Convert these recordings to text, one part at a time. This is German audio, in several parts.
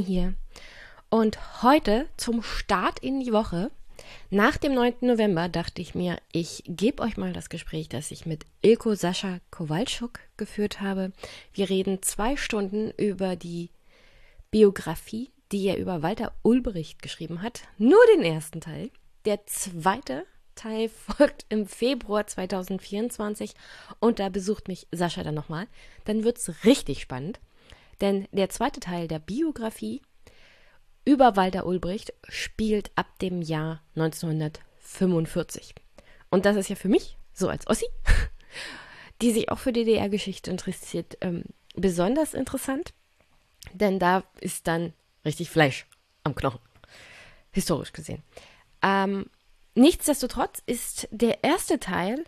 Jenny hier. Und heute zum Start in die Woche, nach dem 9. November, dachte ich mir, ich gebe euch mal das Gespräch, das ich mit Ilko Sascha Kowalczuk geführt habe. Wir reden zwei Stunden über die Biografie, die er über Walter Ulbricht geschrieben hat. Nur den ersten Teil. Der zweite Teil folgt im Februar 2024 und da besucht mich Sascha dann nochmal. Dann wird es richtig spannend. Denn der zweite Teil der Biografie über Walter Ulbricht spielt ab dem Jahr 1945. Und das ist ja für mich, so als Ossi, die sich auch für DDR-Geschichte interessiert, ähm, besonders interessant. Denn da ist dann richtig Fleisch am Knochen, historisch gesehen. Ähm, nichtsdestotrotz ist der erste Teil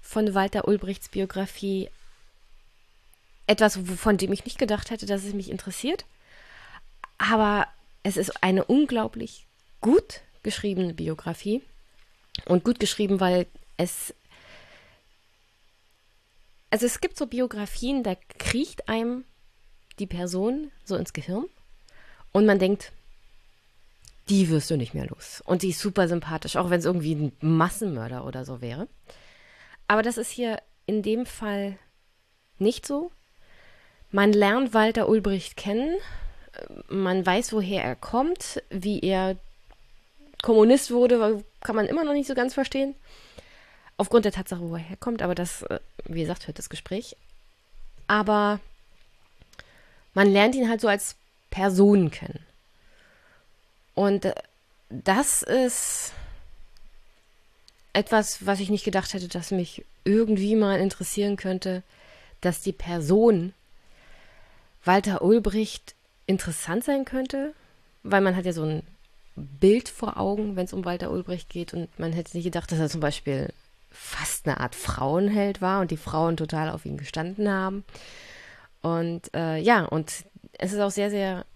von Walter Ulbrichts Biografie etwas, von dem ich nicht gedacht hätte, dass es mich interessiert. Aber es ist eine unglaublich gut geschriebene Biografie. Und gut geschrieben, weil es. Also es gibt so Biografien, da kriecht einem die Person so ins Gehirn und man denkt, die wirst du nicht mehr los. Und die ist super sympathisch, auch wenn es irgendwie ein Massenmörder oder so wäre. Aber das ist hier in dem Fall nicht so. Man lernt Walter Ulbricht kennen, man weiß, woher er kommt, wie er Kommunist wurde, kann man immer noch nicht so ganz verstehen. Aufgrund der Tatsache, wo er herkommt, aber das, äh, wie gesagt, hört das Gespräch. Aber man lernt ihn halt so als Person kennen. Und äh, das ist etwas, was ich nicht gedacht hätte, dass mich irgendwie mal interessieren könnte, dass die Person Walter Ulbricht interessant sein könnte, weil man hat ja so ein Bild vor Augen, wenn es um Walter Ulbricht geht und man hätte nicht gedacht, dass er zum Beispiel fast eine Art Frauenheld war und die Frauen total auf ihn gestanden haben. Und äh, ja, und es ist auch sehr, sehr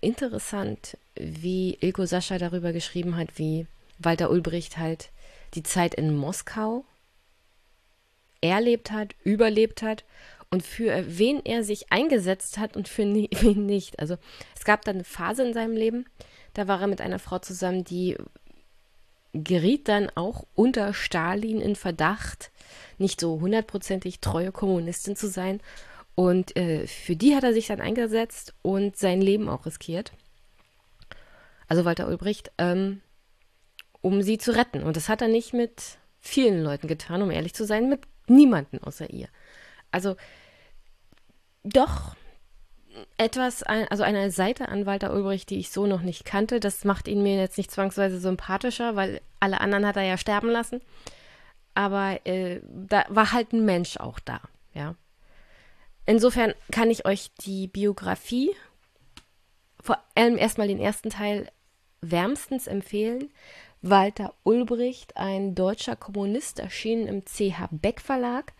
interessant, wie Ilko Sascha darüber geschrieben hat, wie Walter Ulbricht halt die Zeit in Moskau erlebt hat, überlebt hat und für wen er sich eingesetzt hat und für wen nicht. Also es gab dann eine Phase in seinem Leben, da war er mit einer Frau zusammen, die geriet dann auch unter Stalin in Verdacht, nicht so hundertprozentig treue Kommunistin zu sein. Und äh, für die hat er sich dann eingesetzt und sein Leben auch riskiert. Also Walter Ulbricht, ähm, um sie zu retten. Und das hat er nicht mit vielen Leuten getan, um ehrlich zu sein, mit niemanden außer ihr. Also doch etwas, also eine Seite an Walter Ulbricht, die ich so noch nicht kannte. Das macht ihn mir jetzt nicht zwangsweise sympathischer, weil alle anderen hat er ja sterben lassen. Aber äh, da war halt ein Mensch auch da, ja. Insofern kann ich euch die Biografie, vor allem erstmal den ersten Teil, wärmstens empfehlen. Walter Ulbricht, ein deutscher Kommunist, erschienen im CH Beck Verlag.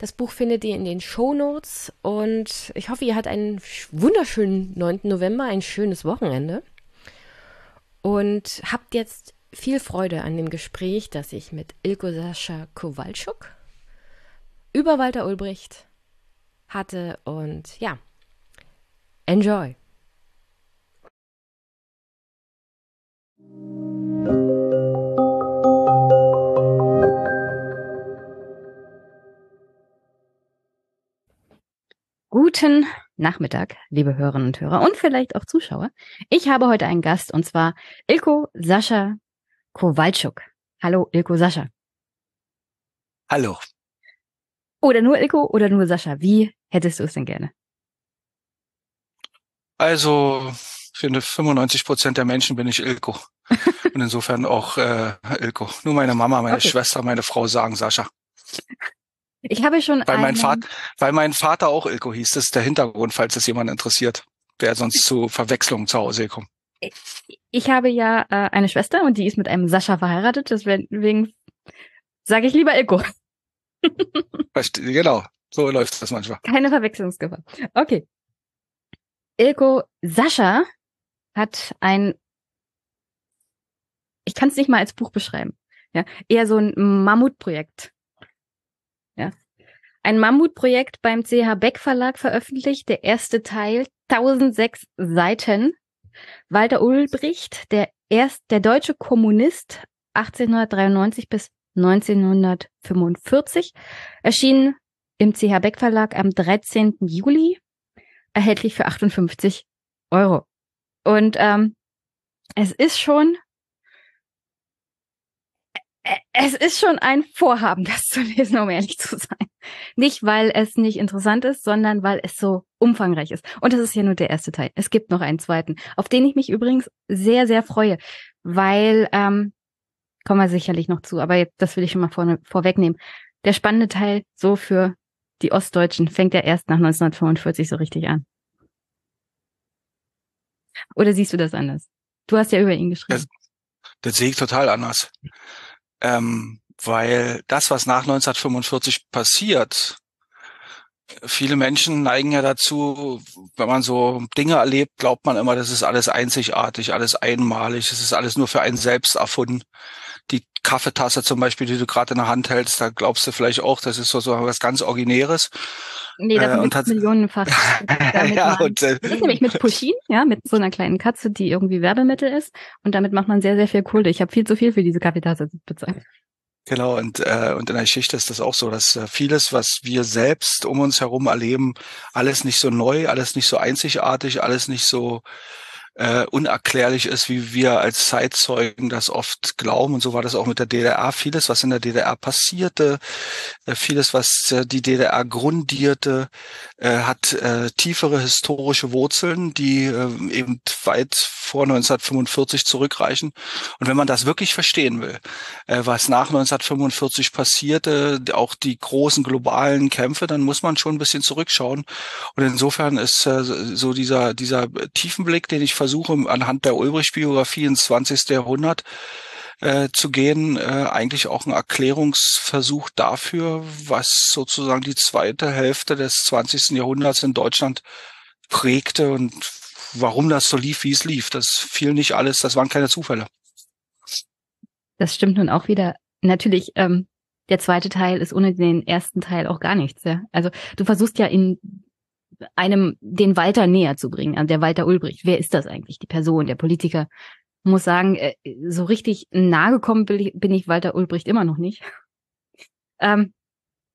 Das Buch findet ihr in den Show Notes und ich hoffe, ihr habt einen wunderschönen 9. November, ein schönes Wochenende und habt jetzt viel Freude an dem Gespräch, das ich mit Ilko Sascha Kowalczuk über Walter Ulbricht hatte und ja, enjoy. Guten Nachmittag, liebe Hörerinnen und Hörer und vielleicht auch Zuschauer. Ich habe heute einen Gast und zwar Ilko Sascha Kowalczuk. Hallo, Ilko Sascha. Hallo. Oder nur Ilko oder nur Sascha. Wie hättest du es denn gerne? Also, für 95 Prozent der Menschen bin ich Ilko. und insofern auch äh, Ilko. Nur meine Mama, meine okay. Schwester, meine Frau sagen Sascha. Ich habe schon weil mein Vater, weil mein Vater auch Ilko hieß. Das ist der Hintergrund, falls es jemand interessiert, der sonst zu Verwechslungen zu Hause kommt. Ich habe ja äh, eine Schwester und die ist mit einem Sascha verheiratet. Deswegen sage ich lieber Ilko. genau, so läuft das manchmal. Keine Verwechslungsgefahr. Okay. Ilko Sascha hat ein, ich kann es nicht mal als Buch beschreiben, ja, eher so ein Mammutprojekt Ein Mammutprojekt beim CH Beck Verlag veröffentlicht. Der erste Teil, 1006 Seiten. Walter Ulbricht, der erst, der deutsche Kommunist 1893 bis 1945, erschien im CH Beck Verlag am 13. Juli, erhältlich für 58 Euro. Und ähm, es ist schon es ist schon ein Vorhaben, das zu lesen, um ehrlich zu sein. Nicht, weil es nicht interessant ist, sondern weil es so umfangreich ist. Und das ist ja nur der erste Teil. Es gibt noch einen zweiten, auf den ich mich übrigens sehr, sehr freue, weil, ähm, kommen wir sicherlich noch zu, aber jetzt, das will ich schon mal vorne, vorwegnehmen. Der spannende Teil, so für die Ostdeutschen, fängt ja erst nach 1945 so richtig an. Oder siehst du das anders? Du hast ja über ihn geschrieben. Das, das sehe ich total anders ähm, weil das, was nach 1945 passiert, viele Menschen neigen ja dazu, wenn man so Dinge erlebt, glaubt man immer, das ist alles einzigartig, alles einmalig, es ist alles nur für einen selbst erfunden. Kaffeetasse zum Beispiel, die du gerade in der Hand hältst, da glaubst du vielleicht auch, das ist so, so was ganz Originäres. Nee, das äh, sind Millionenfach. ja, und, äh, das ist nämlich mit Pushin, ja, mit so einer kleinen Katze, die irgendwie Werbemittel ist. Und damit macht man sehr, sehr viel Kohle. Ich habe viel zu viel für diese Kaffeetasse bezahlt. Genau, und, äh, und in der Geschichte ist das auch so, dass äh, vieles, was wir selbst um uns herum erleben, alles nicht so neu, alles nicht so einzigartig, alles nicht so äh, unerklärlich ist, wie wir als Zeitzeugen das oft glauben. Und so war das auch mit der DDR. Vieles, was in der DDR passierte, äh, vieles, was äh, die DDR grundierte, äh, hat äh, tiefere historische Wurzeln, die äh, eben weit vor 1945 zurückreichen. Und wenn man das wirklich verstehen will, äh, was nach 1945 passierte, auch die großen globalen Kämpfe, dann muss man schon ein bisschen zurückschauen. Und insofern ist äh, so dieser, dieser Tiefenblick, den ich versuche, anhand der Ulbricht-Biografie ins 20. Jahrhundert äh, zu gehen, äh, eigentlich auch ein Erklärungsversuch dafür, was sozusagen die zweite Hälfte des 20. Jahrhunderts in Deutschland prägte und warum das so lief, wie es lief. Das fiel nicht alles, das waren keine Zufälle. Das stimmt nun auch wieder. Natürlich, ähm, der zweite Teil ist ohne den ersten Teil auch gar nichts. Ja? Also du versuchst ja in einem den Walter näher zu bringen, an der Walter Ulbricht. Wer ist das eigentlich? Die Person, der Politiker. Muss sagen, äh, so richtig nahe gekommen bin ich Walter Ulbricht immer noch nicht. Ähm,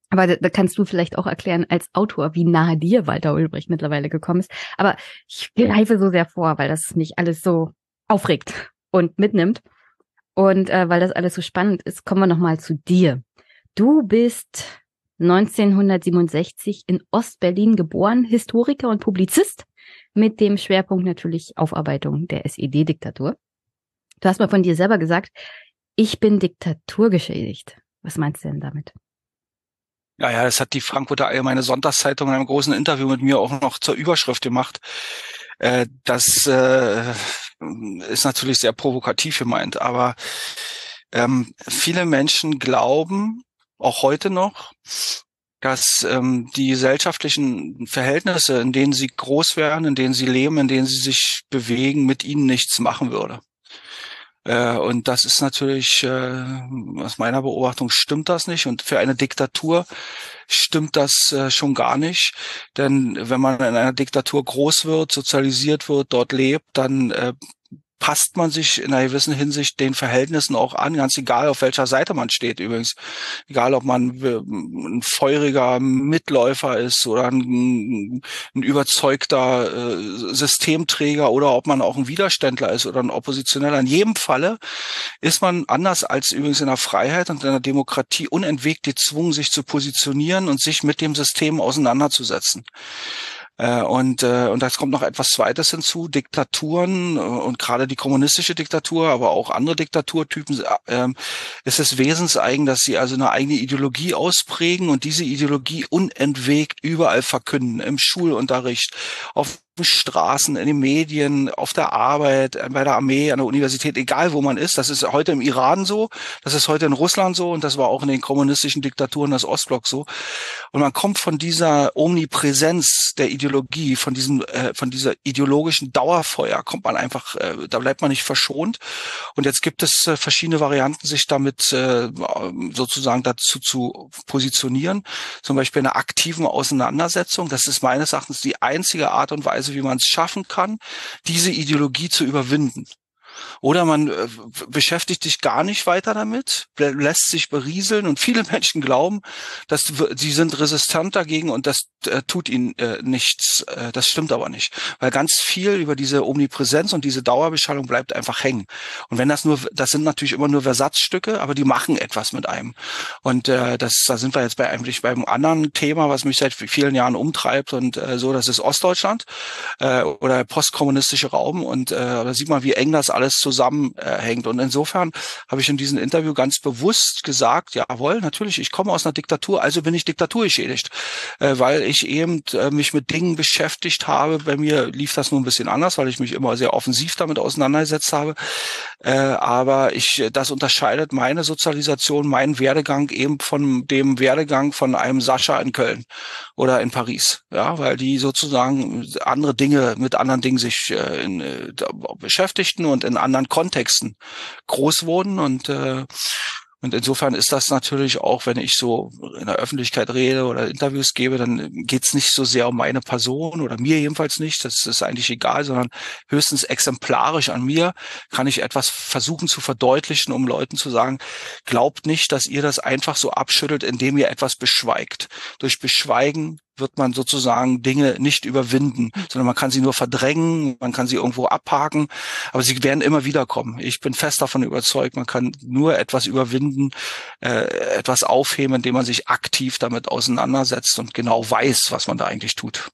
aber da, da kannst du vielleicht auch erklären als Autor, wie nahe dir Walter Ulbricht mittlerweile gekommen ist. Aber ich greife so sehr vor, weil das nicht alles so aufregt und mitnimmt. Und äh, weil das alles so spannend ist, kommen wir nochmal zu dir. Du bist 1967 in Ostberlin geboren, Historiker und Publizist mit dem Schwerpunkt natürlich Aufarbeitung der SED-Diktatur. Du hast mal von dir selber gesagt, ich bin diktaturgeschädigt. Was meinst du denn damit? Ja, ja, das hat die Frankfurter Allgemeine Sonntagszeitung in einem großen Interview mit mir auch noch zur Überschrift gemacht. Äh, das äh, ist natürlich sehr provokativ gemeint, aber ähm, viele Menschen glauben, auch heute noch, dass ähm, die gesellschaftlichen Verhältnisse, in denen sie groß werden, in denen sie leben, in denen sie sich bewegen, mit ihnen nichts machen würde. Äh, und das ist natürlich, äh, aus meiner Beobachtung stimmt das nicht. Und für eine Diktatur stimmt das äh, schon gar nicht. Denn wenn man in einer Diktatur groß wird, sozialisiert wird, dort lebt, dann äh, passt man sich in einer gewissen Hinsicht den Verhältnissen auch an, ganz egal auf welcher Seite man steht übrigens. Egal ob man ein feuriger Mitläufer ist oder ein, ein überzeugter äh, Systemträger oder ob man auch ein Widerständler ist oder ein Oppositioneller. In jedem Falle ist man anders als übrigens in der Freiheit und in der Demokratie unentwegt gezwungen, sich zu positionieren und sich mit dem System auseinanderzusetzen. Äh, und, äh, und das kommt noch etwas Zweites hinzu, Diktaturen äh, und gerade die kommunistische Diktatur, aber auch andere Diktaturtypen, äh, ist es wesenseigen, dass sie also eine eigene Ideologie ausprägen und diese Ideologie unentwegt überall verkünden, im Schulunterricht, auf Straßen, in den Medien, auf der Arbeit, äh, bei der Armee, an der Universität, egal wo man ist. Das ist heute im Iran so, das ist heute in Russland so und das war auch in den kommunistischen Diktaturen des Ostblocks so. Und man kommt von dieser Omnipräsenz der Ideologie, von diesem, äh, von dieser ideologischen Dauerfeuer, kommt man einfach, äh, da bleibt man nicht verschont. Und jetzt gibt es äh, verschiedene Varianten, sich damit äh, sozusagen dazu zu positionieren. Zum Beispiel eine aktiven Auseinandersetzung. Das ist meines Erachtens die einzige Art und Weise, wie man es schaffen kann, diese Ideologie zu überwinden. Oder man äh, beschäftigt sich gar nicht weiter damit, lässt sich berieseln und viele Menschen glauben, dass sie sind resistent dagegen und das äh, tut ihnen äh, nichts. Äh, das stimmt aber nicht, weil ganz viel über diese Omnipräsenz und diese Dauerbeschallung bleibt einfach hängen. Und wenn das nur, das sind natürlich immer nur Versatzstücke, aber die machen etwas mit einem. Und äh, das, da sind wir jetzt bei eigentlich beim anderen Thema, was mich seit vielen Jahren umtreibt und äh, so, das ist Ostdeutschland äh, oder postkommunistische Raum und äh, da sieht man, wie eng das alles zusammenhängt. Und insofern habe ich in diesem Interview ganz bewusst gesagt, jawohl, natürlich, ich komme aus einer Diktatur, also bin ich diktaturgeschädigt, äh, weil ich eben äh, mich mit Dingen beschäftigt habe. Bei mir lief das nur ein bisschen anders, weil ich mich immer sehr offensiv damit auseinandergesetzt habe. Äh, aber ich, das unterscheidet meine Sozialisation, meinen Werdegang eben von dem Werdegang von einem Sascha in Köln oder in Paris. Ja, weil die sozusagen andere Dinge, mit anderen Dingen sich äh, in, äh, beschäftigten und in anderen Kontexten groß wurden und äh, und insofern ist das natürlich auch, wenn ich so in der Öffentlichkeit rede oder Interviews gebe, dann geht's nicht so sehr um meine Person oder mir jedenfalls nicht. Das ist eigentlich egal, sondern höchstens exemplarisch an mir kann ich etwas versuchen zu verdeutlichen, um Leuten zu sagen, glaubt nicht, dass ihr das einfach so abschüttelt, indem ihr etwas beschweigt. Durch Beschweigen wird man sozusagen Dinge nicht überwinden, sondern man kann sie nur verdrängen, man kann sie irgendwo abhaken, aber sie werden immer wieder kommen. Ich bin fest davon überzeugt, man kann nur etwas überwinden, äh, etwas aufheben, indem man sich aktiv damit auseinandersetzt und genau weiß, was man da eigentlich tut.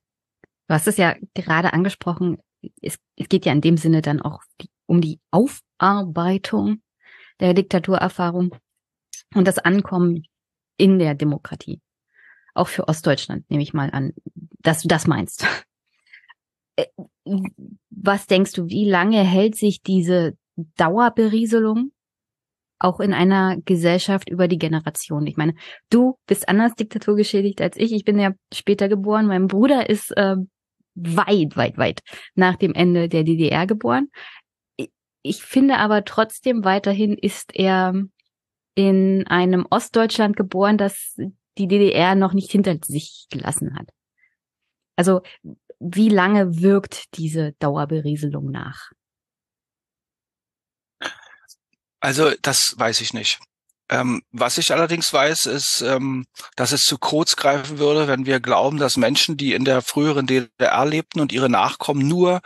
Du hast es ja gerade angesprochen, es, es geht ja in dem Sinne dann auch um die Aufarbeitung der Diktaturerfahrung und das Ankommen in der Demokratie. Auch für Ostdeutschland nehme ich mal an, dass du das meinst. Äh, was denkst du, wie lange hält sich diese Dauerberieselung auch in einer Gesellschaft über die Generation? Ich meine, du bist anders diktaturgeschädigt als ich. Ich bin ja später geboren. Mein Bruder ist äh, weit, weit, weit nach dem Ende der DDR geboren. Ich finde aber trotzdem weiterhin ist er in einem Ostdeutschland geboren, das die DDR noch nicht hinter sich gelassen hat. Also wie lange wirkt diese Dauerberieselung nach? Also das weiß ich nicht. Ähm, was ich allerdings weiß, ist, ähm, dass es zu kurz greifen würde, wenn wir glauben, dass Menschen, die in der früheren DDR lebten und ihre Nachkommen nur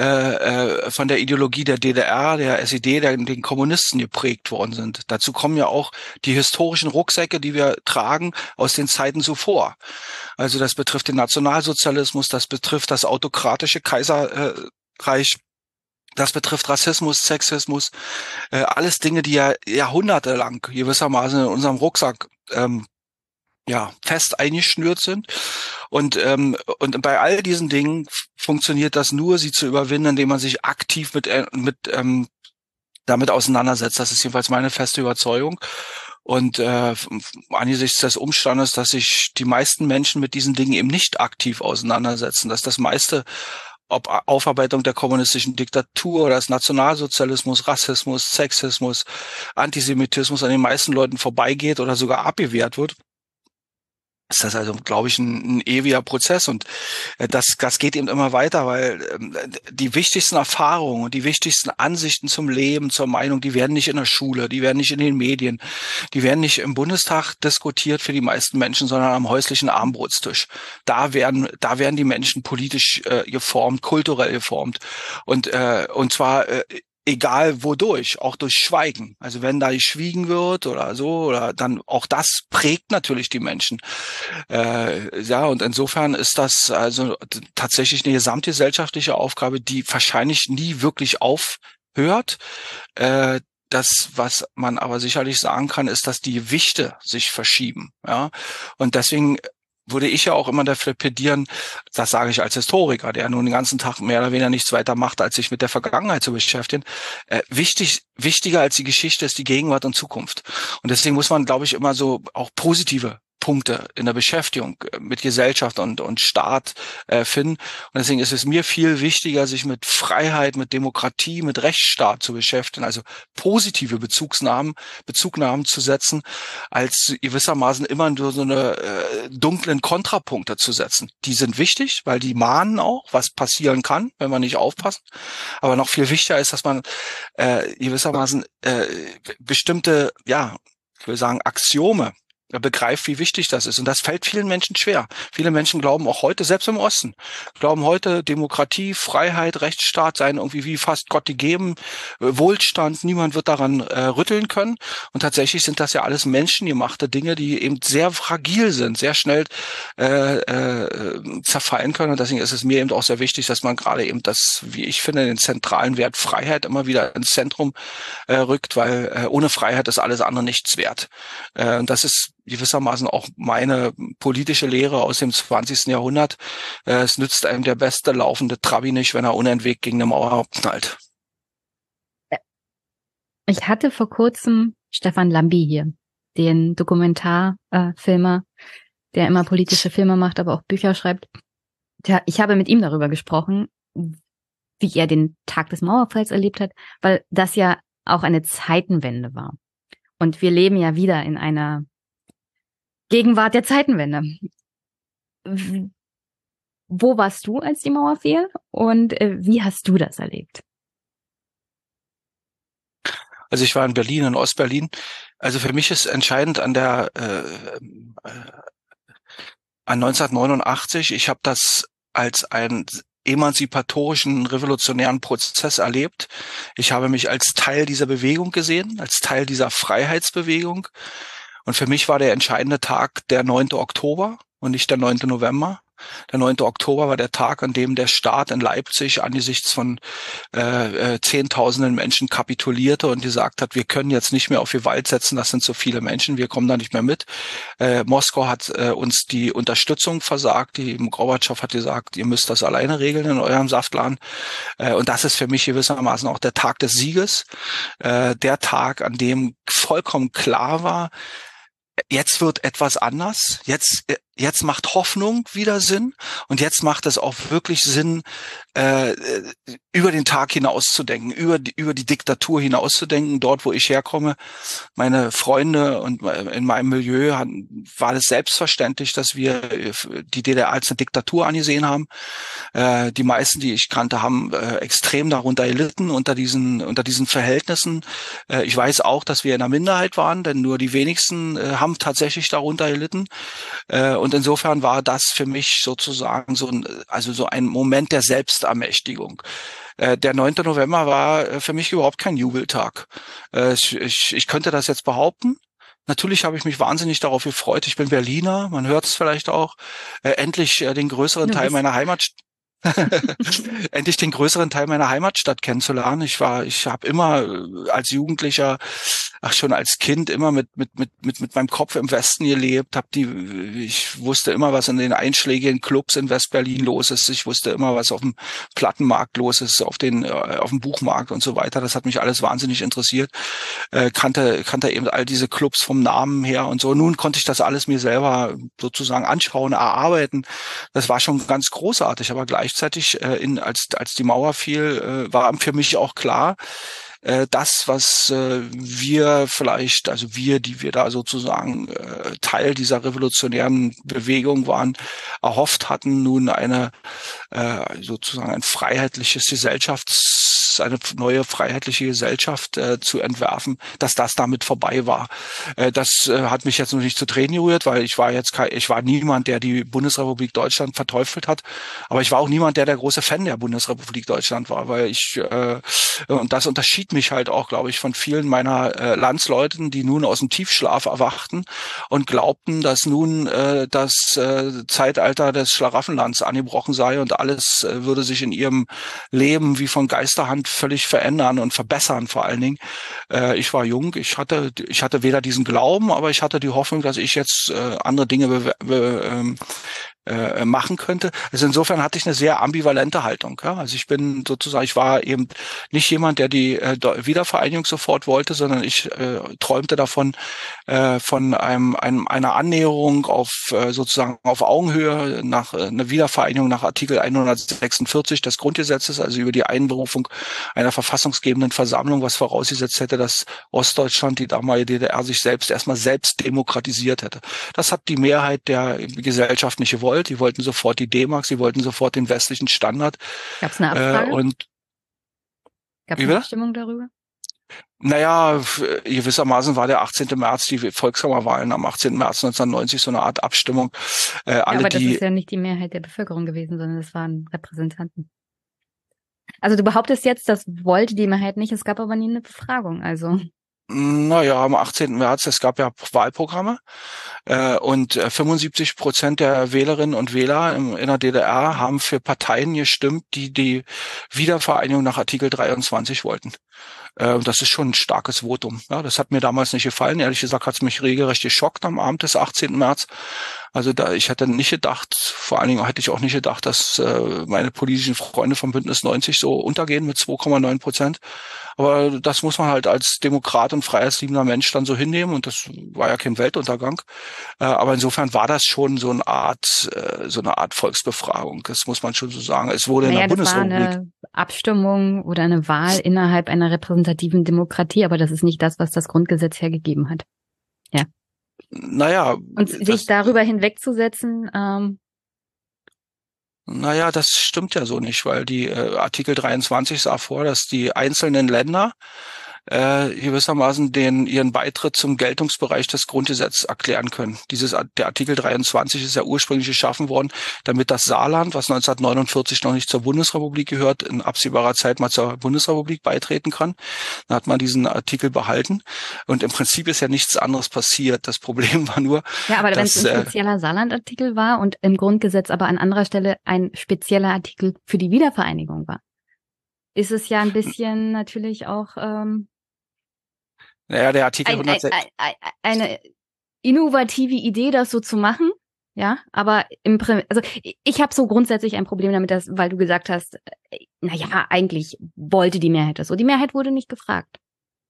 äh, äh, von der Ideologie der DDR, der SED, der, den Kommunisten geprägt worden sind. Dazu kommen ja auch die historischen Rucksäcke, die wir tragen aus den Zeiten zuvor. Also das betrifft den Nationalsozialismus, das betrifft das autokratische Kaiserreich. Das betrifft Rassismus, Sexismus, äh, alles Dinge, die ja jahrhundertelang gewissermaßen in unserem Rucksack ähm, ja, fest eingeschnürt sind. Und, ähm, und bei all diesen Dingen funktioniert das nur, sie zu überwinden, indem man sich aktiv mit, äh, mit ähm, damit auseinandersetzt. Das ist jedenfalls meine feste Überzeugung. Und äh, angesichts des Umstandes, dass sich die meisten Menschen mit diesen Dingen eben nicht aktiv auseinandersetzen, dass das meiste ob Aufarbeitung der kommunistischen Diktatur oder des Nationalsozialismus, Rassismus, Sexismus, Antisemitismus an den meisten Leuten vorbeigeht oder sogar abgewehrt wird, ist das also, glaube ich, ein, ein ewiger Prozess und äh, das, das geht eben immer weiter, weil ähm, die wichtigsten Erfahrungen und die wichtigsten Ansichten zum Leben, zur Meinung, die werden nicht in der Schule, die werden nicht in den Medien, die werden nicht im Bundestag diskutiert für die meisten Menschen, sondern am häuslichen Armbrotstisch. Da werden, da werden die Menschen politisch äh, geformt, kulturell geformt und äh, und zwar äh, egal wodurch, auch durch Schweigen. Also wenn da geschwiegen wird oder so, oder dann auch das prägt natürlich die Menschen. Äh, ja, und insofern ist das also tatsächlich eine gesamtgesellschaftliche Aufgabe, die wahrscheinlich nie wirklich aufhört. Äh, das, was man aber sicherlich sagen kann, ist, dass die Gewichte sich verschieben. Ja, und deswegen würde ich ja auch immer dafür plädieren, das sage ich als Historiker, der nun den ganzen Tag mehr oder weniger nichts weiter macht, als sich mit der Vergangenheit zu beschäftigen. Äh, wichtig, wichtiger als die Geschichte ist die Gegenwart und Zukunft. Und deswegen muss man, glaube ich, immer so auch positive Punkte in der Beschäftigung äh, mit Gesellschaft und, und Staat äh, finden. Und deswegen ist es mir viel wichtiger, sich mit Freiheit, mit Demokratie, mit Rechtsstaat zu beschäftigen, also positive Bezugsnahmen, Bezugnahmen zu setzen, als gewissermaßen immer nur so eine äh, dunklen Kontrapunkte zu setzen. Die sind wichtig, weil die mahnen auch, was passieren kann, wenn man nicht aufpasst. Aber noch viel wichtiger ist, dass man äh, gewissermaßen äh, bestimmte, ja, ich will sagen, Axiome begreift, wie wichtig das ist. Und das fällt vielen Menschen schwer. Viele Menschen glauben auch heute, selbst im Osten, glauben heute, Demokratie, Freiheit, Rechtsstaat seien irgendwie wie fast Gott gegeben, äh, Wohlstand, niemand wird daran äh, rütteln können. Und tatsächlich sind das ja alles menschengemachte Dinge, die eben sehr fragil sind, sehr schnell äh, äh, zerfallen können. Und deswegen ist es mir eben auch sehr wichtig, dass man gerade eben das, wie ich finde, den zentralen Wert Freiheit immer wieder ins Zentrum äh, rückt, weil äh, ohne Freiheit ist alles andere nichts wert. Äh, das ist gewissermaßen auch meine politische Lehre aus dem 20. Jahrhundert. Äh, es nützt einem der beste laufende Trabi nicht, wenn er unentwegt gegen eine Mauer knallt. Ich hatte vor kurzem Stefan Lambi hier, den Dokumentarfilmer, der immer politische Filme macht, aber auch Bücher schreibt. Tja, ich habe mit ihm darüber gesprochen, wie er den Tag des Mauerfalls erlebt hat, weil das ja auch eine Zeitenwende war. Und wir leben ja wieder in einer Gegenwart der Zeitenwende. Wo warst du, als die Mauer fiel? Und äh, wie hast du das erlebt? Also ich war in Berlin, in Ostberlin. Also für mich ist entscheidend an der äh, äh, an 1989. Ich habe das als einen emanzipatorischen, revolutionären Prozess erlebt. Ich habe mich als Teil dieser Bewegung gesehen, als Teil dieser Freiheitsbewegung. Und für mich war der entscheidende Tag der 9. Oktober und nicht der 9. November. Der 9. Oktober war der Tag, an dem der Staat in Leipzig angesichts von äh, äh, Zehntausenden Menschen kapitulierte und gesagt hat, wir können jetzt nicht mehr auf Gewalt setzen, das sind so viele Menschen, wir kommen da nicht mehr mit. Äh, Moskau hat äh, uns die Unterstützung versagt, die Gorbatschow hat gesagt, ihr müsst das alleine regeln in eurem Saftladen. Äh, und das ist für mich gewissermaßen auch der Tag des Sieges, äh, der Tag, an dem vollkommen klar war, jetzt wird etwas anders. Jetzt, äh, jetzt macht Hoffnung wieder Sinn und jetzt macht es auch wirklich Sinn, äh, über den Tag hinauszudenken, über die, über die Diktatur hinauszudenken. Dort, wo ich herkomme, meine Freunde und in meinem Milieu hatten, war es selbstverständlich, dass wir äh, die DDR als eine Diktatur angesehen haben. Äh, die meisten, die ich kannte, haben äh, extrem darunter gelitten unter diesen unter diesen Verhältnissen. Äh, ich weiß auch, dass wir in einer Minderheit waren, denn nur die wenigsten äh, haben tatsächlich darunter gelitten. Äh, und insofern war das für mich sozusagen so ein, also so ein Moment der Selbstermächtigung. Äh, der 9. November war äh, für mich überhaupt kein Jubeltag. Äh, ich, ich, ich könnte das jetzt behaupten. Natürlich habe ich mich wahnsinnig darauf gefreut. Ich bin Berliner, man hört es vielleicht auch, äh, endlich äh, den größeren Teil meiner Heimat endlich den größeren Teil meiner Heimatstadt kennenzulernen. Ich war, ich habe immer äh, als Jugendlicher, ach schon als Kind immer mit mit mit mit mit meinem Kopf im Westen gelebt. Hab die, ich wusste immer, was in den einschlägigen Clubs in Westberlin los ist. Ich wusste immer, was auf dem Plattenmarkt los ist, auf den äh, auf dem Buchmarkt und so weiter. Das hat mich alles wahnsinnig interessiert. Äh, kannte kannte eben all diese Clubs vom Namen her und so. Nun konnte ich das alles mir selber sozusagen anschauen, erarbeiten. Das war schon ganz großartig, aber gleich gleichzeitig, äh, in, als, als die Mauer fiel, äh, war für mich auch klar, äh, das, was äh, wir vielleicht, also wir, die wir da sozusagen äh, Teil dieser revolutionären Bewegung waren, erhofft hatten, nun eine äh, sozusagen ein freiheitliches Gesellschafts eine neue freiheitliche Gesellschaft äh, zu entwerfen, dass das damit vorbei war. Äh, das äh, hat mich jetzt noch nicht zu Tränen gerührt, weil ich war jetzt kein, ich war niemand, der die Bundesrepublik Deutschland verteufelt hat, aber ich war auch niemand, der der große Fan der Bundesrepublik Deutschland war, weil ich äh, und das unterschied mich halt auch, glaube ich, von vielen meiner äh, Landsleuten, die nun aus dem Tiefschlaf erwachten und glaubten, dass nun äh, das äh, Zeitalter des Schlaraffenlands angebrochen sei und alles äh, würde sich in ihrem Leben wie von Geisterhand völlig verändern und verbessern vor allen Dingen. Äh, ich war jung, ich hatte, ich hatte weder diesen Glauben, aber ich hatte die Hoffnung, dass ich jetzt äh, andere Dinge be, be, ähm, äh, machen könnte. Also insofern hatte ich eine sehr ambivalente Haltung. Ja? Also ich bin sozusagen, ich war eben nicht jemand, der die äh, Wiedervereinigung sofort wollte, sondern ich äh, träumte davon äh, von einem, einem einer Annäherung auf äh, sozusagen auf Augenhöhe nach äh, einer Wiedervereinigung nach Artikel 146 des Grundgesetzes, also über die Einberufung einer verfassungsgebenden Versammlung, was vorausgesetzt hätte, dass Ostdeutschland, die damalige DDR, sich selbst erstmal selbst demokratisiert hätte. Das hat die Mehrheit der Gesellschaft nicht gewollt gewollt. Die wollten sofort die D-Mark, sie wollten sofort den westlichen Standard. Gab es eine Abfrage? Äh, und Gab es eine Abstimmung darüber? Naja, gewissermaßen war der 18. März die Volkskammerwahlen am 18. März 1990 so eine Art Abstimmung. Äh, alle, ja, aber das die, ist ja nicht die Mehrheit der Bevölkerung gewesen, sondern es waren Repräsentanten. Also du behauptest jetzt, das wollte die Mehrheit nicht, es gab aber nie eine Befragung, also. Naja, am 18. März, es gab ja Wahlprogramme äh, und 75 äh, Prozent der Wählerinnen und Wähler im, in der DDR haben für Parteien gestimmt, die die Wiedervereinigung nach Artikel 23 wollten. Äh, das ist schon ein starkes Votum. Ja, das hat mir damals nicht gefallen. Ehrlich gesagt hat es mich regelrecht geschockt am Abend des 18. März. Also da, ich hätte nicht gedacht, vor allen Dingen hätte ich auch nicht gedacht, dass äh, meine politischen Freunde vom Bündnis 90 so untergehen mit 2,9 Prozent. Aber das muss man halt als Demokrat und freiheitsliebender Mensch dann so hinnehmen und das war ja kein Weltuntergang. Äh, aber insofern war das schon so eine Art, äh, so eine Art Volksbefragung. Das muss man schon so sagen. Es wurde naja, in der Bundesrepublik. War eine Abstimmung oder eine Wahl innerhalb einer repräsentativen Demokratie, aber das ist nicht das, was das Grundgesetz hergegeben hat. Ja. Naja. Und sich darüber hinwegzusetzen, ähm, naja, das stimmt ja so nicht, weil die äh, Artikel 23 sah vor, dass die einzelnen Länder äh, gewissermaßen den ihren Beitritt zum Geltungsbereich des Grundgesetzes erklären können. Dieses der Artikel 23 ist ja ursprünglich geschaffen worden, damit das Saarland, was 1949 noch nicht zur Bundesrepublik gehört, in absehbarer Zeit mal zur Bundesrepublik beitreten kann. Dann hat man diesen Artikel behalten und im Prinzip ist ja nichts anderes passiert. Das Problem war nur, ja, aber wenn es ein äh, spezieller Saarland-Artikel war und im Grundgesetz aber an anderer Stelle ein spezieller Artikel für die Wiedervereinigung war, ist es ja ein bisschen natürlich auch ähm, naja, der Artikel ein, 106. Ein, ein, eine innovative Idee, das so zu machen. Ja, aber im Prim also ich habe so grundsätzlich ein Problem damit, dass, weil du gesagt hast, äh, naja, eigentlich wollte die Mehrheit das so. Die Mehrheit wurde nicht gefragt.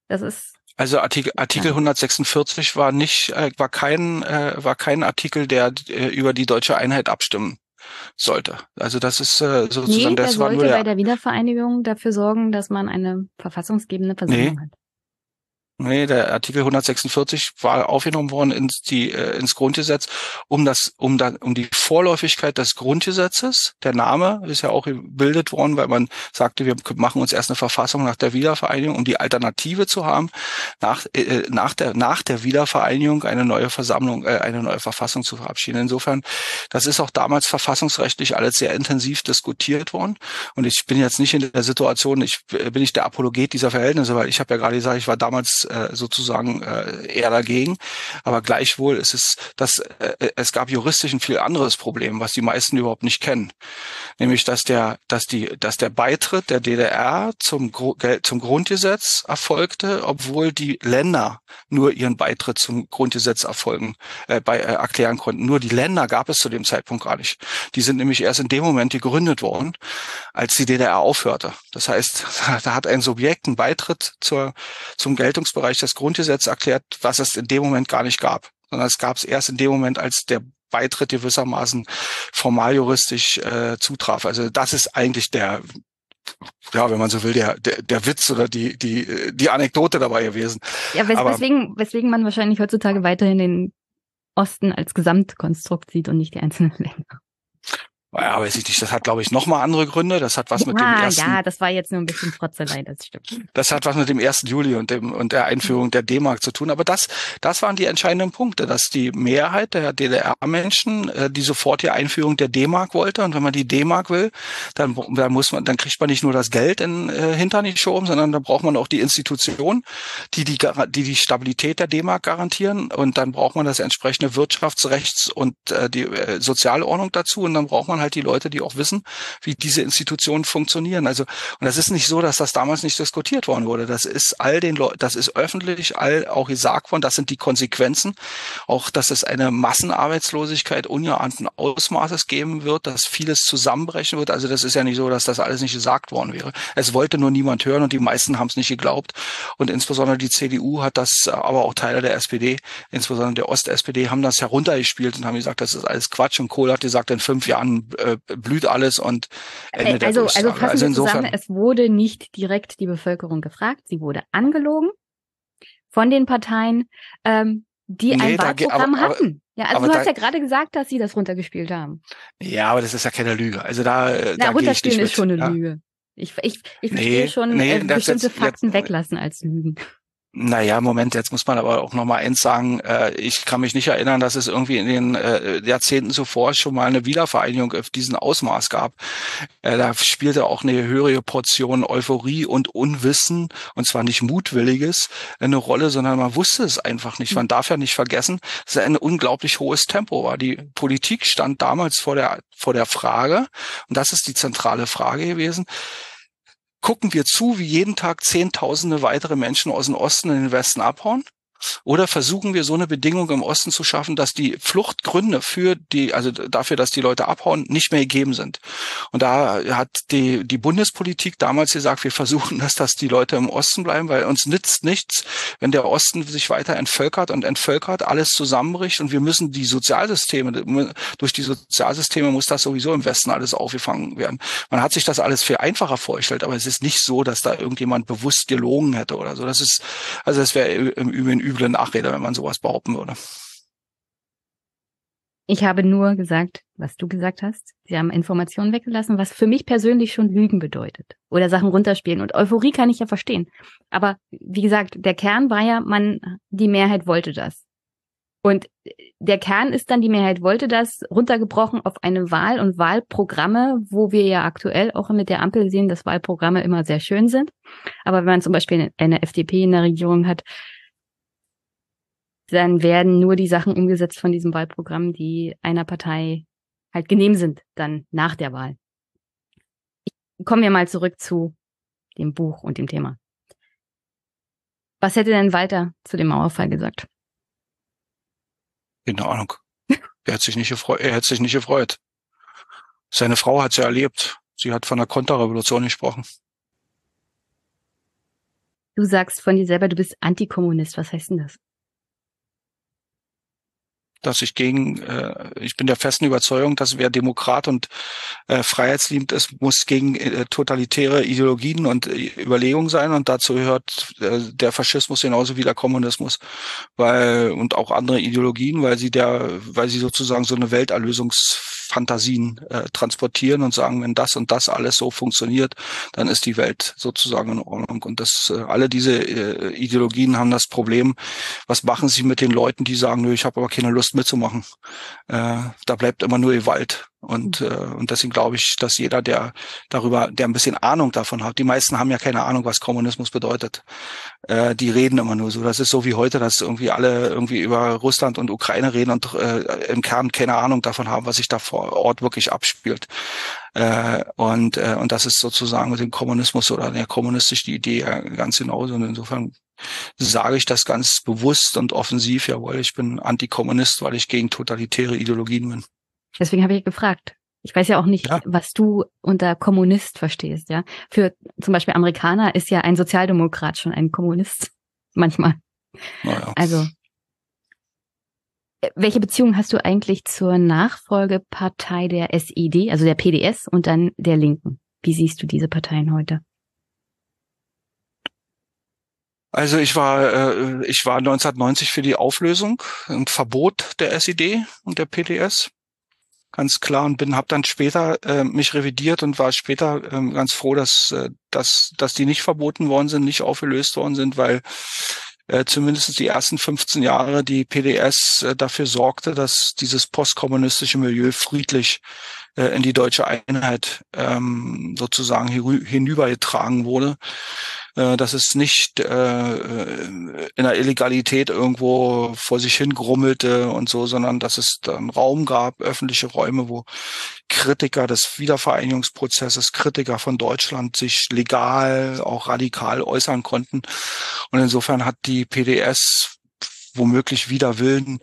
Das ist also Artikel, Artikel ja. 146 war nicht, äh, war kein, äh, war kein Artikel, der äh, über die deutsche Einheit abstimmen sollte. Also das ist äh, sozusagen nee, das der war sollte nur der, bei der Wiedervereinigung dafür sorgen, dass man eine verfassungsgebende Versammlung nee. hat. Nee, der Artikel 146 war aufgenommen worden ins, die, äh, ins Grundgesetz, um das, um dann, um die Vorläufigkeit des Grundgesetzes. Der Name ist ja auch gebildet worden, weil man sagte, wir machen uns erst eine Verfassung nach der Wiedervereinigung, um die Alternative zu haben, nach, äh, nach der, nach der Wiedervereinigung eine neue Versammlung, äh, eine neue Verfassung zu verabschieden. Insofern, das ist auch damals verfassungsrechtlich alles sehr intensiv diskutiert worden. Und ich bin jetzt nicht in der Situation, ich bin nicht der Apologet dieser Verhältnisse, weil ich habe ja gerade gesagt, ich war damals äh, sozusagen äh, eher dagegen. Aber gleichwohl ist es, dass äh, es gab juristisch ein viel anderes Problem, was die meisten überhaupt nicht kennen, nämlich dass der, dass die, dass der Beitritt der DDR zum zum Grundgesetz erfolgte, obwohl die Länder nur ihren Beitritt zum Grundgesetz erfolgen äh, bei, äh, erklären konnten. Nur die Länder gab es zu dem Zeitpunkt gar nicht. Die sind nämlich erst in dem Moment gegründet worden, als die DDR aufhörte. Das heißt, da hat ein Subjekt einen Beitritt zur, zum Geltungsbereich Bereich des Grundgesetzes erklärt, was es in dem Moment gar nicht gab, sondern es gab es erst in dem Moment, als der Beitritt gewissermaßen formal juristisch äh, zutraf. Also das ist eigentlich der, ja, wenn man so will, der, der, der Witz oder die, die, die Anekdote dabei gewesen. Ja, wes Aber, weswegen, weswegen man wahrscheinlich heutzutage weiterhin den Osten als Gesamtkonstrukt sieht und nicht die einzelnen Länder. Ja, weiß ich nicht. Das hat, glaube ich, nochmal andere Gründe. Das hat was ja, mit dem ersten. Ja, das war jetzt nur ein bisschen Frotzelei, das stimmt. Das hat was mit dem ersten Juli und dem und der Einführung der D-Mark zu tun. Aber das, das waren die entscheidenden Punkte, dass die Mehrheit der DDR-Menschen äh, die sofortige Einführung der D-Mark wollte. Und wenn man die D-Mark will, dann, dann muss man, dann kriegt man nicht nur das Geld in äh, Hintern geschoben, sondern dann braucht man auch die Institutionen, die die, die die Stabilität der D-Mark garantieren. Und dann braucht man das entsprechende Wirtschaftsrechts und äh, die äh, Sozialordnung dazu. Und dann braucht man man halt die Leute, die auch wissen, wie diese Institutionen funktionieren. Also, und das ist nicht so, dass das damals nicht diskutiert worden wurde. Das ist all den Leuten, das ist öffentlich all auch gesagt worden, das sind die Konsequenzen. Auch, dass es eine Massenarbeitslosigkeit ungeahnten Ausmaßes geben wird, dass vieles zusammenbrechen wird. Also das ist ja nicht so, dass das alles nicht gesagt worden wäre. Es wollte nur niemand hören und die meisten haben es nicht geglaubt. Und insbesondere die CDU hat das, aber auch Teile der SPD, insbesondere der Ost-SPD, haben das heruntergespielt und haben gesagt, das ist alles Quatsch. Und Kohl hat gesagt, in fünf Jahren äh, blüht alles und Ende der also, also also insofern, zusammen, es wurde nicht direkt die Bevölkerung gefragt, sie wurde angelogen von den Parteien, ähm, die nee, ein Wahlprogramm aber, hatten. Ja, also du hast ja gerade gesagt, dass sie das runtergespielt haben. Ja, aber das ist ja keine Lüge. Also da, Na, da runterspielen ist schon eine ja. Lüge. Ich, ich, ich verstehe nee, schon nee, äh, bestimmte jetzt, Fakten jetzt, weglassen als Lügen. Naja, Moment, jetzt muss man aber auch noch mal eins sagen. Äh, ich kann mich nicht erinnern, dass es irgendwie in den äh, Jahrzehnten zuvor schon mal eine Wiedervereinigung auf diesen Ausmaß gab. Äh, da spielte auch eine höhere Portion Euphorie und Unwissen, und zwar nicht mutwilliges, eine Rolle, sondern man wusste es einfach nicht. Man darf ja nicht vergessen, dass es ein unglaublich hohes Tempo war. Die Politik stand damals vor der, vor der Frage, und das ist die zentrale Frage gewesen, gucken wir zu, wie jeden Tag Zehntausende weitere Menschen aus dem Osten in den Westen abhauen? Oder versuchen wir so eine Bedingung im Osten zu schaffen, dass die Fluchtgründe für die, also dafür, dass die Leute abhauen, nicht mehr gegeben sind. Und da hat die, die Bundespolitik damals gesagt, wir versuchen, dass, dass die Leute im Osten bleiben, weil uns nützt nichts, wenn der Osten sich weiter entvölkert und entvölkert, alles zusammenbricht und wir müssen die Sozialsysteme, durch die Sozialsysteme muss das sowieso im Westen alles aufgefangen werden. Man hat sich das alles viel einfacher vorgestellt, aber es ist nicht so, dass da irgendjemand bewusst gelogen hätte oder so. Das ist, also das wäre im Übrigen üble Nachrede, wenn man sowas behaupten würde. Ich habe nur gesagt, was du gesagt hast. Sie haben Informationen weggelassen, was für mich persönlich schon Lügen bedeutet. Oder Sachen runterspielen. Und Euphorie kann ich ja verstehen. Aber wie gesagt, der Kern war ja, man, die Mehrheit wollte das. Und der Kern ist dann, die Mehrheit wollte das, runtergebrochen auf eine Wahl und Wahlprogramme, wo wir ja aktuell auch mit der Ampel sehen, dass Wahlprogramme immer sehr schön sind. Aber wenn man zum Beispiel eine FDP in der Regierung hat, dann werden nur die Sachen umgesetzt von diesem Wahlprogramm, die einer Partei halt genehm sind, dann nach der Wahl. Kommen wir mal zurück zu dem Buch und dem Thema. Was hätte denn Walter zu dem Mauerfall gesagt? Keine Ahnung. er hat sich nicht gefreut. Er hat sich nicht gefreut. Seine Frau hat es ja erlebt. Sie hat von der Konterrevolution gesprochen. Du sagst von dir selber, du bist Antikommunist. Was heißt denn das? Dass ich gegen, äh, ich bin der festen Überzeugung, dass wer Demokrat und äh, freiheitsliebend ist, muss gegen äh, totalitäre Ideologien und äh, Überlegungen sein. Und dazu gehört äh, der Faschismus genauso wie der Kommunismus, weil und auch andere Ideologien, weil sie der, weil sie sozusagen so eine Welterlösungs Fantasien äh, transportieren und sagen, wenn das und das alles so funktioniert, dann ist die Welt sozusagen in Ordnung. Und das äh, alle diese äh, Ideologien haben das Problem, was machen sie mit den Leuten, die sagen, nö, ich habe aber keine Lust mitzumachen. Äh, da bleibt immer nur Gewalt. Und, mhm. äh, und deswegen glaube ich, dass jeder, der darüber, der ein bisschen Ahnung davon hat, die meisten haben ja keine Ahnung, was Kommunismus bedeutet. Äh, die reden immer nur so. Das ist so wie heute, dass irgendwie alle irgendwie über Russland und Ukraine reden und äh, im Kern keine Ahnung davon haben, was sich da vor Ort wirklich abspielt. Äh, und, äh, und das ist sozusagen mit dem Kommunismus oder der kommunistischen Idee ja ganz genauso. Und insofern sage ich das ganz bewusst und offensiv, jawohl, ich bin Antikommunist, weil ich gegen totalitäre Ideologien bin. Deswegen habe ich gefragt. Ich weiß ja auch nicht, ja. was du unter Kommunist verstehst, ja. Für zum Beispiel Amerikaner ist ja ein Sozialdemokrat schon ein Kommunist. Manchmal. Naja. Also. Welche Beziehung hast du eigentlich zur Nachfolgepartei der SED, also der PDS und dann der Linken? Wie siehst du diese Parteien heute? Also ich war, äh, ich war 1990 für die Auflösung und Verbot der SED und der PDS ganz klar und bin habe dann später äh, mich revidiert und war später ähm, ganz froh, dass, äh, dass, dass die nicht verboten worden sind, nicht aufgelöst worden sind, weil äh, zumindest die ersten 15 Jahre die PDS äh, dafür sorgte, dass dieses postkommunistische Milieu friedlich äh, in die deutsche Einheit ähm, sozusagen hinübergetragen wurde äh, dass es nicht äh, in der Illegalität irgendwo vor sich hin grummelte und so, sondern dass es dann Raum gab, öffentliche Räume, wo Kritiker des Wiedervereinigungsprozesses, Kritiker von Deutschland sich legal, auch radikal äußern konnten. Und insofern hat die PDS womöglich wider Willen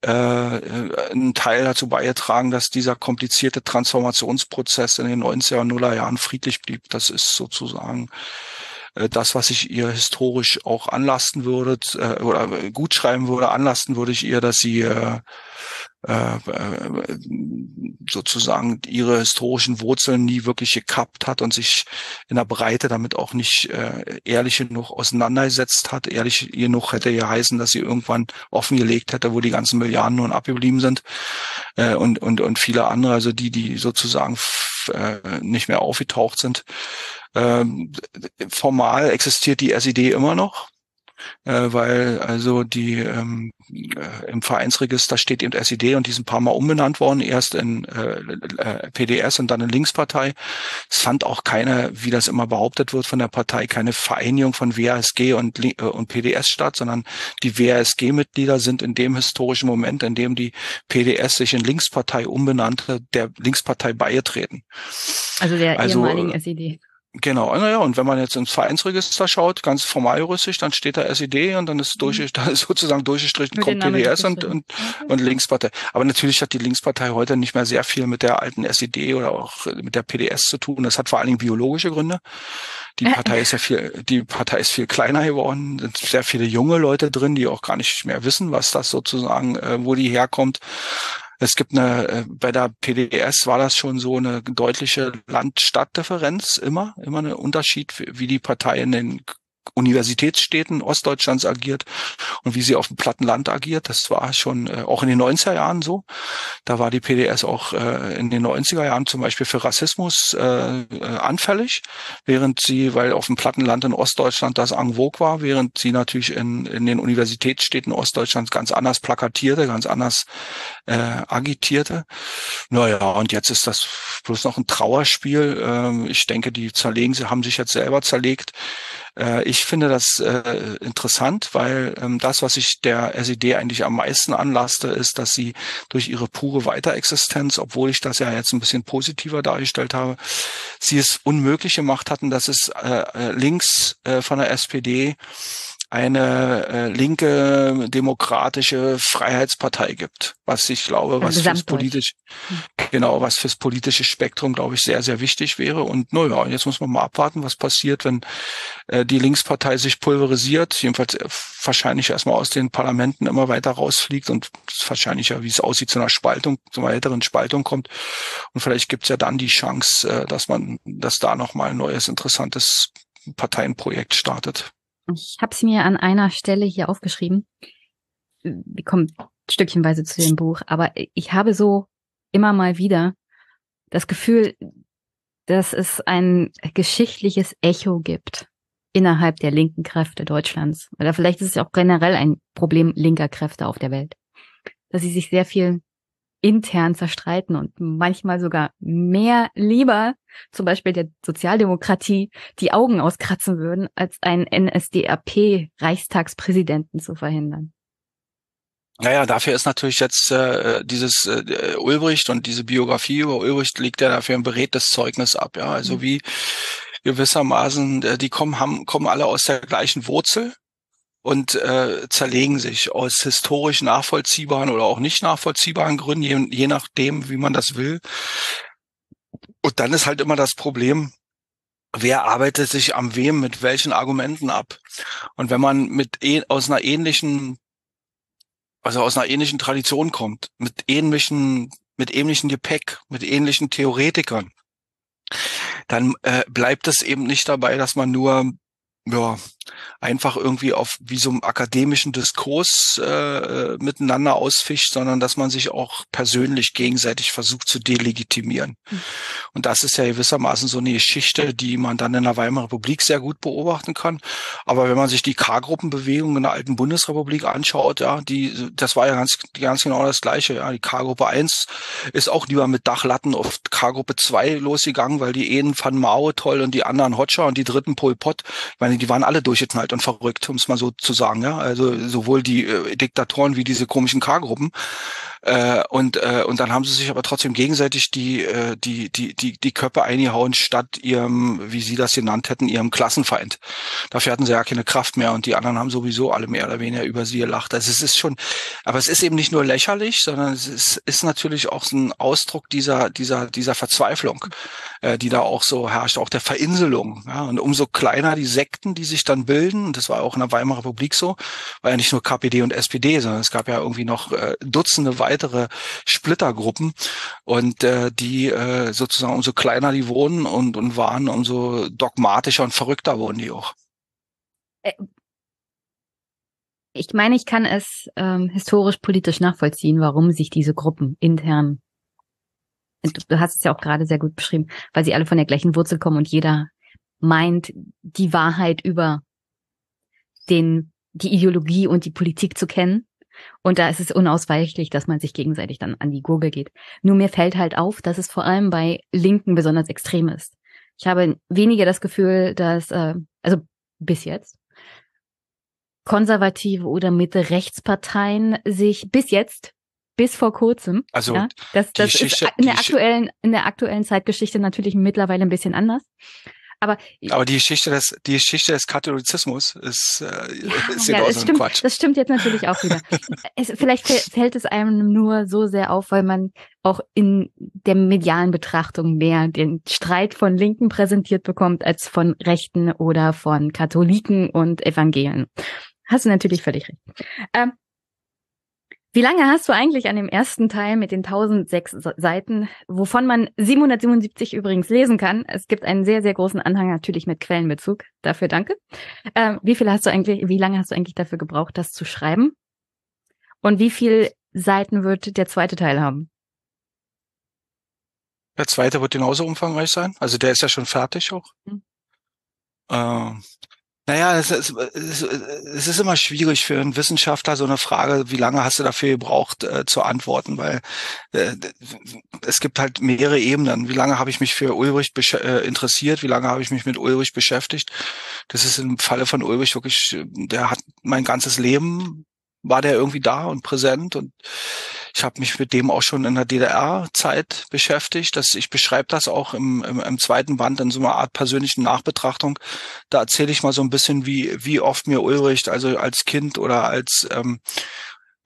äh, einen Teil dazu beigetragen, dass dieser komplizierte Transformationsprozess in den 90er und Nuller Jahren friedlich blieb. Das ist sozusagen äh, das, was ich ihr historisch auch anlasten würde äh, oder gut schreiben würde, anlasten würde ich ihr, dass sie äh, äh, äh, sozusagen ihre historischen Wurzeln nie wirklich gekappt hat und sich in der Breite damit auch nicht äh, ehrlich genug auseinandergesetzt hat. Ehrlich genug hätte ja heißen, dass sie irgendwann offengelegt hätte, wo die ganzen Milliarden nun abgeblieben sind äh, und, und, und viele andere, also die, die sozusagen äh, nicht mehr aufgetaucht sind. Ähm, formal existiert die SED immer noch äh, weil also die ähm, äh, im Vereinsregister steht eben SED und die sind ein paar Mal umbenannt worden, erst in äh, äh PDS und dann in Linkspartei. Es fand auch keine, wie das immer behauptet wird von der Partei, keine Vereinigung von WASG und, äh, und PDS statt, sondern die WASG-Mitglieder sind in dem historischen Moment, in dem die PDS sich in Linkspartei umbenannte, der Linkspartei beigetreten. Also der also, ehemaligen SED. Genau, naja, und wenn man jetzt ins Vereinsregister schaut, ganz formal juristisch, dann steht da SED und dann ist durch, mhm. da ist sozusagen durchgestrichen kommt PDS und, und, und Linkspartei. Aber natürlich hat die Linkspartei heute nicht mehr sehr viel mit der alten SED oder auch mit der PDS zu tun. Das hat vor allen Dingen biologische Gründe. Die Partei ist ja viel, die Partei ist viel kleiner geworden, sind sehr viele junge Leute drin, die auch gar nicht mehr wissen, was das sozusagen, äh, wo die herkommt. Es gibt eine, äh, bei der PDS war das schon so eine deutliche Land-Stadt-Differenz immer, immer ein Unterschied, wie die Partei in den Universitätsstädten Ostdeutschlands agiert und wie sie auf dem Plattenland agiert. Das war schon äh, auch in den 90er Jahren so. Da war die PDS auch äh, in den 90er Jahren zum Beispiel für Rassismus äh, äh, anfällig, während sie, weil auf dem Plattenland in Ostdeutschland das en vogue war, während sie natürlich in, in den Universitätsstädten Ostdeutschlands ganz anders plakatierte, ganz anders äh, agitierte. Naja, und jetzt ist das bloß noch ein Trauerspiel. Ähm, ich denke, die zerlegen, sie haben sich jetzt selber zerlegt. Äh, ich finde das äh, interessant, weil ähm, das, was ich der SED eigentlich am meisten anlaste, ist, dass sie durch ihre pure Weiterexistenz, obwohl ich das ja jetzt ein bisschen positiver dargestellt habe, sie es unmöglich gemacht hatten, dass es äh, links von der SPD eine äh, linke demokratische Freiheitspartei gibt, was ich glaube, was fürs politisch genau, was fürs politische Spektrum glaube ich sehr sehr wichtig wäre. Und naja, jetzt muss man mal abwarten, was passiert, wenn äh, die Linkspartei sich pulverisiert, jedenfalls äh, wahrscheinlich erstmal aus den Parlamenten immer weiter rausfliegt und wahrscheinlich ja, wie es aussieht, zu einer Spaltung, zu einer weiteren Spaltung kommt. Und vielleicht gibt's ja dann die Chance, äh, dass man, dass da noch mal ein neues interessantes Parteienprojekt startet. Ich habe es mir an einer Stelle hier aufgeschrieben. Wir kommen stückchenweise zu dem Buch, aber ich habe so immer mal wieder das Gefühl, dass es ein geschichtliches Echo gibt innerhalb der linken Kräfte Deutschlands. Oder vielleicht ist es auch generell ein Problem linker Kräfte auf der Welt. Dass sie sich sehr viel intern zerstreiten und manchmal sogar mehr lieber zum Beispiel der Sozialdemokratie die Augen auskratzen würden, als einen NSDAP-Reichstagspräsidenten zu verhindern. Naja, dafür ist natürlich jetzt äh, dieses äh, Ulbricht und diese Biografie über Ulbricht liegt ja dafür ein beredtes Zeugnis ab, ja. Also mhm. wie gewissermaßen, äh, die kommen, haben, kommen alle aus der gleichen Wurzel und äh, zerlegen sich aus historisch nachvollziehbaren oder auch nicht nachvollziehbaren Gründen, je, je nachdem, wie man das will. Und dann ist halt immer das Problem, wer arbeitet sich am wem mit welchen Argumenten ab. Und wenn man mit e aus einer ähnlichen, also aus einer ähnlichen Tradition kommt, mit ähnlichen, mit ähnlichen Gepäck, mit ähnlichen Theoretikern, dann äh, bleibt es eben nicht dabei, dass man nur ja, einfach irgendwie auf wie so einem akademischen Diskurs äh, miteinander ausfischt, sondern dass man sich auch persönlich gegenseitig versucht zu delegitimieren. Mhm. Und das ist ja gewissermaßen so eine Geschichte, die man dann in der Weimarer Republik sehr gut beobachten kann. Aber wenn man sich die K-Gruppenbewegung in der alten Bundesrepublik anschaut, ja, die, das war ja ganz, ganz genau das Gleiche. Ja, die K-Gruppe 1 ist auch lieber mit Dachlatten auf K-Gruppe 2 losgegangen, weil die einen fanden Mao toll und die anderen Hotscher und die dritten Pol Pot. Ich meine, die waren alle durchgeknallt und verrückt, um es mal so zu sagen. Ja, also sowohl die äh, Diktatoren wie diese komischen K-Gruppen. Äh, und, äh, und dann haben sie sich aber trotzdem gegenseitig die, äh, die, die, die, die Köpfe eingehauen, statt ihrem, wie sie das genannt hätten, ihrem Klassenfeind. Dafür hatten sie ja keine Kraft mehr und die anderen haben sowieso alle mehr oder weniger über sie gelacht. Also es ist schon, aber es ist eben nicht nur lächerlich, sondern es ist, ist natürlich auch so ein Ausdruck dieser, dieser, dieser Verzweiflung, äh, die da auch so herrscht, auch der Verinselung. Ja? Und umso kleiner die Sekten, die sich dann bilden, und das war auch in der Weimarer Republik so, war ja nicht nur KPD und SPD, sondern es gab ja irgendwie noch äh, Dutzende weitere Splittergruppen und äh, die äh, sozusagen umso kleiner die wurden und, und waren, umso dogmatischer und verrückter wurden die auch. Äh, ich meine, ich kann es ähm, historisch politisch nachvollziehen, warum sich diese Gruppen intern, du hast es ja auch gerade sehr gut beschrieben, weil sie alle von der gleichen Wurzel kommen und jeder meint, die Wahrheit über den, die Ideologie und die Politik zu kennen. Und da ist es unausweichlich, dass man sich gegenseitig dann an die Gurgel geht. Nur mir fällt halt auf, dass es vor allem bei Linken besonders extrem ist. Ich habe weniger das Gefühl, dass, äh, also bis jetzt, konservative oder Mitte-Rechtsparteien sich bis jetzt, bis vor kurzem, also ja, das, das ist in der aktuellen, in der aktuellen Zeitgeschichte natürlich mittlerweile ein bisschen anders. Aber, aber die Geschichte des, die Geschichte des Katholizismus ist, äh, ja, ist ja, das stimmt, Quatsch. Das stimmt jetzt natürlich auch wieder. es, vielleicht fällt es einem nur so sehr auf, weil man auch in der medialen Betrachtung mehr den Streit von Linken präsentiert bekommt als von Rechten oder von Katholiken und Evangelien. Hast du natürlich völlig recht. Ähm, wie lange hast du eigentlich an dem ersten Teil mit den 1006 Seiten, wovon man 777 übrigens lesen kann? Es gibt einen sehr, sehr großen Anhang natürlich mit Quellenbezug. Dafür danke. Ähm, wie viel hast du eigentlich, wie lange hast du eigentlich dafür gebraucht, das zu schreiben? Und wie viel Seiten wird der zweite Teil haben? Der zweite wird genauso umfangreich sein. Also der ist ja schon fertig auch. Mhm. Äh, naja, es ist, es ist immer schwierig für einen Wissenschaftler so eine Frage, wie lange hast du dafür gebraucht, äh, zu antworten, weil äh, es gibt halt mehrere Ebenen. Wie lange habe ich mich für Ulrich äh, interessiert? Wie lange habe ich mich mit Ulrich beschäftigt? Das ist im Falle von Ulrich wirklich, der hat mein ganzes Leben war der irgendwie da und präsent und ich habe mich mit dem auch schon in der DDR-Zeit beschäftigt. Das, ich beschreibe das auch im, im, im zweiten Band in so einer Art persönlichen Nachbetrachtung. Da erzähle ich mal so ein bisschen, wie, wie oft mir Ulrich, also als Kind oder als ähm,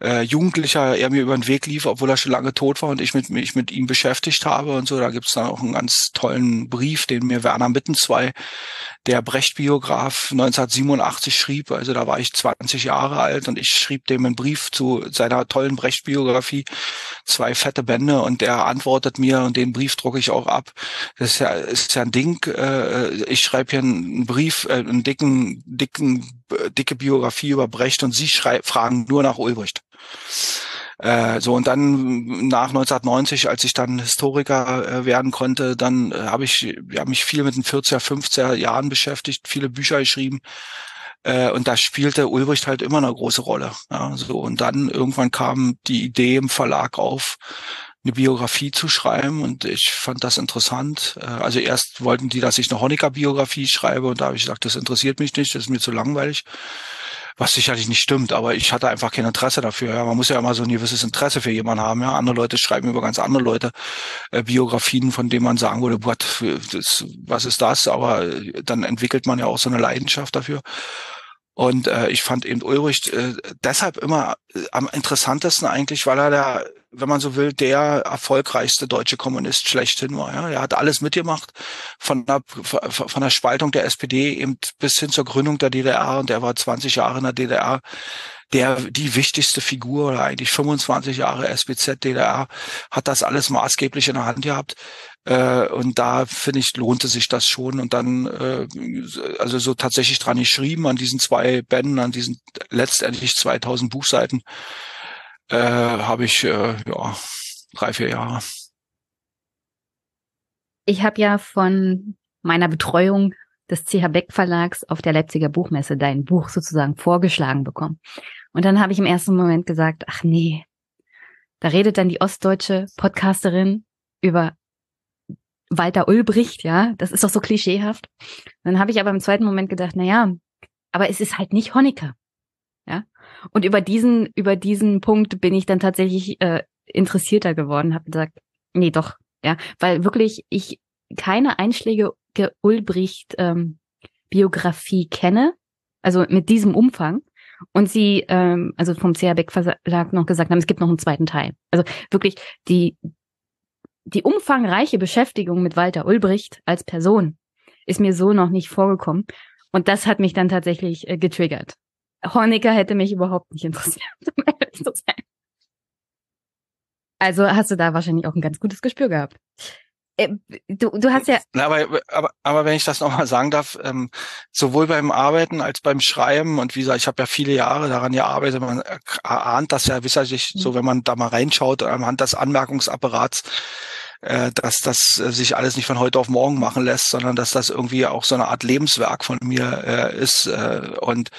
äh, Jugendlicher er mir über den Weg lief, obwohl er schon lange tot war und ich mit, mich mit ihm beschäftigt habe und so. Da gibt's dann auch einen ganz tollen Brief, den mir Werner Mittenzwei, der Brecht-Biograf, 1987 schrieb. Also da war ich 20 Jahre alt und ich schrieb dem einen Brief zu seiner tollen Brecht-Biografie, zwei fette Bände und der antwortet mir und den Brief drucke ich auch ab. Das ist ja, ist ja ein Ding. Äh, ich schreibe hier einen Brief, äh, einen dicken, dicken, dicke Biografie über Brecht und Sie fragen nur nach Ulbricht. Äh, so und dann nach 1990, als ich dann Historiker äh, werden konnte, dann äh, habe ich ja, mich viel mit den 40er, 50er Jahren beschäftigt, viele Bücher geschrieben. Äh, und da spielte Ulbricht halt immer eine große Rolle. Ja, so und dann irgendwann kam die Idee im Verlag auf, eine Biografie zu schreiben und ich fand das interessant. Äh, also erst wollten die, dass ich eine Honecker-Biografie schreibe und da habe ich gesagt, das interessiert mich nicht, das ist mir zu langweilig was sicherlich nicht stimmt, aber ich hatte einfach kein Interesse dafür. Ja. Man muss ja immer so ein gewisses Interesse für jemanden haben. Ja. Andere Leute schreiben über ganz andere Leute äh, Biografien, von denen man sagen würde, what, das, was ist das? Aber äh, dann entwickelt man ja auch so eine Leidenschaft dafür. Und äh, ich fand eben Ulrich äh, deshalb immer äh, am interessantesten eigentlich, weil er da, wenn man so will, der erfolgreichste deutsche Kommunist schlechthin war. Ja? Er hat alles mitgemacht, von der, von der Spaltung der SPD eben bis hin zur Gründung der DDR und er war 20 Jahre in der DDR der die wichtigste Figur oder eigentlich 25 Jahre SBZ DDR hat das alles maßgeblich in der Hand gehabt. Äh, und da finde ich, lohnte sich das schon. Und dann, äh, also so tatsächlich dran geschrieben an diesen zwei Bänden, an diesen letztendlich 2000 Buchseiten, äh, habe ich, äh, ja, drei, vier Jahre. Ich habe ja von meiner Betreuung des CH Beck Verlags auf der Leipziger Buchmesse dein Buch sozusagen vorgeschlagen bekommen. Und dann habe ich im ersten Moment gesagt, ach nee, da redet dann die ostdeutsche Podcasterin über Walter Ulbricht, ja, das ist doch so klischeehaft. Dann habe ich aber im zweiten Moment gedacht, na ja, aber es ist halt nicht Honecker, ja. Und über diesen über diesen Punkt bin ich dann tatsächlich äh, interessierter geworden, habe gesagt, nee, doch, ja, weil wirklich ich keine Einschläge Ulbricht ähm, Biografie kenne, also mit diesem Umfang. Und sie, ähm, also vom CH Beck Verlag noch gesagt haben, es gibt noch einen zweiten Teil. Also wirklich die, die umfangreiche Beschäftigung mit Walter Ulbricht als Person ist mir so noch nicht vorgekommen. Und das hat mich dann tatsächlich äh, getriggert. Honecker hätte mich überhaupt nicht interessiert, um ehrlich zu sein. Also hast du da wahrscheinlich auch ein ganz gutes Gespür gehabt. Äh, du, du hast ja. Aber, aber, aber wenn ich das nochmal sagen darf, ähm, sowohl beim Arbeiten als beim Schreiben und wie gesagt, ich habe ja viele Jahre daran gearbeitet, man ahnt das ja sicherlich mhm. so, wenn man da mal reinschaut anhand des Anmerkungsapparats, äh, dass das äh, sich alles nicht von heute auf morgen machen lässt, sondern dass das irgendwie auch so eine Art Lebenswerk von mir äh, ist äh, und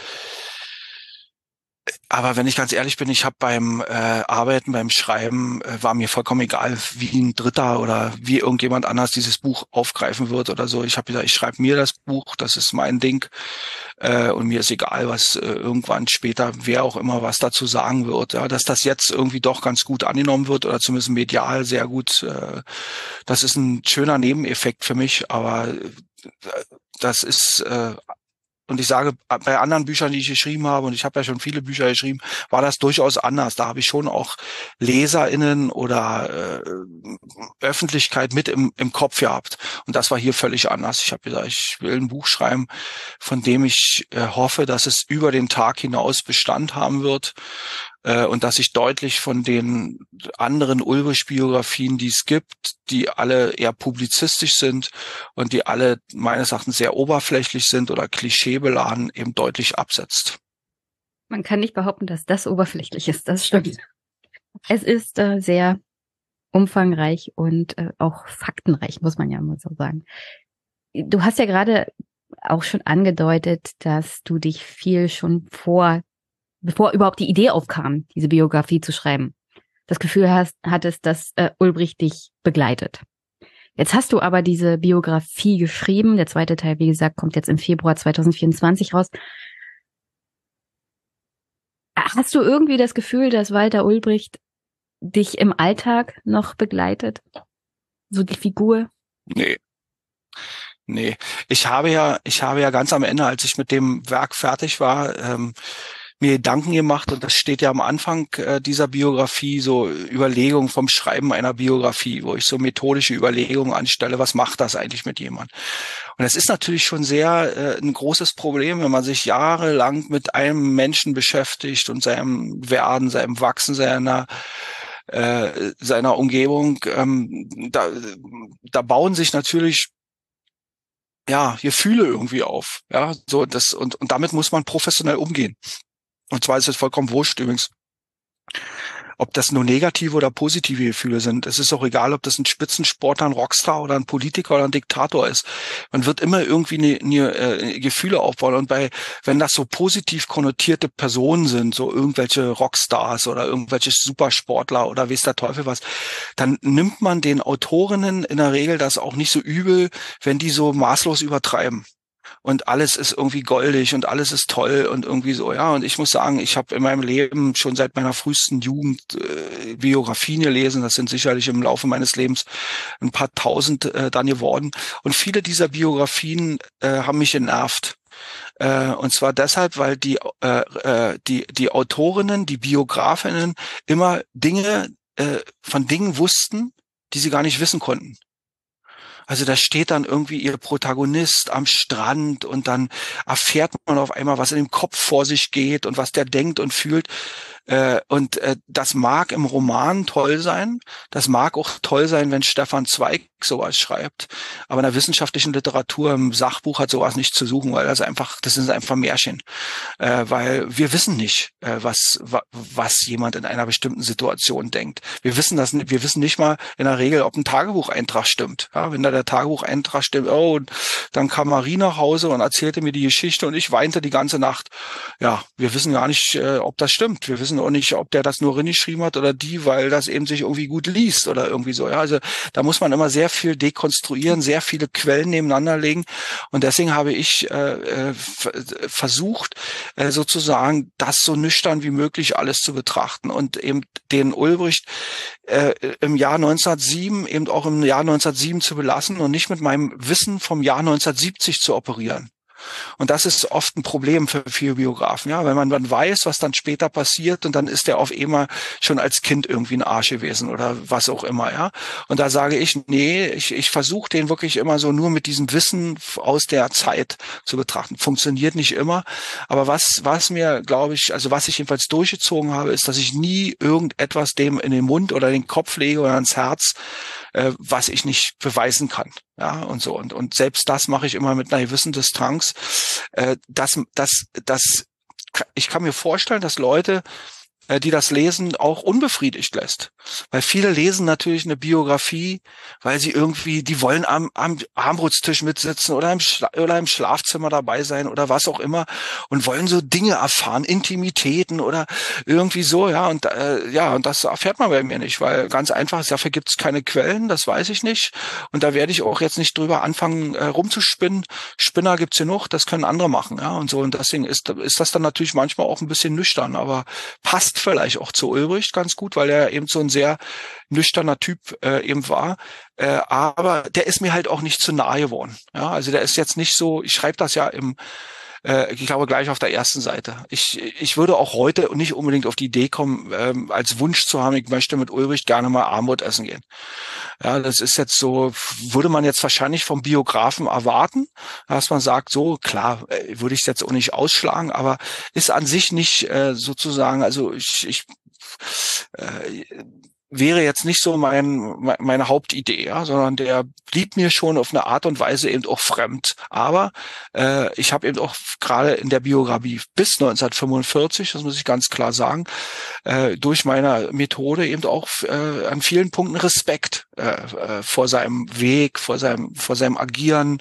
aber wenn ich ganz ehrlich bin, ich habe beim äh, Arbeiten, beim Schreiben, äh, war mir vollkommen egal, wie ein Dritter oder wie irgendjemand anders dieses Buch aufgreifen wird oder so. Ich habe gesagt, ich schreibe mir das Buch, das ist mein Ding. Äh, und mir ist egal, was äh, irgendwann später, wer auch immer was dazu sagen wird. Ja, dass das jetzt irgendwie doch ganz gut angenommen wird oder zumindest medial sehr gut, äh, das ist ein schöner Nebeneffekt für mich, aber äh, das ist äh, und ich sage, bei anderen Büchern, die ich geschrieben habe, und ich habe ja schon viele Bücher geschrieben, war das durchaus anders. Da habe ich schon auch LeserInnen oder äh, Öffentlichkeit mit im, im Kopf gehabt. Und das war hier völlig anders. Ich habe gesagt, ich will ein Buch schreiben, von dem ich äh, hoffe, dass es über den Tag hinaus Bestand haben wird äh, und dass ich deutlich von den anderen Ulrich-Biografien, die es gibt, die alle eher publizistisch sind und die alle meines Erachtens sehr oberflächlich sind oder klischeebeladen, eben deutlich absetzt. Man kann nicht behaupten, dass das oberflächlich ist, das stimmt. Es ist äh, sehr umfangreich und äh, auch faktenreich, muss man ja mal so sagen. Du hast ja gerade auch schon angedeutet, dass du dich viel schon vor bevor überhaupt die Idee aufkam, diese Biografie zu schreiben, das Gefühl hast, hattest, dass äh, Ulbricht dich begleitet. Jetzt hast du aber diese Biografie geschrieben. Der zweite Teil, wie gesagt, kommt jetzt im Februar 2024 raus. Hast du irgendwie das Gefühl, dass Walter Ulbricht dich im Alltag noch begleitet? So die Figur? Nee. Nee. Ich habe ja, ich habe ja ganz am Ende, als ich mit dem Werk fertig war, ähm, mir Gedanken gemacht und das steht ja am Anfang äh, dieser Biografie, so Überlegungen vom Schreiben einer Biografie, wo ich so methodische Überlegungen anstelle, was macht das eigentlich mit jemand? Und es ist natürlich schon sehr äh, ein großes Problem, wenn man sich jahrelang mit einem Menschen beschäftigt und seinem Werden, seinem Wachsen, seiner äh, seiner Umgebung, ähm, da, da bauen sich natürlich ja, Gefühle irgendwie auf. Ja, so das und, und damit muss man professionell umgehen. Und zwar ist es vollkommen wurscht übrigens, ob das nur negative oder positive Gefühle sind. Es ist auch egal, ob das ein Spitzensportler, ein Rockstar oder ein Politiker oder ein Diktator ist. Man wird immer irgendwie eine, eine, äh, Gefühle aufbauen. Und bei, wenn das so positiv konnotierte Personen sind, so irgendwelche Rockstars oder irgendwelche Supersportler oder weiß der Teufel was, dann nimmt man den Autorinnen in der Regel das auch nicht so übel, wenn die so maßlos übertreiben und alles ist irgendwie goldig und alles ist toll und irgendwie so, ja. Und ich muss sagen, ich habe in meinem Leben schon seit meiner frühesten Jugend äh, Biografien gelesen. Das sind sicherlich im Laufe meines Lebens ein paar tausend äh, dann geworden. Und viele dieser Biografien äh, haben mich genervt. Äh, und zwar deshalb, weil die, äh, äh, die, die Autorinnen, die Biografinnen immer Dinge von Dingen wussten, die sie gar nicht wissen konnten. Also da steht dann irgendwie ihr Protagonist am Strand und dann erfährt man auf einmal, was in dem Kopf vor sich geht und was der denkt und fühlt. Äh, und äh, das mag im Roman toll sein. Das mag auch toll sein, wenn Stefan Zweig sowas schreibt. Aber in der wissenschaftlichen Literatur, im Sachbuch hat sowas nicht zu suchen, weil das einfach, das sind einfach Märchen. Äh, weil wir wissen nicht, äh, was, was jemand in einer bestimmten Situation denkt. Wir wissen das, wir wissen nicht mal in der Regel, ob ein Tagebucheintrag stimmt. Ja, wenn da der Tagebucheintrag stimmt, oh, dann kam Marie nach Hause und erzählte mir die Geschichte und ich weinte die ganze Nacht. Ja, wir wissen gar nicht, äh, ob das stimmt. Wir wissen auch nicht, ob der das nur geschrieben hat oder die, weil das eben sich irgendwie gut liest oder irgendwie so. Ja, also da muss man immer sehr viel dekonstruieren, sehr viele Quellen nebeneinander legen. Und deswegen habe ich äh, äh versucht, äh, sozusagen das so nüchtern wie möglich alles zu betrachten und eben den Ulbricht äh, im Jahr 1907 eben auch im Jahr 1907 zu belassen und nicht mit meinem Wissen vom Jahr 1970 zu operieren. Und das ist oft ein Problem für viele Biografen, ja, wenn man dann weiß, was dann später passiert und dann ist der auf immer schon als Kind irgendwie ein Arsch gewesen oder was auch immer, ja. Und da sage ich, nee, ich, ich versuche den wirklich immer so nur mit diesem Wissen aus der Zeit zu betrachten. Funktioniert nicht immer, aber was, was mir, glaube ich, also was ich jedenfalls durchgezogen habe, ist, dass ich nie irgendetwas dem in den Mund oder den Kopf lege oder ans Herz, äh, was ich nicht beweisen kann. Ja, und so. Und, und selbst das mache ich immer mit einer gewissen Distanz. Äh, das, das, das, ich kann mir vorstellen, dass Leute die das Lesen auch unbefriedigt lässt. Weil viele lesen natürlich eine Biografie, weil sie irgendwie, die wollen am, am Armbrutstisch mitsitzen oder im, oder im Schlafzimmer dabei sein oder was auch immer und wollen so Dinge erfahren, Intimitäten oder irgendwie so, ja, und äh, ja, und das erfährt man bei mir nicht, weil ganz einfach, dafür gibt es keine Quellen, das weiß ich nicht. Und da werde ich auch jetzt nicht drüber anfangen, äh, rumzuspinnen. Spinner gibt's genug, das können andere machen, ja, und so. Und deswegen ist, ist das dann natürlich manchmal auch ein bisschen nüchtern, aber passt vielleicht auch zu Ulbricht ganz gut, weil er eben so ein sehr nüchterner Typ äh, eben war. Äh, aber der ist mir halt auch nicht zu nahe geworden. Ja, also der ist jetzt nicht so, ich schreibe das ja im äh, ich glaube gleich auf der ersten Seite. Ich, ich würde auch heute nicht unbedingt auf die Idee kommen, ähm, als Wunsch zu haben, ich möchte mit Ulbricht gerne mal Armut essen gehen. Ja, das ist jetzt so, würde man jetzt wahrscheinlich vom Biografen erwarten, dass man sagt, so klar, äh, würde ich jetzt auch nicht ausschlagen, aber ist an sich nicht äh, sozusagen, also ich, ich äh, wäre jetzt nicht so mein, meine Hauptidee, ja, sondern der blieb mir schon auf eine Art und Weise eben auch fremd. Aber äh, ich habe eben auch gerade in der Biografie bis 1945, das muss ich ganz klar sagen, äh, durch meine Methode eben auch äh, an vielen Punkten Respekt äh, äh, vor seinem Weg, vor seinem, vor seinem Agieren.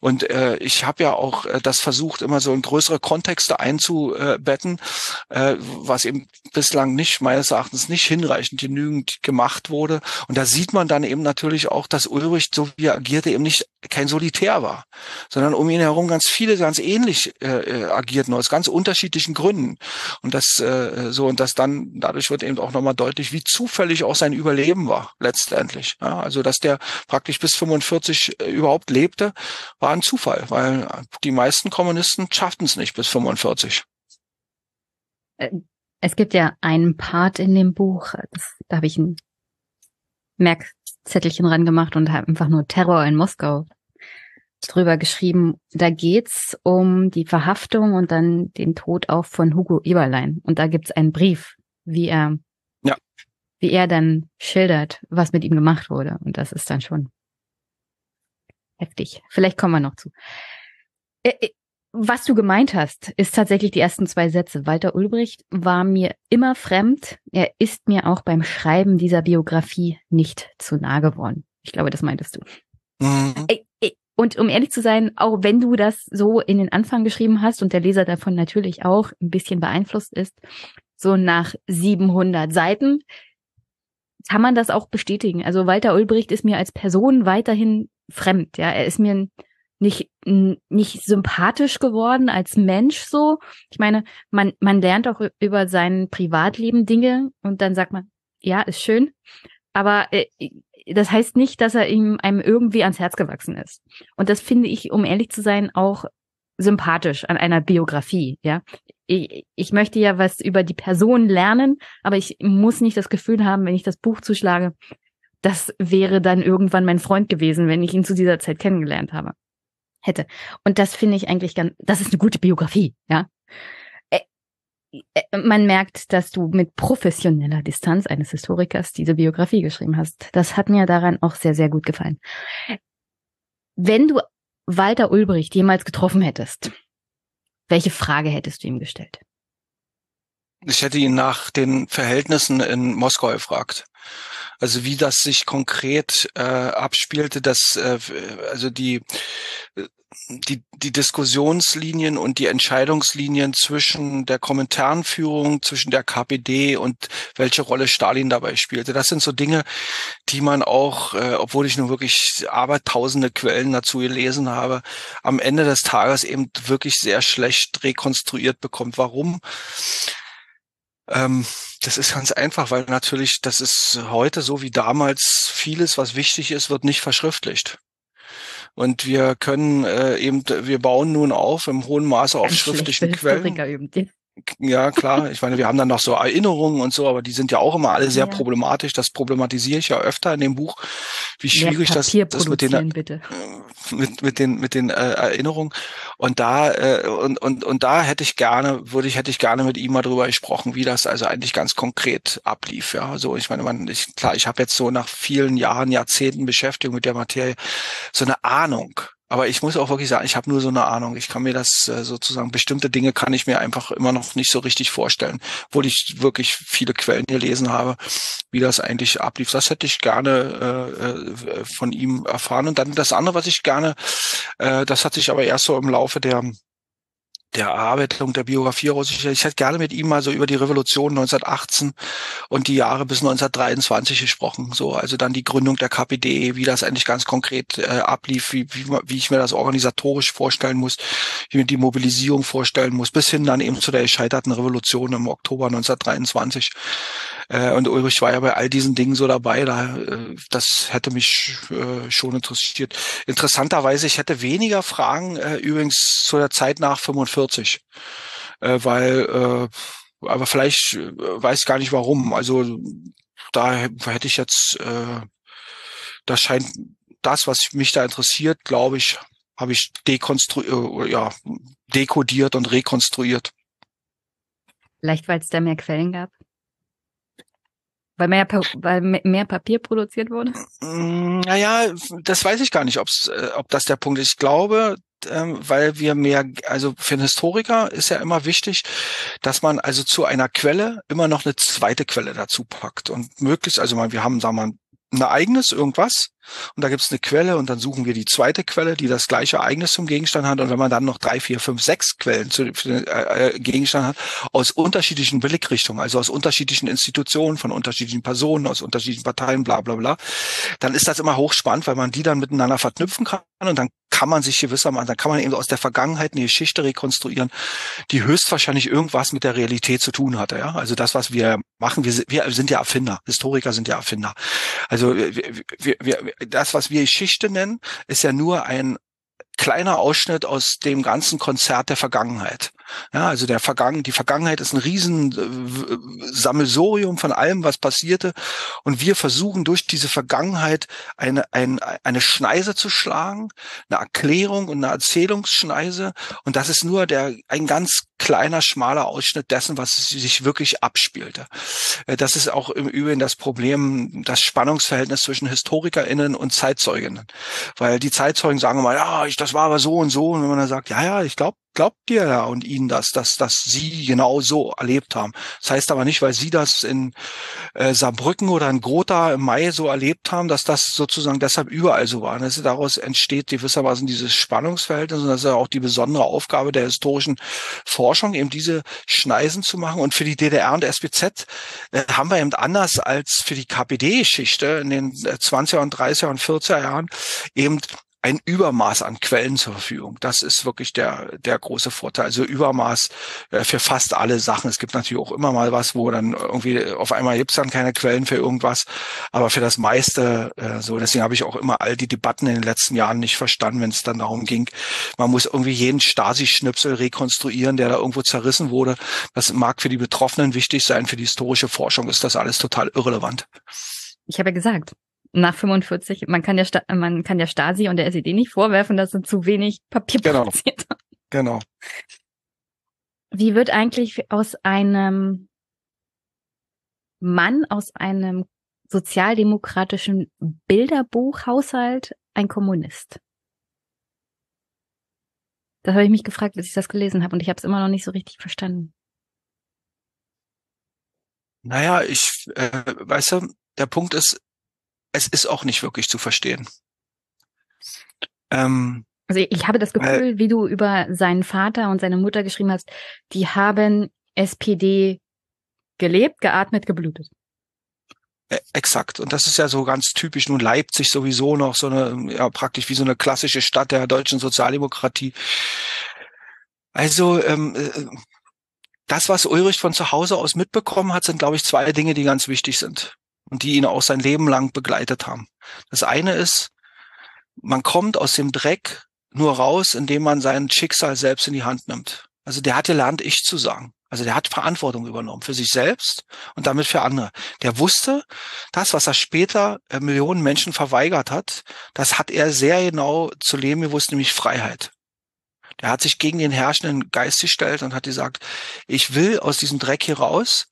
Und äh, ich habe ja auch äh, das versucht, immer so in größere Kontexte einzubetten, äh, was eben bislang nicht, meines Erachtens nicht hinreichend genügend gemacht wurde. Und da sieht man dann eben natürlich auch, dass Ulrich, so wie er agierte, eben nicht kein Solitär war, sondern um ihn herum ganz viele ganz ähnlich äh, äh agierten aus ganz unterschiedlichen Gründen. Und das äh, so und das dann dadurch wird eben auch nochmal deutlich, wie zufällig auch sein Überleben war letztendlich. Ja, also dass der praktisch bis 45 äh, überhaupt lebte, war ein Zufall, weil die meisten Kommunisten schafften es nicht bis 45. Es gibt ja einen Part in dem Buch, das, da habe ich ein Merkzettelchen ran gemacht und habe einfach nur Terror in Moskau drüber geschrieben. Da geht's um die Verhaftung und dann den Tod auch von Hugo Eberlein. Und da gibt's einen Brief, wie er, ja. wie er dann schildert, was mit ihm gemacht wurde. Und das ist dann schon heftig. Vielleicht kommen wir noch zu. Was du gemeint hast, ist tatsächlich die ersten zwei Sätze. Walter Ulbricht war mir immer fremd. Er ist mir auch beim Schreiben dieser Biografie nicht zu nah geworden. Ich glaube, das meintest du. Mhm. Und um ehrlich zu sein, auch wenn du das so in den Anfang geschrieben hast und der Leser davon natürlich auch ein bisschen beeinflusst ist, so nach 700 Seiten, kann man das auch bestätigen. Also Walter Ulbricht ist mir als Person weiterhin fremd. Ja, er ist mir nicht, nicht sympathisch geworden als Mensch so. Ich meine, man, man lernt auch über sein Privatleben Dinge und dann sagt man, ja, ist schön. Aber äh, das heißt nicht, dass er ihm einem irgendwie ans Herz gewachsen ist. Und das finde ich, um ehrlich zu sein, auch sympathisch an einer Biografie, ja. Ich, ich möchte ja was über die Person lernen, aber ich muss nicht das Gefühl haben, wenn ich das Buch zuschlage, das wäre dann irgendwann mein Freund gewesen, wenn ich ihn zu dieser Zeit kennengelernt habe hätte. Und das finde ich eigentlich ganz, das ist eine gute Biografie, ja. man merkt, dass du mit professioneller Distanz eines Historikers diese Biografie geschrieben hast. Das hat mir daran auch sehr, sehr gut gefallen. Wenn du Walter Ulbricht jemals getroffen hättest, welche Frage hättest du ihm gestellt? Ich hätte ihn nach den Verhältnissen in Moskau gefragt. Also wie das sich konkret äh, abspielte, dass äh, also die die, die Diskussionslinien und die Entscheidungslinien zwischen der Kommentarführung, zwischen der KPD und welche Rolle Stalin dabei spielte. Das sind so Dinge, die man auch, äh, obwohl ich nun wirklich abertausende Quellen dazu gelesen habe, am Ende des Tages eben wirklich sehr schlecht rekonstruiert bekommt. Warum? Ähm, das ist ganz einfach, weil natürlich, das ist heute so wie damals, vieles, was wichtig ist, wird nicht verschriftlicht. Und wir können äh, eben, wir bauen nun auf im hohen Maße auf schriftlichen Quellen. Ja, klar. Ich meine, wir haben dann noch so Erinnerungen und so, aber die sind ja auch immer alle sehr ja. problematisch. Das problematisiere ich ja öfter in dem Buch, wie schwierig das, das mit den, bitte. mit, mit den, mit den äh, Erinnerungen. Und da, äh, und, und, und da hätte ich gerne, würde ich, hätte ich gerne mit ihm mal drüber gesprochen, wie das also eigentlich ganz konkret ablief. Ja, so, ich meine, man, ich, klar, ich habe jetzt so nach vielen Jahren, Jahrzehnten Beschäftigung mit der Materie so eine Ahnung, aber ich muss auch wirklich sagen, ich habe nur so eine Ahnung. Ich kann mir das äh, sozusagen, bestimmte Dinge kann ich mir einfach immer noch nicht so richtig vorstellen, obwohl ich wirklich viele Quellen gelesen habe, wie das eigentlich ablief. Das hätte ich gerne äh, äh, von ihm erfahren. Und dann das andere, was ich gerne, äh, das hat sich aber erst so im Laufe der der Erarbeitung der Biografie russischer. Ich hätte gerne mit ihm mal so über die Revolution 1918 und die Jahre bis 1923 gesprochen. So, also dann die Gründung der KPD, wie das eigentlich ganz konkret äh, ablief, wie, wie, wie ich mir das organisatorisch vorstellen muss, wie mir die Mobilisierung vorstellen muss, bis hin dann eben zu der gescheiterten Revolution im Oktober 1923. Äh, und Ulrich war ja bei all diesen Dingen so dabei. Da, äh, das hätte mich äh, schon interessiert. Interessanterweise, ich hätte weniger Fragen äh, übrigens zu der Zeit nach 45, äh, weil, äh, aber vielleicht äh, weiß gar nicht warum. Also da hätte ich jetzt, äh, das scheint das, was mich da interessiert, glaube ich, habe ich dekonstruiert, äh, ja, dekodiert und rekonstruiert. Vielleicht, weil es da mehr Quellen gab? Weil mehr, weil mehr Papier produziert wurde? Mm, naja, das weiß ich gar nicht, ob's, äh, ob das der Punkt ist. Ich glaube, ähm, weil wir mehr, also für einen Historiker ist ja immer wichtig, dass man also zu einer Quelle immer noch eine zweite Quelle dazu packt und möglichst, also wir haben, sagen wir mal, ein Ereignis, irgendwas, und da gibt es eine Quelle und dann suchen wir die zweite Quelle, die das gleiche Ereignis zum Gegenstand hat. Und wenn man dann noch drei, vier, fünf, sechs Quellen zu, äh, äh, Gegenstand hat, aus unterschiedlichen Blickrichtungen, also aus unterschiedlichen Institutionen, von unterschiedlichen Personen, aus unterschiedlichen Parteien, bla bla bla, dann ist das immer hochspannend, weil man die dann miteinander verknüpfen kann und dann kann man sich gewissermaßen, dann kann man eben aus der Vergangenheit eine Geschichte rekonstruieren, die höchstwahrscheinlich irgendwas mit der Realität zu tun hatte. Ja? Also das, was wir machen, wir, wir sind ja Erfinder, Historiker sind ja Erfinder. Also wir, wir, wir, das, was wir Geschichte nennen, ist ja nur ein kleiner Ausschnitt aus dem ganzen Konzert der Vergangenheit. Ja, also der Vergangen, die Vergangenheit ist ein riesen äh, Sammelsorium von allem, was passierte. Und wir versuchen durch diese Vergangenheit eine, eine, eine Schneise zu schlagen, eine Erklärung und eine Erzählungsschneise. Und das ist nur der, ein ganz kleiner, schmaler Ausschnitt dessen, was sich wirklich abspielte. Äh, das ist auch im Übrigen das Problem, das Spannungsverhältnis zwischen HistorikerInnen und Zeitzeuginnen. Weil die Zeitzeugen sagen mal, ja, ich, das war aber so und so. Und wenn man dann sagt, ja, ja, ich glaube, glaubt dir ja und ihnen das, dass, dass sie genau so erlebt haben. Das heißt aber nicht, weil sie das in äh, Saarbrücken oder in Grota im Mai so erlebt haben, dass das sozusagen deshalb überall so war. Das, daraus entsteht gewissermaßen dieses Spannungsverhältnis und das ist ja auch die besondere Aufgabe der historischen Forschung, eben diese Schneisen zu machen. Und für die DDR und SBZ äh, haben wir eben anders als für die KPD-Geschichte in den 20er und 30er und 40er Jahren eben ein Übermaß an Quellen zur Verfügung. Das ist wirklich der, der große Vorteil. Also Übermaß äh, für fast alle Sachen. Es gibt natürlich auch immer mal was, wo dann irgendwie auf einmal gibt's dann keine Quellen für irgendwas. Aber für das meiste äh, so. Deswegen habe ich auch immer all die Debatten in den letzten Jahren nicht verstanden, wenn es dann darum ging, man muss irgendwie jeden Stasi-Schnipsel rekonstruieren, der da irgendwo zerrissen wurde. Das mag für die Betroffenen wichtig sein. Für die historische Forschung ist das alles total irrelevant. Ich habe ja gesagt, nach 45, man kann der, Sta man kann der Stasi und der SED nicht vorwerfen, dass sie zu wenig Papier genau. produziert haben. Genau. Wie wird eigentlich aus einem Mann aus einem sozialdemokratischen Bilderbuchhaushalt ein Kommunist? Das habe ich mich gefragt, als ich das gelesen habe und ich habe es immer noch nicht so richtig verstanden. Naja, ich, äh, weißt du, der Punkt ist, es ist auch nicht wirklich zu verstehen. Ähm, also ich habe das Gefühl, wie du über seinen Vater und seine Mutter geschrieben hast, die haben SPD gelebt, geatmet, geblutet. Äh, exakt. Und das ist ja so ganz typisch. Nun Leipzig sowieso noch so eine, ja, praktisch wie so eine klassische Stadt der deutschen Sozialdemokratie. Also, ähm, äh, das, was Ulrich von zu Hause aus mitbekommen hat, sind, glaube ich, zwei Dinge, die ganz wichtig sind und die ihn auch sein Leben lang begleitet haben. Das eine ist, man kommt aus dem Dreck nur raus, indem man sein Schicksal selbst in die Hand nimmt. Also der hat gelernt, ich zu sagen. Also der hat Verantwortung übernommen für sich selbst und damit für andere. Der wusste, das, was er später äh, Millionen Menschen verweigert hat, das hat er sehr genau zu leben gewusst, nämlich Freiheit. Der hat sich gegen den herrschenden Geist gestellt und hat gesagt, ich will aus diesem Dreck hier raus.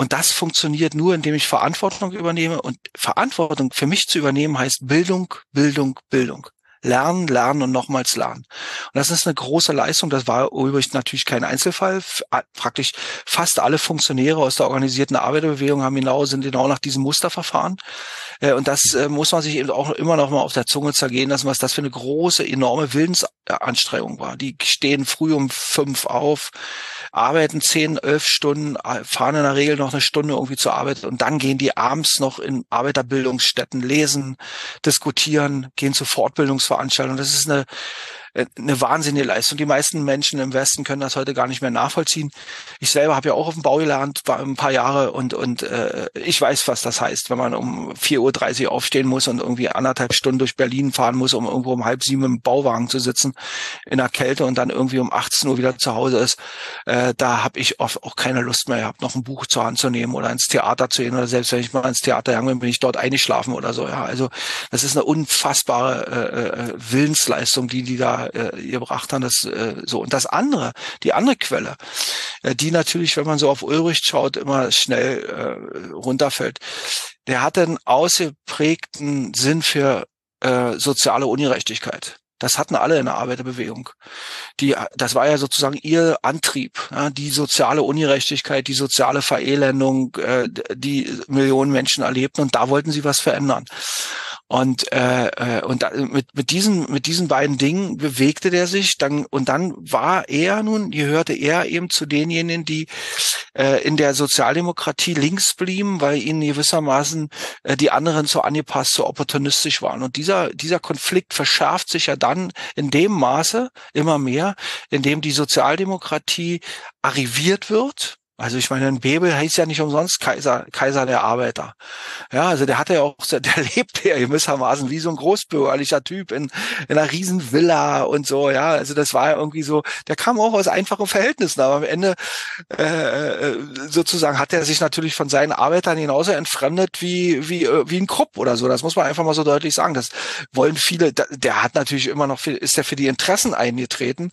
Und das funktioniert nur, indem ich Verantwortung übernehme. Und Verantwortung für mich zu übernehmen heißt Bildung, Bildung, Bildung lernen, lernen und nochmals lernen. Und das ist eine große Leistung. Das war übrigens natürlich kein Einzelfall. Praktisch fast alle Funktionäre aus der organisierten Arbeiterbewegung haben genau, sind genau nach diesem Muster verfahren. Äh, und das äh, muss man sich eben auch immer noch mal auf der Zunge zergehen lassen, was das für eine große, enorme Willensanstrengung war. Die stehen früh um fünf auf, arbeiten zehn, elf Stunden, fahren in der Regel noch eine Stunde irgendwie zur Arbeit und dann gehen die abends noch in Arbeiterbildungsstätten lesen, diskutieren, gehen zu Fortbildungsveranstaltungen. Das ist eine eine wahnsinnige Leistung. Die meisten Menschen im Westen können das heute gar nicht mehr nachvollziehen. Ich selber habe ja auch auf dem Bau gelernt, war ein paar Jahre und, und äh, ich weiß, was das heißt, wenn man um 4.30 Uhr aufstehen muss und irgendwie anderthalb Stunden durch Berlin fahren muss, um irgendwo um halb sieben im Bauwagen zu sitzen in der Kälte und dann irgendwie um 18 Uhr wieder zu Hause ist. Äh, da habe ich oft auch keine Lust mehr gehabt, noch ein Buch zur Hand zu nehmen oder ins Theater zu gehen oder selbst wenn ich mal ins Theater gegangen bin, bin ich dort eingeschlafen oder so. Ja, also das ist eine unfassbare äh, äh Willensleistung, die die da äh, gebracht haben. Das, äh, so. Und das andere, die andere Quelle, äh, die natürlich, wenn man so auf Ulrich schaut, immer schnell äh, runterfällt, der hat einen ausgeprägten Sinn für äh, soziale Ungerechtigkeit. Das hatten alle in der Arbeiterbewegung. Die, das war ja sozusagen ihr Antrieb, ja, die soziale Ungerechtigkeit, die soziale Verelendung, äh, die Millionen Menschen erlebten und da wollten sie was verändern. Und, äh, äh, und da, mit, mit, diesen, mit diesen beiden Dingen bewegte der sich dann und dann war er nun, gehörte er eben zu denjenigen, die äh, in der Sozialdemokratie links blieben, weil ihnen gewissermaßen äh, die anderen zu angepasst, zu opportunistisch waren. Und dieser, dieser Konflikt verschärft sich ja dann in dem Maße immer mehr, in dem die Sozialdemokratie arriviert wird also ich meine, ein Bebel heißt ja nicht umsonst Kaiser, Kaiser der Arbeiter. Ja, also der hatte ja auch, der lebt ja gewissermaßen wie so ein großbürgerlicher Typ in, in einer riesen Villa und so, ja. Also das war ja irgendwie so, der kam auch aus einfachen Verhältnissen, aber am Ende äh, äh sozusagen hat er sich natürlich von seinen Arbeitern genauso entfremdet wie, wie, äh, wie ein Krupp oder so. Das muss man einfach mal so deutlich sagen. Das wollen viele, der hat natürlich immer noch, viel, ist er für die Interessen eingetreten,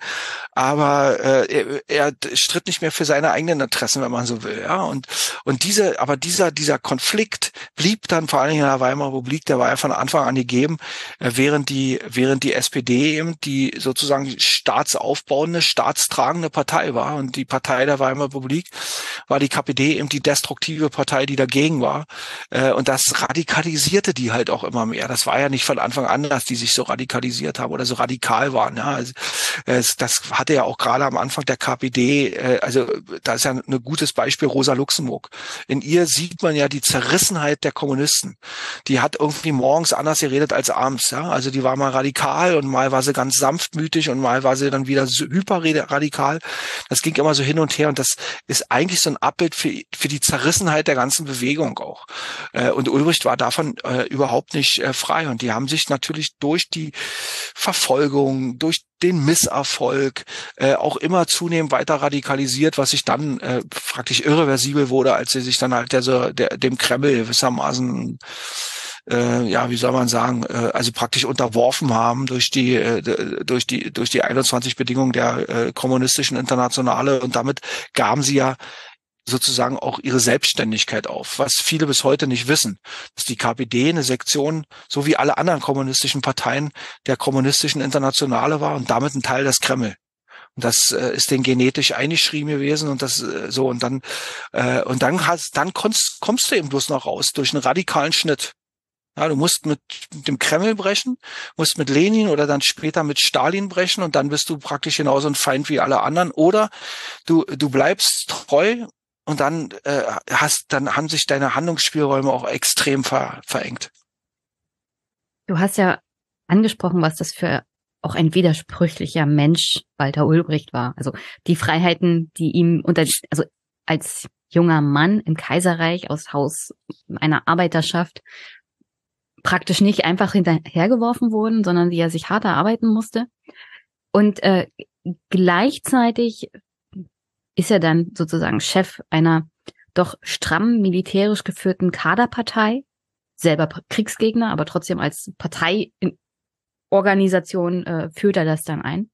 aber äh, er, er stritt nicht mehr für seine eigenen Interessen lassen, wenn man so will. Ja, und und diese, aber dieser dieser Konflikt blieb dann vor allen Dingen in der Weimarer Republik, der war ja von Anfang an gegeben, äh, während die während die SPD eben die sozusagen staatsaufbauende, staatstragende Partei war und die Partei der Weimarer Republik war die KPD eben die destruktive Partei, die dagegen war. Äh, und das radikalisierte die halt auch immer mehr. Das war ja nicht von Anfang an, dass die sich so radikalisiert haben oder so radikal waren. Ja, also, das hatte ja auch gerade am Anfang der KPD, äh, also da ist ja eine gutes Beispiel Rosa Luxemburg. In ihr sieht man ja die Zerrissenheit der Kommunisten. Die hat irgendwie morgens anders geredet als abends. Ja? Also die war mal radikal und mal war sie ganz sanftmütig und mal war sie dann wieder hyperradikal. Das ging immer so hin und her und das ist eigentlich so ein Abbild für, für die Zerrissenheit der ganzen Bewegung auch. Äh, und Ulbricht war davon äh, überhaupt nicht äh, frei und die haben sich natürlich durch die Verfolgung, durch den Misserfolg äh, auch immer zunehmend weiter radikalisiert, was sich dann äh, praktisch irreversibel wurde, als sie sich dann halt der, der, dem Kreml gewissermaßen äh, ja, wie soll man sagen, äh, also praktisch unterworfen haben durch die, äh, durch die, durch die 21 Bedingungen der äh, kommunistischen Internationale. Und damit gaben sie ja sozusagen auch ihre Selbstständigkeit auf, was viele bis heute nicht wissen, dass die KPD eine Sektion, so wie alle anderen kommunistischen Parteien, der kommunistischen Internationale war und damit ein Teil des Kreml. Und das äh, ist den genetisch eingeschrieben gewesen und das äh, so und dann äh, und dann hast dann kommst, kommst du eben bloß noch raus durch einen radikalen Schnitt. Ja, du musst mit dem Kreml brechen, musst mit Lenin oder dann später mit Stalin brechen und dann bist du praktisch genauso ein Feind wie alle anderen. Oder du, du bleibst treu und dann äh, hast, dann haben sich deine Handlungsspielräume auch extrem ver, verengt. Du hast ja angesprochen, was das für auch ein widersprüchlicher Mensch Walter Ulbricht war. Also die Freiheiten, die ihm unter, also als junger Mann im Kaiserreich aus Haus einer Arbeiterschaft praktisch nicht einfach hinterhergeworfen wurden, sondern die er sich hart erarbeiten musste. Und äh, gleichzeitig ist er dann sozusagen Chef einer doch stramm militärisch geführten Kaderpartei, selber Kriegsgegner, aber trotzdem als Parteiorganisation äh, führt er das dann ein.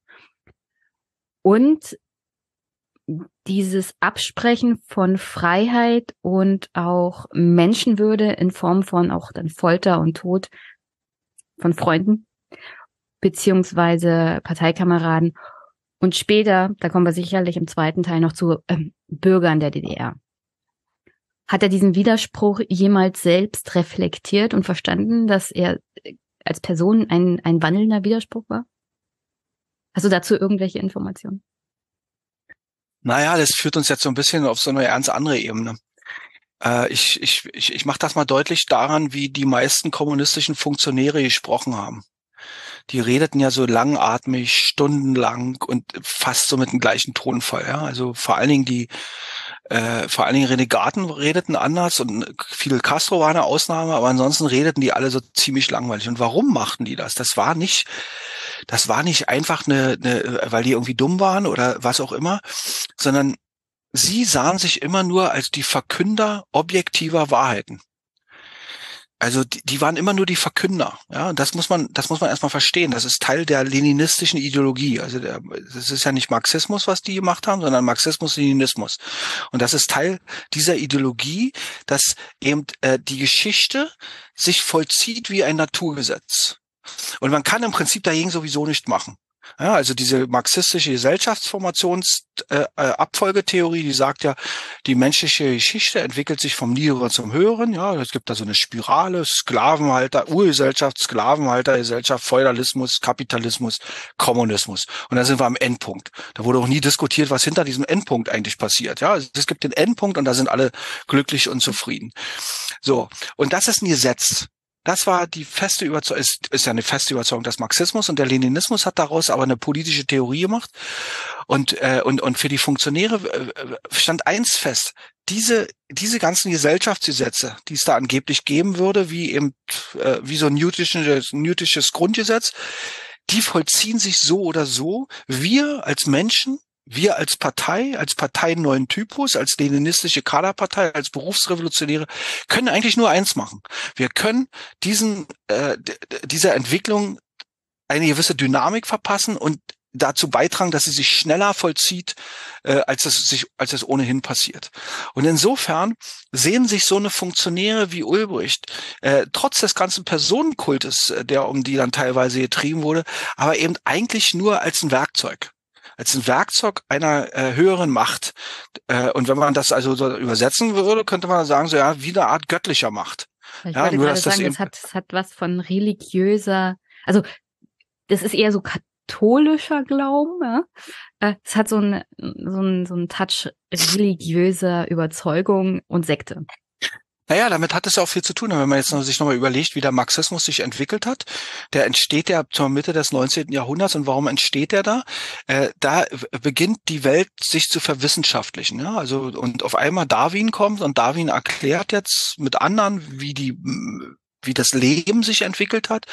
Und dieses Absprechen von Freiheit und auch Menschenwürde in Form von auch dann Folter und Tod von Freunden beziehungsweise Parteikameraden und später, da kommen wir sicherlich im zweiten Teil noch zu ähm, Bürgern der DDR. Hat er diesen Widerspruch jemals selbst reflektiert und verstanden, dass er äh, als Person ein, ein wandelnder Widerspruch war? Hast du dazu irgendwelche Informationen? Naja, das führt uns jetzt so ein bisschen auf so eine ganz andere Ebene. Äh, ich ich, ich, ich mache das mal deutlich daran, wie die meisten kommunistischen Funktionäre gesprochen haben die redeten ja so langatmig, stundenlang und fast so mit dem gleichen Tonfall. Ja? Also vor allen Dingen die, äh, vor allen Dingen Renegaten redeten anders und Fidel Castro war eine Ausnahme, aber ansonsten redeten die alle so ziemlich langweilig. Und warum machten die das? Das war nicht, das war nicht einfach eine, eine weil die irgendwie dumm waren oder was auch immer, sondern sie sahen sich immer nur als die Verkünder objektiver Wahrheiten. Also die, die waren immer nur die Verkünder. Ja, das muss man, das muss man erstmal verstehen. Das ist Teil der leninistischen Ideologie. Also der, das ist ja nicht Marxismus, was die gemacht haben, sondern Marxismus-Leninismus. Und das ist Teil dieser Ideologie, dass eben äh, die Geschichte sich vollzieht wie ein Naturgesetz. Und man kann im Prinzip dagegen sowieso nicht machen. Ja, also diese marxistische Gesellschaftsformationsabfolgetheorie, äh, die sagt ja, die menschliche Geschichte entwickelt sich vom Niederen zum Höheren. Ja, es gibt da so eine Spirale, Sklavenhalter, Urgesellschaft, Sklavenhaltergesellschaft, Feudalismus, Kapitalismus, Kommunismus. Und da sind wir am Endpunkt. Da wurde auch nie diskutiert, was hinter diesem Endpunkt eigentlich passiert. Ja, es gibt den Endpunkt und da sind alle glücklich und zufrieden. So. Und das ist ein Gesetz. Das war die feste Überzeugung, ist, ist ja eine feste Überzeugung des Marxismus und der Leninismus hat daraus aber eine politische Theorie gemacht. Und, äh, und, und für die Funktionäre äh, stand eins fest, diese, diese ganzen Gesellschaftsgesetze, die es da angeblich geben würde, wie eben, äh, wie so ein newtisches, newtisches Grundgesetz, die vollziehen sich so oder so. Wir als Menschen wir als Partei, als Partei neuen Typus, als leninistische Kaderpartei, als Berufsrevolutionäre können eigentlich nur eins machen. Wir können diesen äh, dieser Entwicklung eine gewisse Dynamik verpassen und dazu beitragen, dass sie sich schneller vollzieht, äh, als es sich, als es ohnehin passiert. Und insofern sehen sich so eine Funktionäre wie Ulbricht, äh, trotz des ganzen Personenkultes, äh, der um die dann teilweise getrieben wurde, aber eben eigentlich nur als ein Werkzeug als ein Werkzeug einer äh, höheren Macht. Äh, und wenn man das also so übersetzen würde, könnte man sagen, so ja, wie eine Art göttlicher Macht. Ich ja, nur, gerade sagen, das, das hat, das hat was von religiöser, also das ist eher so katholischer Glauben, ja. Äh, es hat so ein, so ein, so ein Touch religiöser Überzeugung und Sekte. Naja, damit hat es ja auch viel zu tun. Wenn man jetzt noch, sich nochmal überlegt, wie der Marxismus sich entwickelt hat, der entsteht ja zur Mitte des 19. Jahrhunderts und warum entsteht der da? Äh, da beginnt die Welt sich zu verwissenschaftlichen. Ja? Also und auf einmal Darwin kommt und Darwin erklärt jetzt mit anderen, wie die wie das Leben sich entwickelt hat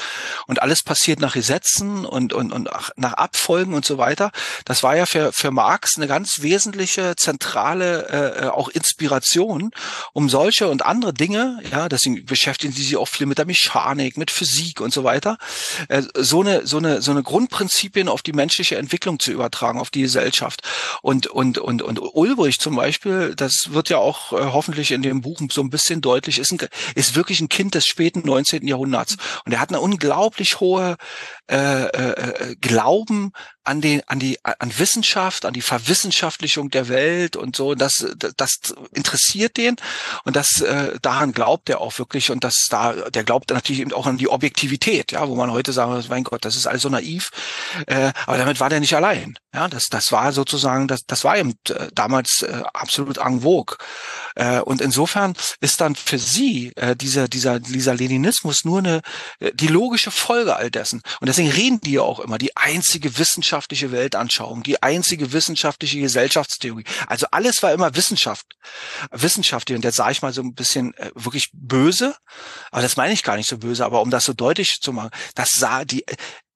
und alles passiert nach Gesetzen und, und, und nach Abfolgen und so weiter. Das war ja für, für Marx eine ganz wesentliche, zentrale äh, auch Inspiration, um solche und andere Dinge, ja, deswegen beschäftigen sie sich auch viel mit der Mechanik, mit Physik und so weiter, äh, so eine, so eine, so eine Grundprinzipien auf die menschliche Entwicklung zu übertragen, auf die Gesellschaft. Und, und, und, und Ulbrich zum Beispiel, das wird ja auch äh, hoffentlich in dem Buch so ein bisschen deutlich, ist, ein, ist wirklich ein Kind des späten 19. Jahrhunderts. Und er hat eine unglaublich hohe äh, äh, Glauben an den, an die, an Wissenschaft, an die Verwissenschaftlichung der Welt und so. Das, das interessiert den und das äh, daran glaubt er auch wirklich und das da, der glaubt natürlich eben auch an die Objektivität, ja, wo man heute sagen, mein Gott, das ist alles so naiv. Äh, aber damit war der nicht allein. Ja, das, das war sozusagen, das, das war eben äh, damals äh, absolut en vogue. Äh, und insofern ist dann für sie äh, dieser, dieser, dieser Leninismus nur eine, äh, die logische Folge all dessen. Und deswegen reden die ja auch immer, die einzige wissenschaftliche Weltanschauung, die einzige wissenschaftliche Gesellschaftstheorie. Also alles war immer Wissenschaft, wissenschaftlich. Und jetzt sage ich mal so ein bisschen äh, wirklich böse, aber das meine ich gar nicht so böse, aber um das so deutlich zu machen, das sah die,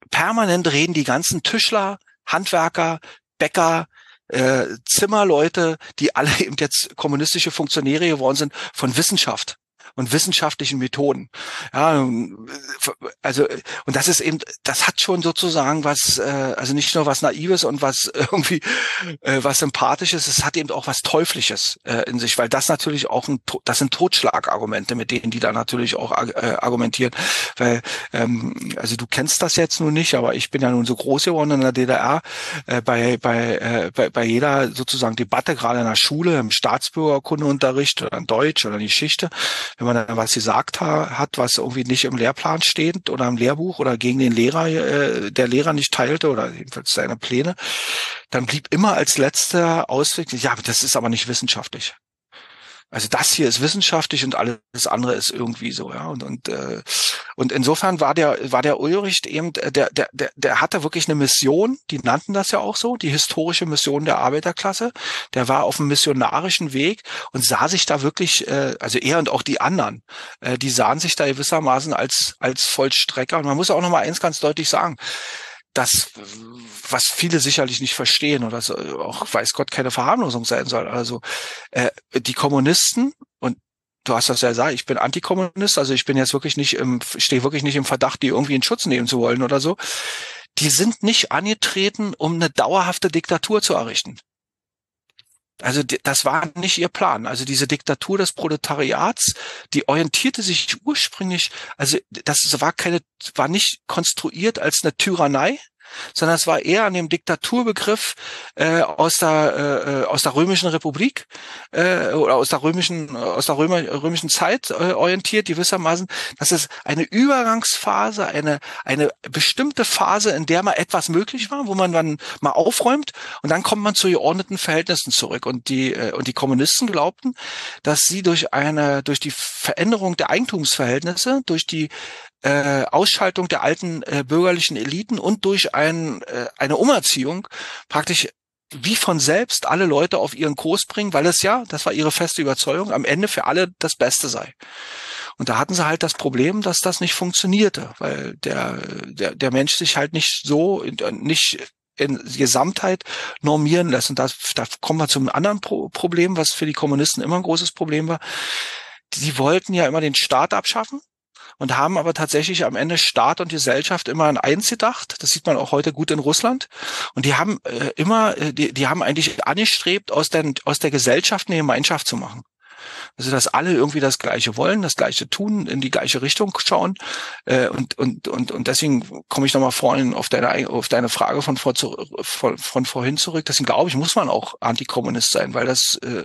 permanent reden die ganzen Tischler, Handwerker, Bäcker, äh, Zimmerleute, die alle eben jetzt kommunistische Funktionäre geworden sind, von Wissenschaft und wissenschaftlichen Methoden. Ja, also und das ist eben, das hat schon sozusagen was, äh, also nicht nur was Naives und was irgendwie äh, was Sympathisches, es hat eben auch was Teuflisches äh, in sich, weil das natürlich auch ein, das sind Totschlagargumente, mit denen die da natürlich auch äh, argumentieren, weil ähm, also du kennst das jetzt nun nicht, aber ich bin ja nun so groß geworden in der DDR, äh, bei bei, äh, bei bei jeder sozusagen Debatte gerade in der Schule im Staatsbürgerkundeunterricht oder in Deutsch oder in Geschichte, wenn man dann was gesagt ha hat, was irgendwie nicht im Lehrplan steht oder im Lehrbuch oder gegen den Lehrer, äh, der Lehrer nicht teilte oder jedenfalls seine Pläne, dann blieb immer als letzter Ausweg, ja, das ist aber nicht wissenschaftlich. Also das hier ist wissenschaftlich und alles andere ist irgendwie so, ja. Und und äh, und insofern war der war der Ulrich eben der der der der hatte wirklich eine Mission. Die nannten das ja auch so, die historische Mission der Arbeiterklasse. Der war auf einem missionarischen Weg und sah sich da wirklich, äh, also er und auch die anderen, äh, die sahen sich da gewissermaßen als als Vollstrecker. Und man muss auch noch mal eins ganz deutlich sagen: das, was viele sicherlich nicht verstehen oder auch weiß Gott keine Verharmlosung sein soll. Also äh, die Kommunisten du hast das ja gesagt, ich bin Antikommunist, also ich bin jetzt wirklich nicht im, stehe wirklich nicht im Verdacht, die irgendwie in Schutz nehmen zu wollen oder so. Die sind nicht angetreten, um eine dauerhafte Diktatur zu errichten. Also das war nicht ihr Plan. Also diese Diktatur des Proletariats, die orientierte sich ursprünglich, also das war keine, war nicht konstruiert als eine Tyrannei, sondern es war eher an dem Diktaturbegriff äh, aus der äh, äh, aus der römischen Republik äh, oder aus der römischen aus der Römer, römischen Zeit äh, orientiert gewissermaßen, dass es eine Übergangsphase, eine eine bestimmte Phase, in der mal etwas möglich war, wo man dann mal aufräumt und dann kommt man zu geordneten Verhältnissen zurück. Und die äh, und die Kommunisten glaubten, dass sie durch eine durch die Veränderung der Eigentumsverhältnisse, durch die äh, Ausschaltung der alten äh, bürgerlichen Eliten und durch ein, äh, eine Umerziehung praktisch wie von selbst alle Leute auf ihren Kurs bringen, weil es ja, das war ihre feste Überzeugung, am Ende für alle das Beste sei. Und da hatten sie halt das Problem, dass das nicht funktionierte, weil der, der, der Mensch sich halt nicht so, nicht in Gesamtheit normieren lässt. Und das, da kommen wir zum anderen Pro Problem, was für die Kommunisten immer ein großes Problem war. Die wollten ja immer den Staat abschaffen und haben aber tatsächlich am Ende Staat und Gesellschaft immer an eins gedacht. Das sieht man auch heute gut in Russland. Und die haben äh, immer, äh, die, die haben eigentlich angestrebt, aus der, aus der Gesellschaft eine Gemeinschaft zu machen. Also dass alle irgendwie das Gleiche wollen, das Gleiche tun, in die gleiche Richtung schauen. Äh, und, und, und, und deswegen komme ich nochmal vorhin auf deine, auf deine Frage von, vor, von, von vorhin zurück. Deswegen glaube ich, muss man auch Antikommunist sein, weil das äh,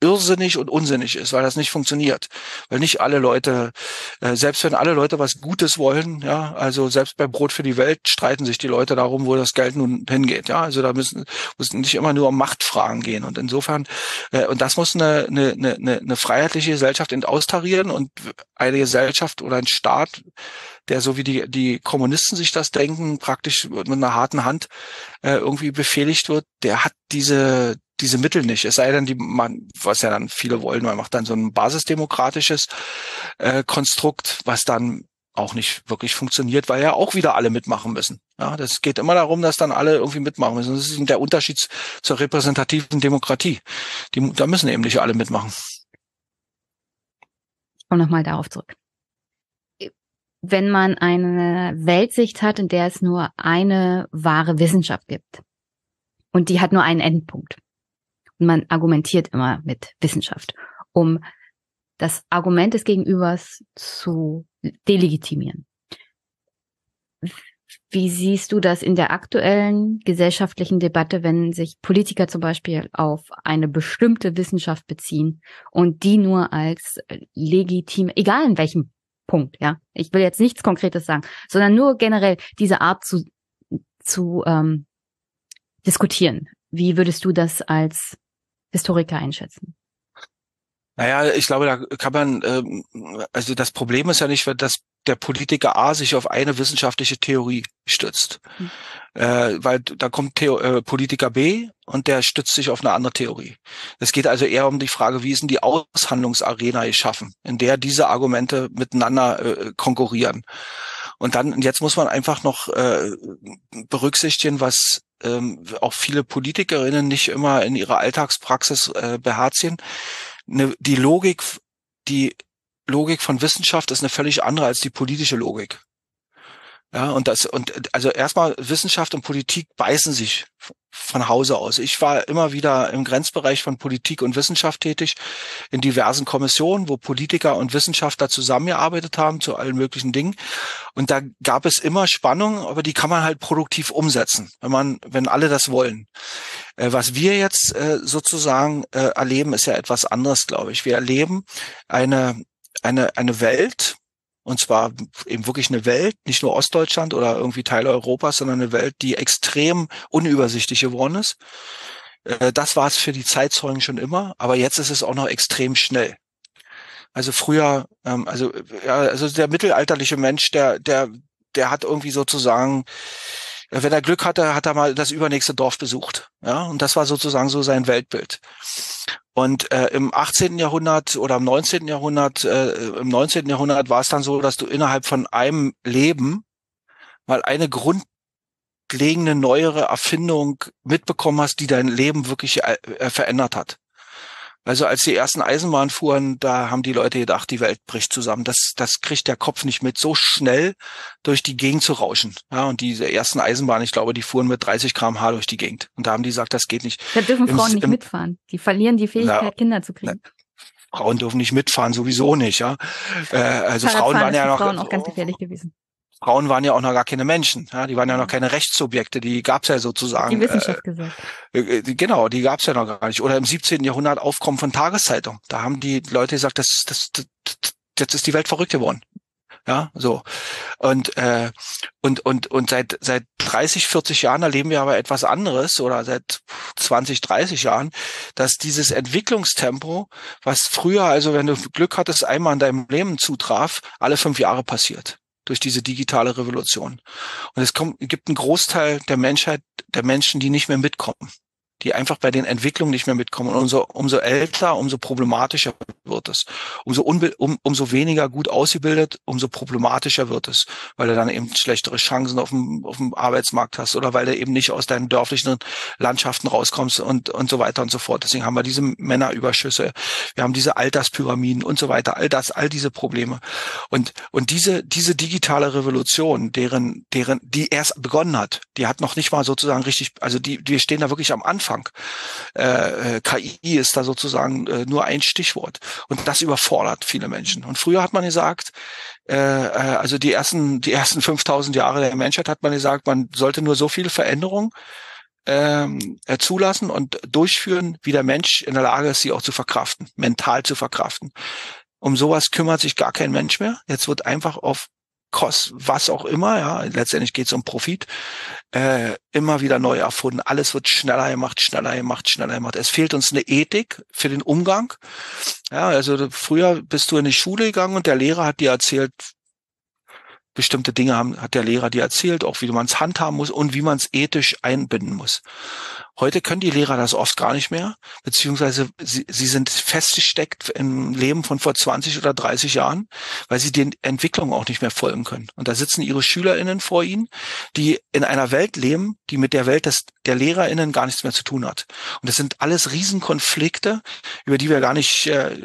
irrsinnig und unsinnig ist, weil das nicht funktioniert. Weil nicht alle Leute, äh, selbst wenn alle Leute was Gutes wollen, ja, also selbst beim Brot für die Welt streiten sich die Leute darum, wo das Geld nun hingeht. Ja, also da müssen, müssen nicht immer nur um Machtfragen gehen. Und insofern, äh, und das muss eine, eine, eine, eine freiheitliche Gesellschaft austarieren und eine Gesellschaft oder ein Staat, der so wie die, die Kommunisten sich das denken, praktisch mit einer harten Hand äh, irgendwie befehligt wird, der hat diese diese Mittel nicht. Es sei denn, die man, was ja dann viele wollen, man macht dann so ein basisdemokratisches äh, Konstrukt, was dann auch nicht wirklich funktioniert, weil ja auch wieder alle mitmachen müssen. Ja, das geht immer darum, dass dann alle irgendwie mitmachen müssen. Das ist der Unterschied zur repräsentativen Demokratie. Die, da müssen eben nicht alle mitmachen. Ich komme nochmal darauf zurück. Wenn man eine Weltsicht hat, in der es nur eine wahre Wissenschaft gibt und die hat nur einen Endpunkt man argumentiert immer mit Wissenschaft, um das Argument des Gegenübers zu delegitimieren. Wie siehst du das in der aktuellen gesellschaftlichen Debatte, wenn sich Politiker zum Beispiel auf eine bestimmte Wissenschaft beziehen und die nur als legitim, egal in welchem Punkt, ja, ich will jetzt nichts Konkretes sagen, sondern nur generell diese Art zu, zu ähm, diskutieren. Wie würdest du das als Historiker einschätzen? Naja, ich glaube, da kann man, ähm, also das Problem ist ja nicht, dass der Politiker A sich auf eine wissenschaftliche Theorie stützt. Mhm. Äh, weil da kommt Theo, äh, Politiker B und der stützt sich auf eine andere Theorie. Es geht also eher um die Frage, wie ist denn die Aushandlungsarena geschaffen, in der diese Argumente miteinander äh, konkurrieren. Und dann, jetzt muss man einfach noch äh, berücksichtigen, was ähm, auch viele Politikerinnen nicht immer in ihrer Alltagspraxis äh, beherzigen eine, die Logik, die Logik von Wissenschaft ist eine völlig andere als die politische Logik. Ja, und das, und also erstmal Wissenschaft und Politik beißen sich von Hause aus. Ich war immer wieder im Grenzbereich von Politik und Wissenschaft tätig, in diversen Kommissionen, wo Politiker und Wissenschaftler zusammengearbeitet haben zu allen möglichen Dingen. Und da gab es immer Spannungen, aber die kann man halt produktiv umsetzen, wenn man, wenn alle das wollen. Äh, was wir jetzt äh, sozusagen äh, erleben, ist ja etwas anderes, glaube ich. Wir erleben eine, eine, eine Welt, und zwar eben wirklich eine Welt, nicht nur Ostdeutschland oder irgendwie Teile Europas, sondern eine Welt, die extrem unübersichtlich geworden ist. Äh, das war es für die Zeitzeugen schon immer, aber jetzt ist es auch noch extrem schnell. Also früher, ähm, also ja, also der mittelalterliche Mensch, der der der hat irgendwie sozusagen wenn er Glück hatte, hat er mal das übernächste Dorf besucht. Ja, und das war sozusagen so sein Weltbild. Und äh, im 18. Jahrhundert oder im 19. Jahrhundert, äh, im 19. Jahrhundert war es dann so, dass du innerhalb von einem Leben mal eine grundlegende neuere Erfindung mitbekommen hast, die dein Leben wirklich äh, äh verändert hat. Also als die ersten Eisenbahnen fuhren, da haben die Leute gedacht, die Welt bricht zusammen. Das, das kriegt der Kopf nicht mit, so schnell durch die Gegend zu rauschen. Ja, und diese ersten Eisenbahnen, ich glaube, die fuhren mit 30 kmh durch die Gegend. Und da haben die gesagt, das geht nicht. Da dürfen Frauen Im, nicht im, mitfahren. Die verlieren die Fähigkeit, ja, Kinder zu kriegen. Frauen dürfen nicht mitfahren, sowieso nicht, ja. Äh, also Frauen waren ja noch. Frauen auch ganz gefährlich gewesen. Frauen waren ja auch noch gar keine Menschen, ja, die waren ja noch keine Rechtssubjekte, die gab's ja sozusagen. Die Wissenschaft äh, gesagt. Äh, genau, die gab's ja noch gar nicht. Oder im 17. Jahrhundert Aufkommen von Tageszeitungen. Da haben die Leute gesagt, das, das, das, jetzt ist die Welt verrückt geworden. Ja, so. Und, äh, und, und, und seit, seit 30, 40 Jahren erleben wir aber etwas anderes oder seit 20, 30 Jahren, dass dieses Entwicklungstempo, was früher, also wenn du Glück hattest, einmal in deinem Leben zutraf, alle fünf Jahre passiert durch diese digitale Revolution. Und es kommt, gibt einen Großteil der Menschheit, der Menschen, die nicht mehr mitkommen die einfach bei den Entwicklungen nicht mehr mitkommen. Und umso, umso älter, umso problematischer wird es. Umso, unbe um, umso weniger gut ausgebildet, umso problematischer wird es, weil du dann eben schlechtere Chancen auf dem, auf dem Arbeitsmarkt hast oder weil du eben nicht aus deinen dörflichen Landschaften rauskommst und, und so weiter und so fort. Deswegen haben wir diese Männerüberschüsse, wir haben diese Alterspyramiden und so weiter, all das, all diese Probleme. Und, und diese, diese digitale Revolution, deren, deren, die erst begonnen hat, die hat noch nicht mal sozusagen richtig, also die, wir stehen da wirklich am Anfang Anfang. Äh, äh KI ist da sozusagen äh, nur ein Stichwort. Und das überfordert viele Menschen. Und früher hat man gesagt, äh, äh also die ersten, die ersten 5000 Jahre der Menschheit hat man gesagt, man sollte nur so viel Veränderung ähm, äh, zulassen und durchführen, wie der Mensch in der Lage ist, sie auch zu verkraften, mental zu verkraften. Um sowas kümmert sich gar kein Mensch mehr. Jetzt wird einfach auf Kost, was auch immer, ja, letztendlich geht es um Profit, äh, immer wieder neu erfunden. Alles wird schneller gemacht, schneller gemacht, schneller gemacht. Es fehlt uns eine Ethik für den Umgang. Ja, also früher bist du in die Schule gegangen und der Lehrer hat dir erzählt, bestimmte Dinge haben, hat der Lehrer dir erzählt, auch wie man es handhaben muss und wie man es ethisch einbinden muss. Heute können die Lehrer das oft gar nicht mehr, beziehungsweise sie, sie sind festgesteckt im Leben von vor 20 oder 30 Jahren, weil sie den Entwicklungen auch nicht mehr folgen können. Und da sitzen ihre SchülerInnen vor ihnen, die in einer Welt leben, die mit der Welt des, der LehrerInnen gar nichts mehr zu tun hat. Und das sind alles Riesenkonflikte, über die wir gar nicht äh,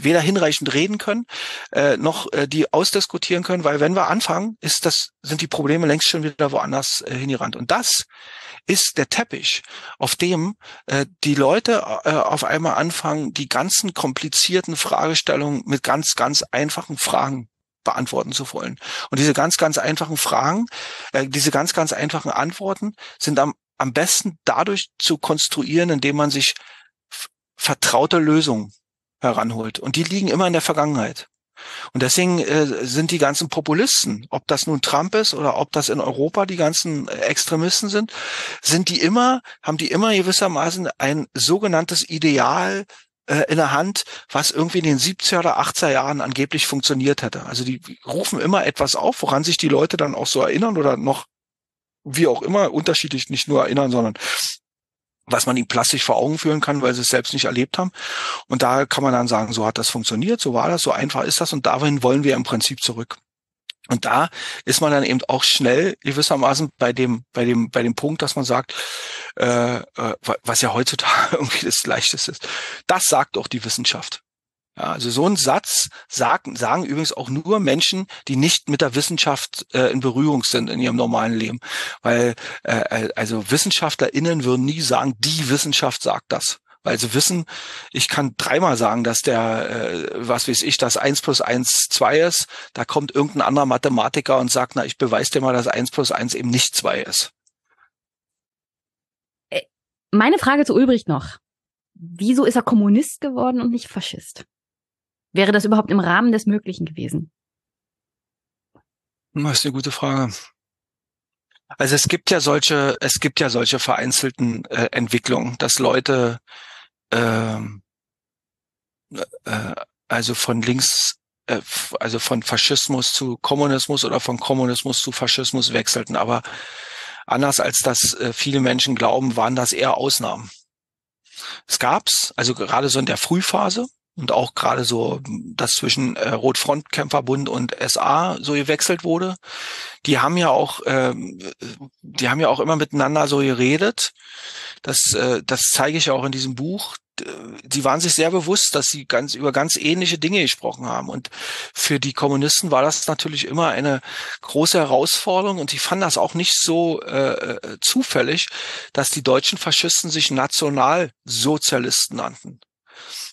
weder hinreichend reden können, äh, noch äh, die ausdiskutieren können, weil wenn wir anfangen, ist das, sind die Probleme längst schon wieder woanders äh, hingerannt. Und das ist der Teppich, auf dem äh, die Leute äh, auf einmal anfangen, die ganzen komplizierten Fragestellungen mit ganz, ganz einfachen Fragen beantworten zu wollen. Und diese ganz, ganz einfachen Fragen, äh, diese ganz, ganz einfachen Antworten sind am, am besten dadurch zu konstruieren, indem man sich vertraute Lösungen heranholt. Und die liegen immer in der Vergangenheit. Und deswegen äh, sind die ganzen Populisten, ob das nun Trump ist oder ob das in Europa die ganzen Extremisten sind, sind die immer, haben die immer gewissermaßen ein sogenanntes Ideal äh, in der Hand, was irgendwie in den 70er oder 80er Jahren angeblich funktioniert hätte. Also die rufen immer etwas auf, woran sich die Leute dann auch so erinnern oder noch wie auch immer unterschiedlich nicht nur erinnern, sondern was man ihm plastisch vor Augen führen kann, weil sie es selbst nicht erlebt haben. Und da kann man dann sagen, so hat das funktioniert, so war das, so einfach ist das und dahin wollen wir im Prinzip zurück. Und da ist man dann eben auch schnell gewissermaßen bei dem, bei dem, bei dem Punkt, dass man sagt, äh, äh, was ja heutzutage irgendwie das Leichteste ist. Das sagt auch die Wissenschaft. Ja, also so ein Satz sagen, sagen übrigens auch nur Menschen, die nicht mit der Wissenschaft äh, in Berührung sind in ihrem normalen Leben. Weil äh, äh also WissenschaftlerInnen würden nie sagen, die Wissenschaft sagt das. Weil sie wissen, ich kann dreimal sagen, dass der, äh, was weiß ich, dass eins plus eins zwei ist. Da kommt irgendein anderer Mathematiker und sagt, na, ich beweise dir mal, dass eins plus eins eben nicht zwei ist. Äh, meine Frage zu Ulbricht noch. Wieso ist er Kommunist geworden und nicht Faschist? Wäre das überhaupt im Rahmen des Möglichen gewesen? Das ist eine gute Frage. Also es gibt ja solche, es gibt ja solche vereinzelten äh, Entwicklungen, dass Leute ähm, äh, also von links, äh, also von Faschismus zu Kommunismus oder von Kommunismus zu Faschismus wechselten. Aber anders als das äh, viele Menschen glauben, waren das eher Ausnahmen. Es gab's, also gerade so in der Frühphase, und auch gerade so, dass zwischen äh, Rotfrontkämpferbund und SA so gewechselt wurde. Die haben ja auch, ähm, die haben ja auch immer miteinander so geredet. Das, äh, das zeige ich ja auch in diesem Buch. Die waren sich sehr bewusst, dass sie ganz über ganz ähnliche Dinge gesprochen haben. Und für die Kommunisten war das natürlich immer eine große Herausforderung. Und die fanden das auch nicht so äh, äh zufällig, dass die deutschen Faschisten sich Nationalsozialisten nannten.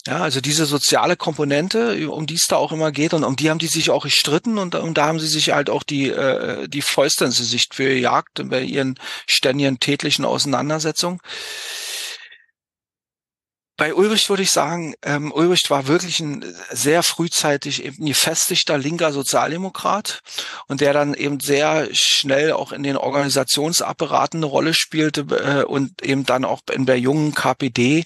Ja, also diese soziale Komponente, um die es da auch immer geht und um die haben die sich auch gestritten und, und da haben sie sich halt auch die, äh, die Fäuste ins Gesicht für gejagt bei ihren ständigen tätlichen Auseinandersetzungen. Bei Ulbricht würde ich sagen, ähm, Ulbricht war wirklich ein sehr frühzeitig eben gefestigter linker Sozialdemokrat und der dann eben sehr schnell auch in den Organisationsapparaten eine Rolle spielte äh, und eben dann auch in der jungen KPD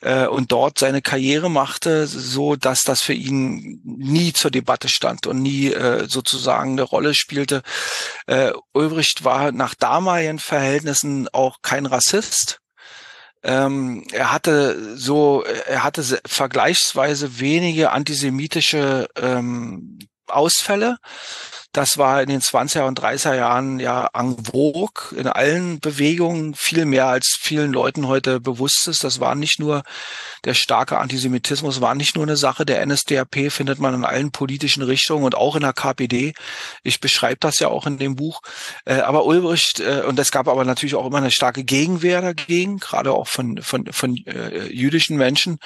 äh, und dort seine Karriere machte, so dass das für ihn nie zur Debatte stand und nie äh, sozusagen eine Rolle spielte. Äh, Ulbricht war nach damaligen Verhältnissen auch kein Rassist ähm, er hatte so, er hatte vergleichsweise wenige antisemitische ähm, Ausfälle. Das war in den 20er und 30er Jahren ja en vogue in allen Bewegungen, viel mehr als vielen Leuten heute bewusst ist. Das war nicht nur der starke Antisemitismus, war nicht nur eine Sache der NSDAP, findet man in allen politischen Richtungen und auch in der KPD. Ich beschreibe das ja auch in dem Buch. Äh, aber Ulbricht, äh, und es gab aber natürlich auch immer eine starke Gegenwehr dagegen, gerade auch von, von, von äh, jüdischen Menschen,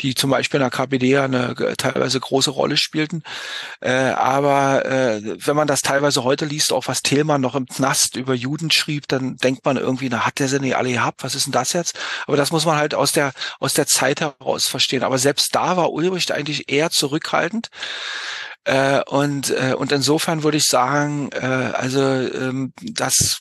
die zum Beispiel in der KPD ja eine teilweise große Rolle spielten. Aber äh, wenn man das teilweise heute liest, auch was Thälmann noch im Knast über Juden schrieb, dann denkt man irgendwie, na, hat der sie nicht alle gehabt? Was ist denn das jetzt? Aber das muss man halt aus der, aus der Zeit heraus verstehen. Aber selbst da war Ulbricht eigentlich eher zurückhaltend. Äh, und, äh, und insofern würde ich sagen, äh, also ähm, das,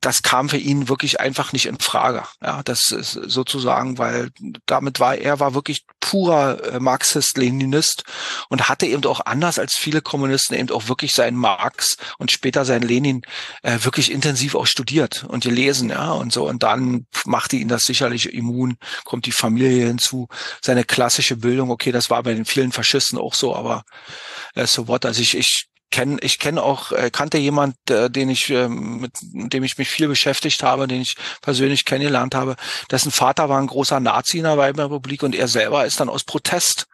das kam für ihn wirklich einfach nicht in Frage. Ja, das ist sozusagen, weil damit war er war wirklich purer äh, Marxist-Leninist und hatte eben auch anders als viele Kommunisten eben auch wirklich seinen Marx und später seinen Lenin äh, wirklich intensiv auch studiert und gelesen, ja, und so. Und dann machte ihn das sicherlich immun, kommt die Familie hinzu, seine klassische Bildung, okay, das war bei den vielen Faschisten auch so, aber äh, so what. Also ich, ich kenne ich kenne auch äh, kannte jemand, äh, den ich äh, mit dem ich mich viel beschäftigt habe, den ich persönlich kennengelernt habe. Dessen Vater war ein großer Nazi in der Weimarer Republik und er selber ist dann aus Protest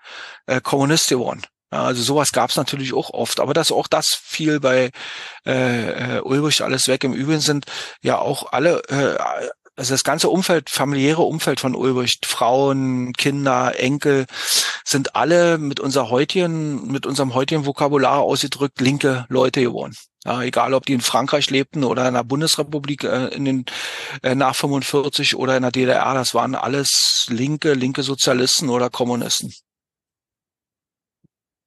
äh, Kommunist geworden. Ja, also sowas gab es natürlich auch oft, aber dass auch das fiel bei äh, äh, Ulrich alles weg. Im Übrigen sind ja auch alle äh, also das ganze Umfeld, familiäre Umfeld von Ulbricht, Frauen, Kinder, Enkel, sind alle mit unserer heutigen, mit unserem heutigen Vokabular ausgedrückt linke Leute geworden. Ja, egal, ob die in Frankreich lebten oder in der Bundesrepublik äh, in den äh, nach 45 oder in der DDR, das waren alles linke, linke Sozialisten oder Kommunisten.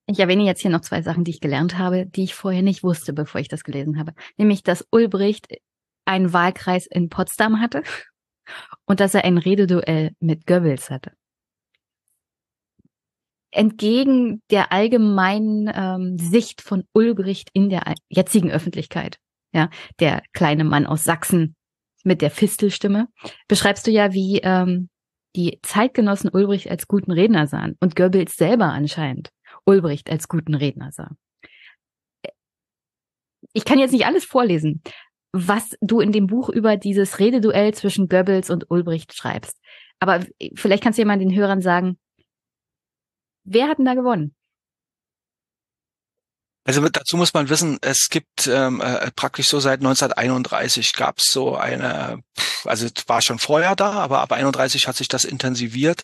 Ich erwähne jetzt hier noch zwei Sachen, die ich gelernt habe, die ich vorher nicht wusste, bevor ich das gelesen habe. Nämlich, dass Ulbricht einen Wahlkreis in Potsdam hatte und dass er ein Rededuell mit Goebbels hatte. Entgegen der allgemeinen ähm, Sicht von Ulbricht in der jetzigen Öffentlichkeit, ja, der kleine Mann aus Sachsen mit der Fistelstimme, beschreibst du ja, wie ähm, die Zeitgenossen Ulbricht als guten Redner sahen und Goebbels selber anscheinend Ulbricht als guten Redner sah. Ich kann jetzt nicht alles vorlesen, was du in dem Buch über dieses Rededuell zwischen Goebbels und Ulbricht schreibst. Aber vielleicht kannst du ja mal den Hörern sagen, wer hat denn da gewonnen? Also dazu muss man wissen, es gibt ähm, äh, praktisch so seit 1931 gab es so eine, also war schon vorher da, aber ab 31 hat sich das intensiviert,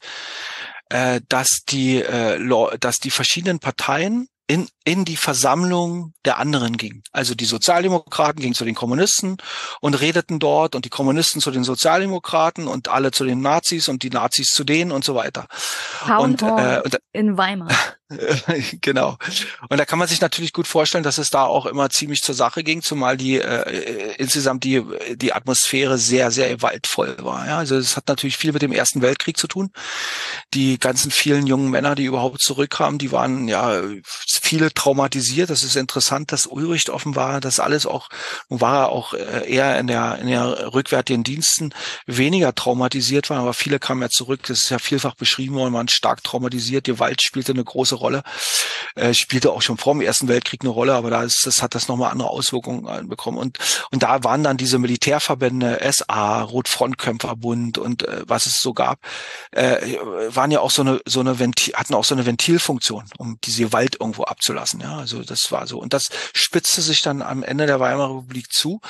äh, dass die, äh, dass die verschiedenen Parteien in, in die Versammlung der anderen ging. Also die Sozialdemokraten gingen zu den Kommunisten und redeten dort und die Kommunisten zu den Sozialdemokraten und alle zu den Nazis und die Nazis zu denen und so weiter. Town und, äh, und in Weimar. genau. Und da kann man sich natürlich gut vorstellen, dass es da auch immer ziemlich zur Sache ging, zumal die äh, insgesamt die die Atmosphäre sehr sehr gewaltvoll war. Ja? Also es hat natürlich viel mit dem Ersten Weltkrieg zu tun. Die ganzen vielen jungen Männer, die überhaupt zurückkamen, die waren ja viele traumatisiert. Das ist interessant, dass Ulrich offenbar das alles auch, war auch äh, eher in der, in der rückwärtigen Diensten weniger traumatisiert war, aber viele kamen ja zurück. Das ist ja vielfach beschrieben worden, waren stark traumatisiert. Gewalt spielte eine große Rolle, äh, spielte auch schon vor dem Ersten Weltkrieg eine Rolle, aber da ist, das hat das nochmal andere Auswirkungen bekommen. Und, und da waren dann diese Militärverbände, SA, Rotfrontkämpferbund und äh, was es so gab, äh, waren ja auch so eine, so eine Ventil, hatten auch so eine Ventilfunktion, um diese Gewalt irgendwo abzulassen. Ja, also das war so. Und das spitzte sich dann am Ende der Weimarer Republik zu.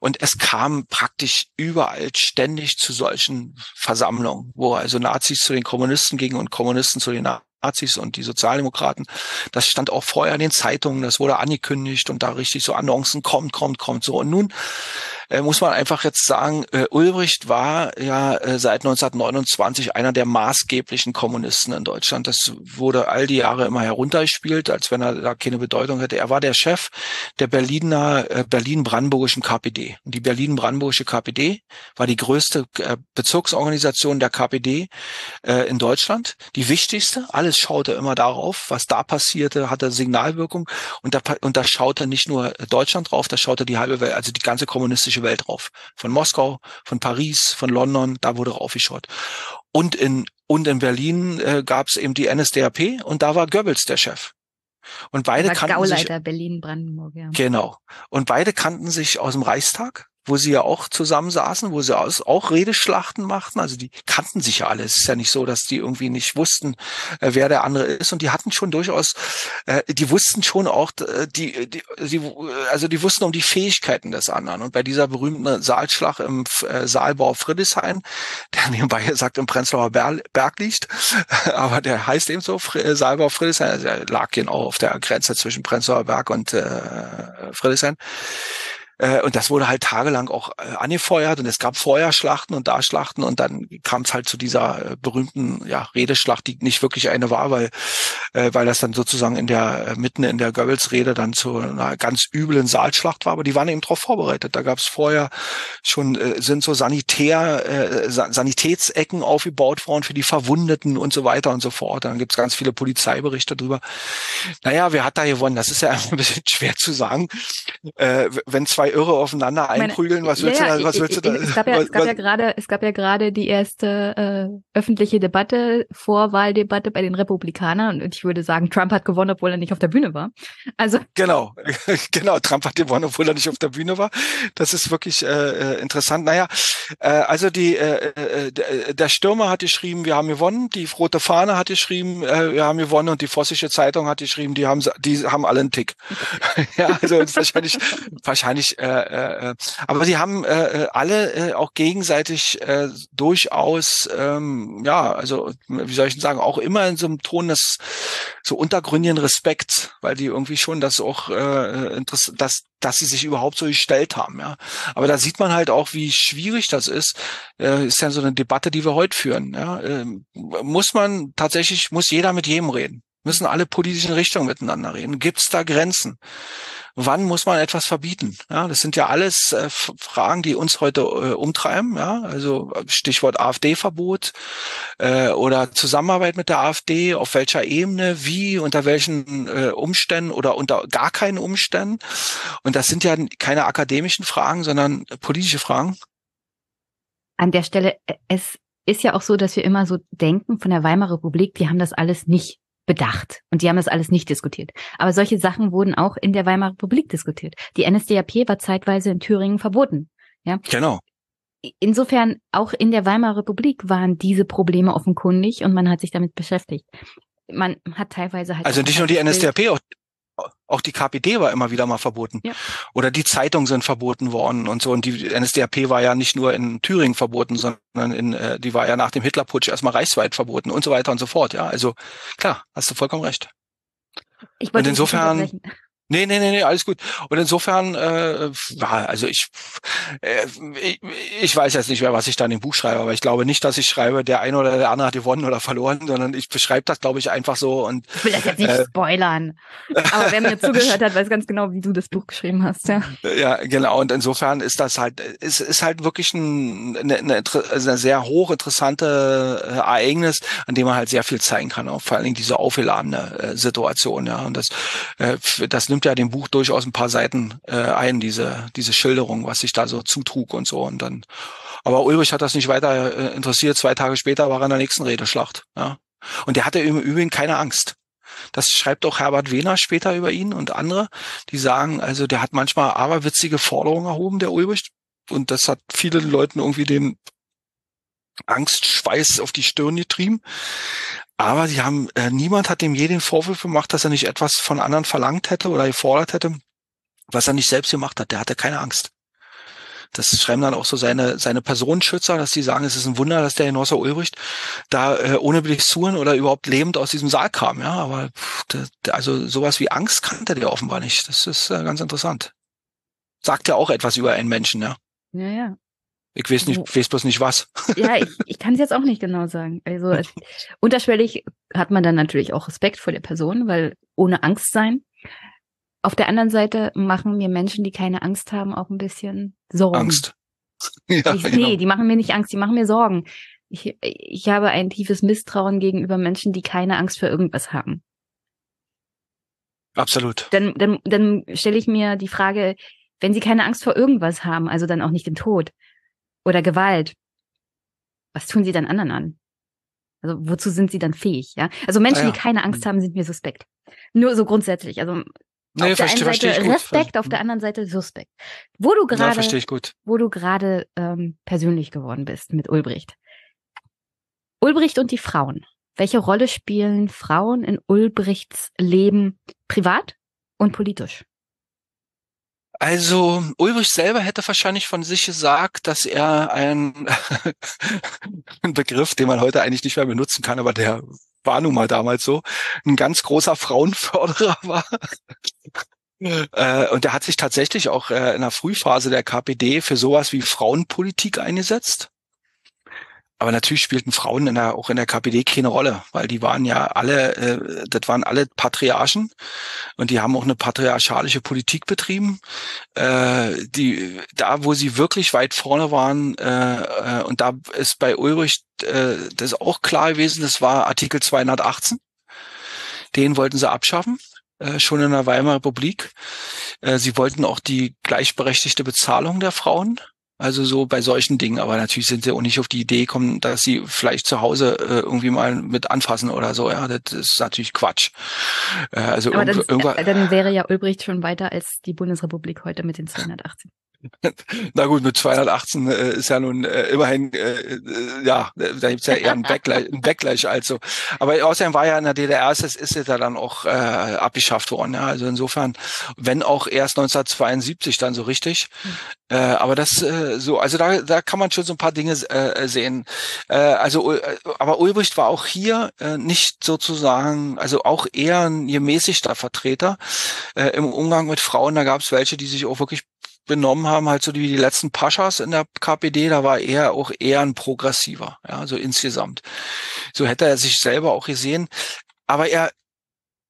Und es kam praktisch überall ständig zu solchen Versammlungen, wo also Nazis zu den Kommunisten gingen und Kommunisten zu den Nazis und die Sozialdemokraten. Das stand auch vorher in den Zeitungen, das wurde angekündigt und da richtig so Annoncen, kommt, kommt, kommt so. Und nun äh, muss man einfach jetzt sagen, äh, Ulbricht war ja äh, seit 1929 einer der maßgeblichen Kommunisten in Deutschland. Das wurde all die Jahre immer heruntergespielt, als wenn er da keine Bedeutung hätte. Er war der Chef der Berliner äh, Berlin-Brandenburgischen KPD. Und die Berlin-Brandenburgische KPD war die größte äh, Bezirksorganisation der KPD äh, in Deutschland, die wichtigste. Alles schaute immer darauf, was da passierte, hatte Signalwirkung und da, und da schaute nicht nur Deutschland drauf, da schaute die halbe Welt, also die ganze kommunistische westliche Welt drauf. Von Moskau, von Paris, von London, da wurde raufgeschaut. Und in, und in Berlin äh, gab es eben die NSDAP und da war Goebbels der Chef. Und beide kannten Gauleiter sich, Berlin, Brandenburg, ja. Genau. Und beide kannten sich aus dem Reichstag wo sie ja auch zusammensaßen, wo sie auch Redeschlachten machten. Also die kannten sich ja alle. Es ist ja nicht so, dass die irgendwie nicht wussten, äh, wer der andere ist. Und die hatten schon durchaus, äh, die wussten schon auch, äh, die, die, die, also die wussten um die Fähigkeiten des anderen. Und bei dieser berühmten Saalschlacht im Saalbau Friedrichshain, der nebenbei gesagt im Prenzlauer Berg liegt, aber der heißt eben so, Saalbau Friedrichshain, also der lag genau auf der Grenze zwischen Prenzlauer Berg und äh, Friedrichshain Äh, und das wurde halt tagelang auch äh, angefeuert und es gab Feuerschlachten und da Schlachten und dann kam es halt zu dieser äh, berühmten ja, Redeschlacht, die nicht wirklich eine war, weil, äh, weil das dann sozusagen in der, äh, mitten in der Goebbels-Rede dann zu einer ganz üblen Saalschlacht war, aber die waren eben darauf vorbereitet. Da gab es vorher schon, äh, sind so Sanitär, äh, Sanitätsecken aufgebaut worden für die Verwundeten und so weiter und so fort. Dann gibt es ganz viele Polizeiberichte drüber. Naja, wer hat da gewonnen? Das ist ja ein bisschen schwer zu sagen. Äh, wenn zwei Irre aufeinander einprügeln, was willst ja, du da? Was willst du da? Es gab ja, es gab ja gerade, es gab ja gerade die erste äh, öffentliche Debatte, Vorwahldebatte bei den Republikanern und ich würde sagen, Trump hat gewonnen, obwohl er nicht auf der Bühne war. Also genau, genau, Trump hat gewonnen, obwohl er nicht auf der Bühne war. Das ist wirklich äh, äh interessant. Naja, äh, also die äh, äh, äh, der Stürmer hat geschrieben, wir haben gewonnen. Die Rote Fahne hat geschrieben, äh, wir haben gewonnen und die Vossische Zeitung hat geschrieben, die haben die haben alle einen Tick. ja, also wahrscheinlich wahrscheinlich. Äh, äh, aber sie haben äh, äh, alle äh, auch gegenseitig äh, durchaus ähm, ja, also wie soll ich denn sagen, auch immer in so einem Ton des so untergründigen Respekt, weil die irgendwie schon das auch äh, interessant, dass dass sie sich überhaupt so gestellt haben, ja. Aber da sieht man halt auch, wie schwierig das ist. Äh, ist ja so eine Debatte, die wir heute führen. Ja. Äh, muss man tatsächlich, muss jeder mit jedem reden. Müssen alle politischen Richtungen miteinander reden. Gibt es da Grenzen? Wann muss man etwas verbieten? Ja, das sind ja alles äh, Fragen, die uns heute äh, umtreiben. Ja, also Stichwort AfD-Verbot äh, oder Zusammenarbeit mit der AfD, auf welcher Ebene, wie, unter welchen äh, Umständen oder unter gar keinen Umständen. Und das sind ja keine akademischen Fragen, sondern politische Fragen. An der Stelle, äh, es ist ja auch so, dass wir immer so denken von der Weimarer Republik, die haben das alles nicht bedacht. Und die haben das alles nicht diskutiert. Aber solche Sachen wurden auch in der Weimarer Republik diskutiert. Die NSDAP war zeitweise in Thüringen verboten. Ja. Genau. Insofern, auch in der Weimarer Republik waren diese Probleme offenkundig und man hat sich damit beschäftigt. Man hat teilweise halt. Also nicht nur die NSDAP, auch auch die KPD war immer wieder mal verboten. Ja. Oder die Zeitungen sind verboten worden und so. Und die NSDAP war ja nicht nur in Thüringen verboten, sondern in, äh, die war ja nach dem Hitlerputsch erstmal reichsweit verboten und so weiter und so fort. Ja, also klar, hast du vollkommen recht. Ich und insofern. Nee, nee, nee, nee, alles gut. Und insofern, äh, also ich, äh, ich, ich weiß jetzt nicht mehr, was ich da in dem Buch schreibe, aber ich glaube nicht, dass ich schreibe, der eine oder der andere hat gewonnen oder verloren, sondern ich beschreibe das, glaube ich, einfach so. Und, ich will das jetzt nicht äh, spoilern. Aber wer mir zugehört hat, weiß ganz genau, wie du das Buch geschrieben hast, ja. Ja, genau. Und insofern ist das halt, ist, ist halt wirklich ein, eine, eine, eine sehr hochinteressante äh, Ereignis, an dem man halt sehr viel zeigen kann, auch vor allen Dingen diese aufgeladene äh, Situation, ja. Und das, äh, das nimmt nimmt ja dem Buch durchaus ein paar Seiten äh, ein, diese, diese Schilderung, was sich da so zutrug und so. Und dann, aber Ulrich hat das nicht weiter äh, interessiert. Zwei Tage später war er in der nächsten Redeschlacht. Ja. Und der hatte im Übrigen keine Angst. Das schreibt auch Herbert Wehner später über ihn und andere, die sagen, also der hat manchmal aberwitzige Forderungen erhoben, der Ulbricht. Und das hat vielen Leuten irgendwie den Angstschweiß auf die Stirn getrieben. Aber sie haben, äh, niemand hat dem je den Vorwurf gemacht, dass er nicht etwas von anderen verlangt hätte oder gefordert hätte, was er nicht selbst gemacht hat. Der hatte keine Angst. Das schreiben dann auch so seine, seine Personenschützer, dass sie sagen, es ist ein Wunder, dass der Genosse Ulbricht da äh, ohne Blessuren oder überhaupt lebend aus diesem Saal kam. Ja, aber pff, der, also sowas wie Angst kannte der offenbar nicht. Das ist äh, ganz interessant. Sagt ja auch etwas über einen Menschen, ja. Ja, ja. Ich weiß nicht, ich weiß bloß nicht was. Ja, ich, ich kann es jetzt auch nicht genau sagen. Also unterschwellig hat man dann natürlich auch Respekt vor der Person, weil ohne Angst sein. Auf der anderen Seite machen mir Menschen, die keine Angst haben, auch ein bisschen Sorgen. Angst. Ja, ich, genau. Nee, die machen mir nicht Angst, die machen mir Sorgen. Ich, ich habe ein tiefes Misstrauen gegenüber Menschen, die keine Angst für irgendwas haben. Absolut. Dann, dann, dann stelle ich mir die Frage, wenn sie keine Angst vor irgendwas haben, also dann auch nicht dem Tod, oder Gewalt, was tun sie dann anderen an? Also wozu sind sie dann fähig? Ja, also Menschen, ah, ja. die keine Angst haben, sind mir suspekt. Nur so grundsätzlich. Also nee, auf der einen Seite Respekt, auf der anderen Seite Suspekt. Wo du gerade, wo du gerade ähm, persönlich geworden bist mit Ulbricht. Ulbricht und die Frauen. Welche Rolle spielen Frauen in Ulbrichts Leben privat und politisch? Also Ulrich selber hätte wahrscheinlich von sich gesagt, dass er ein, ein Begriff, den man heute eigentlich nicht mehr benutzen kann, aber der war nun mal damals so, ein ganz großer Frauenförderer war. Äh, und er hat sich tatsächlich auch äh, in der Frühphase der KPD für sowas wie Frauenpolitik eingesetzt. Aber natürlich spielten Frauen in der, auch in der KPD keine Rolle, weil die waren ja alle, äh, das waren alle Patriarchen und die haben auch eine patriarchalische Politik betrieben. Äh, die, da, wo sie wirklich weit vorne waren, äh, äh, und da ist bei Ulrich äh, das auch klar gewesen, das war Artikel 218. Den wollten sie abschaffen, äh, schon in der Weimarer Republik. Äh, sie wollten auch die gleichberechtigte Bezahlung der Frauen also so bei solchen Dingen, aber natürlich sind sie auch nicht auf die Idee gekommen, dass sie vielleicht zu Hause äh, irgendwie mal mit anfassen oder so. Ja, das ist natürlich Quatsch. Äh, also aber dann, dann wäre ja Ulbricht schon weiter als die Bundesrepublik heute mit den 218. Na gut, mit 218 äh, ist ja nun äh, immerhin, äh, äh, ja, da gibt's ja eher ein Backgleich, ein Backgleich also. Aber außerdem war ja in der DDR, es ist ja dann auch äh, abgeschafft worden. Ja? Also insofern, wenn auch erst 1972 dann so richtig. Mhm. Äh, aber das äh, so, also da, da kann man schon so ein paar Dinge äh, sehen. Äh, also, äh, aber Ulbricht war auch hier äh, nicht sozusagen, also auch eher ein gemäßigter Vertreter äh, im Umgang mit Frauen. Da gab es welche, die sich auch wirklich benommen haben, halt so wie die letzten Paschas in der KPD, da war er auch eher ein progressiver, ja, so insgesamt. So hätte er sich selber auch gesehen. Aber er,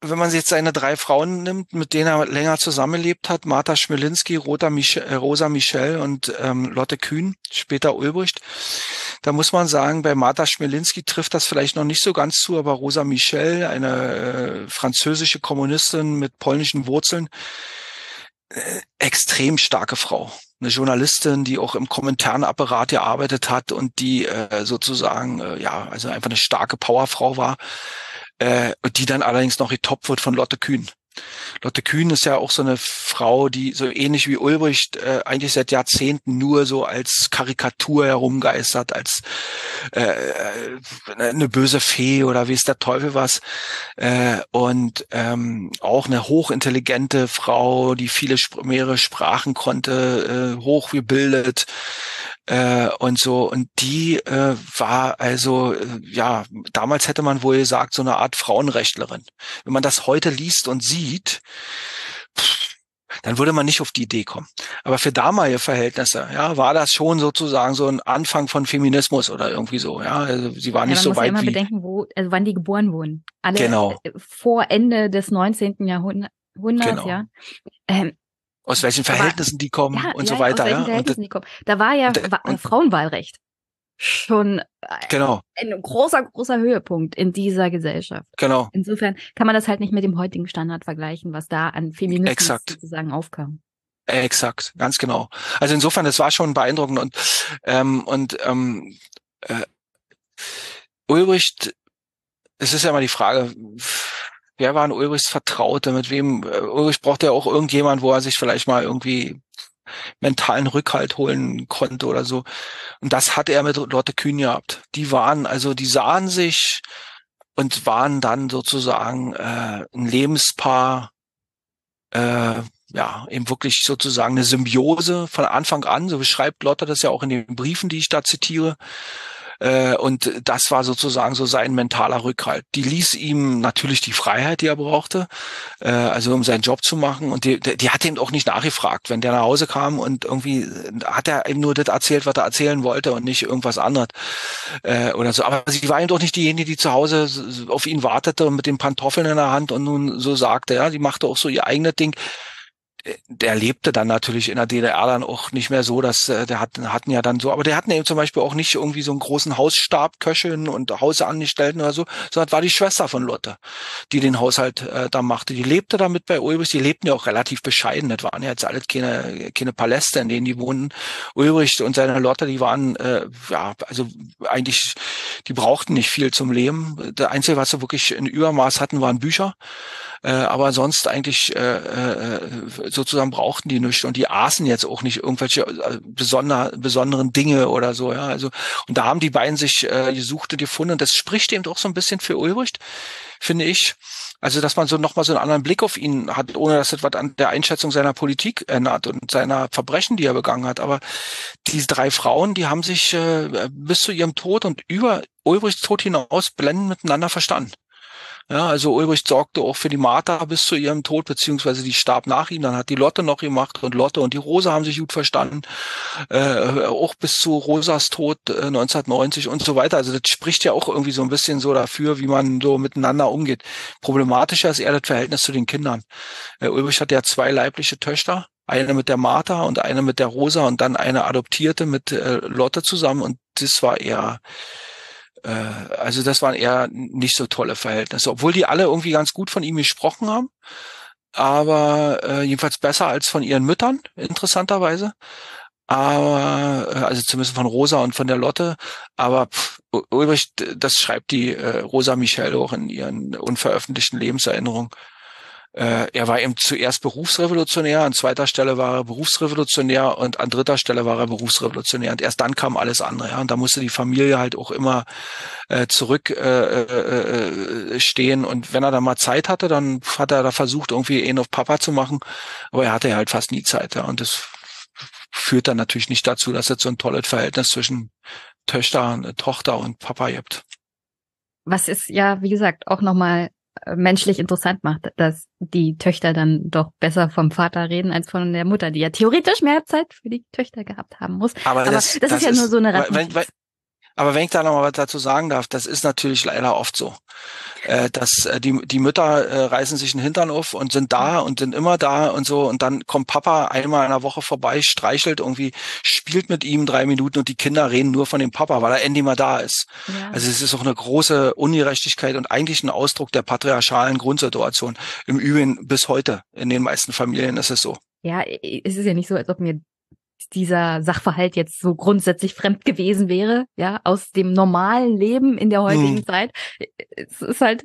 wenn man jetzt seine drei Frauen nimmt, mit denen er länger zusammenlebt hat, Martha Schmelinski, Rosa, Michel, äh, Rosa Michel und ähm, Lotte Kühn, später Ulbricht, da muss man sagen, bei Martha Schmelinski trifft das vielleicht noch nicht so ganz zu, aber Rosa Michel, eine äh, französische Kommunistin mit polnischen Wurzeln, extrem starke Frau. Eine Journalistin, die auch im Kommentarapparat gearbeitet hat und die äh, sozusagen, äh, ja, also einfach eine starke Powerfrau war, äh, die dann allerdings noch getoppt wird von Lotte Kühn. Lotte Kühn ist ja auch so eine Frau, die so ähnlich wie Ulbricht äh, eigentlich seit Jahrzehnten nur so als Karikatur herumgeistert, als äh, äh, eine böse Fee oder wie ist der Teufel was. Äh, und ähm, auch eine hochintelligente Frau, die viele mehrere Sprachen konnte, äh, hochgebildet äh, und so. Und die äh, war also, äh, ja, damals hätte man wohl gesagt, so eine Art Frauenrechtlerin. Wenn man das heute liest und sieht, pff, dann würde man nicht auf die Idee kommen. Aber für damalige Verhältnisse, ja, war das schon sozusagen so ein Anfang von Feminismus oder irgendwie so, ja. Also sie war ja, nicht so weit ja immer wie. bedenken, wo, also wann die geboren wurden. Alle genau. Äh, vor Ende des 19. Jahrhunderts, genau. ja. Ähm, aus welchen Verhältnissen Aber, die kommen ja, und ja, so weiter. Aus welchen ja? Verhältnissen und, die kommen. Da war ja und, war Frauenwahlrecht schon genau. ein großer, großer Höhepunkt in dieser Gesellschaft. Genau. Insofern kann man das halt nicht mit dem heutigen Standard vergleichen, was da an Feminismus Exakt. sozusagen aufkam. Exakt, ganz genau. Also insofern, das war schon beeindruckend und ähm, und ähm, äh, Ulbricht, es ist ja immer die Frage, wer war ein Ulrichs Vertrauter, mit wem, äh, Ulrich braucht ja auch irgendjemand, wo er sich vielleicht mal irgendwie mentalen Rückhalt holen konnte oder so. Und das hatte er mit Lotte Kühn gehabt. Die waren, also die sahen sich und waren dann sozusagen äh, ein Lebenspaar, äh, ja, eben wirklich sozusagen eine Symbiose von Anfang an, so beschreibt Lotte das ja auch in den Briefen, die ich da zitiere. Äh, und das war sozusagen so sein mentaler Rückhalt. Die ließ ihm natürlich die Freiheit, die er brauchte, äh, also um seinen Job zu machen. Und die, die hat ihm auch nicht nachgefragt. Wenn der nach Hause kam und irgendwie hat er ihm nur das erzählt, was er erzählen wollte und nicht irgendwas anderes äh, oder so. Aber sie war ihm doch nicht diejenige, die zu Hause auf ihn wartete mit den Pantoffeln in der Hand und nun so sagte, ja, die machte auch so ihr eigenes Ding der lebte dann natürlich in der DDR dann auch nicht mehr so, dass äh, der hatten, hatten ja dann so, aber der hatten eben zum Beispiel auch nicht irgendwie so einen großen Hausstab, Köchin und Hausangestellten oder so, sondern war die Schwester von Lotte, die den Haushalt äh, da machte. Die lebte damit bei Ulbricht, die lebten ja auch relativ bescheiden, das waren ja jetzt alles keine, keine Paläste, in denen die wohnten. Ulbricht und seine Lotte, die waren, äh, ja, also eigentlich, die brauchten nicht viel zum Leben. Der Einzige, was sie wirklich in Übermaß hatten, waren Bücher. Äh, aber sonst eigentlich äh, äh, sozusagen brauchten die nichts und die aßen jetzt auch nicht irgendwelche äh, besonder, besonderen Dinge oder so. Ja, also und da haben die beiden sich äh, gesucht und gefunden und das spricht eben auch so ein bisschen für Ulbricht, finde ich. Also, dass man so nochmal so einen anderen Blick auf ihn hat, ohne dass das was an der Einschätzung seiner Politik ändert und seiner Verbrechen, die er begangen hat. Aber diese drei Frauen, die haben sich äh, bis zu ihrem Tod und über Ulbrichts Tod hinaus blendend miteinander verstanden. Ja, also Ulbricht sorgte auch für die Martha bis zu ihrem Tod, beziehungsweise die starb nach ihm. Dann hat die Lotte noch gemacht und Lotte und die Rosa haben sich gut verstanden. Äh, auch bis zu Rosas Tod äh, 1990 und so weiter. Also das spricht ja auch irgendwie so ein bisschen so dafür, wie man so miteinander umgeht. Problematischer ist eher das Verhältnis zu den Kindern. Äh, Ulbricht hat ja zwei leibliche Töchter eine mit der Martha und eine mit der Rosa und dann eine adoptierte mit äh, Lotte zusammen und das war eher äh, also das waren eher nicht so tolle Verhältnisse, obwohl die alle irgendwie ganz gut von ihm gesprochen haben, aber äh, jedenfalls besser als von ihren Müttern interessanterweise. Aber äh, also zumindest von Rosa und von der Lotte, aber pff, Ulrich, das schreibt die äh, Rosa Michelle auch in ihren unveröffentlichten Lebenserinnerungen er war eben zuerst Berufsrevolutionär, an zweiter Stelle war er Berufsrevolutionär und an dritter Stelle war er Berufsrevolutionär. Und erst dann kam alles andere. Ja. Und da musste die Familie halt auch immer äh, zurück äh, äh, äh. Und wenn er dann mal Zeit hatte, dann hat er da versucht, irgendwie ihn auf Papa zu machen. Aber er hatte halt fast nie Zeit. Ja. Und das führt dann natürlich nicht dazu, dass es so ein tolles Verhältnis zwischen Töchter, Tochter und Papa gibt. Was ist ja, wie gesagt, auch nochmal menschlich interessant macht, dass die Töchter dann doch besser vom Vater reden als von der Mutter, die ja theoretisch mehr Zeit für die Töchter gehabt haben muss. Aber, Aber das, das, das, ist ja ist, nur so eine wenn, aber wenn ich da noch mal was dazu sagen darf, das ist natürlich leider oft so. Äh, dass äh, die, die Mütter äh, reißen sich den Hintern auf und sind da und sind immer da und so und dann kommt Papa einmal in der Woche vorbei, streichelt irgendwie, spielt mit ihm drei Minuten und die Kinder reden nur von dem Papa, weil er endlich mal da ist. Ja. Also es ist auch eine große Ungerechtigkeit und eigentlich ein Ausdruck der patriarchalen Grundsituation. Im Übrigen bis heute in den meisten Familien ist es so. Ja, es ist ja nicht so, als ob mir dieser Sachverhalt jetzt so grundsätzlich fremd gewesen wäre, ja, aus dem normalen Leben in der heutigen hm. Zeit. Es ist halt,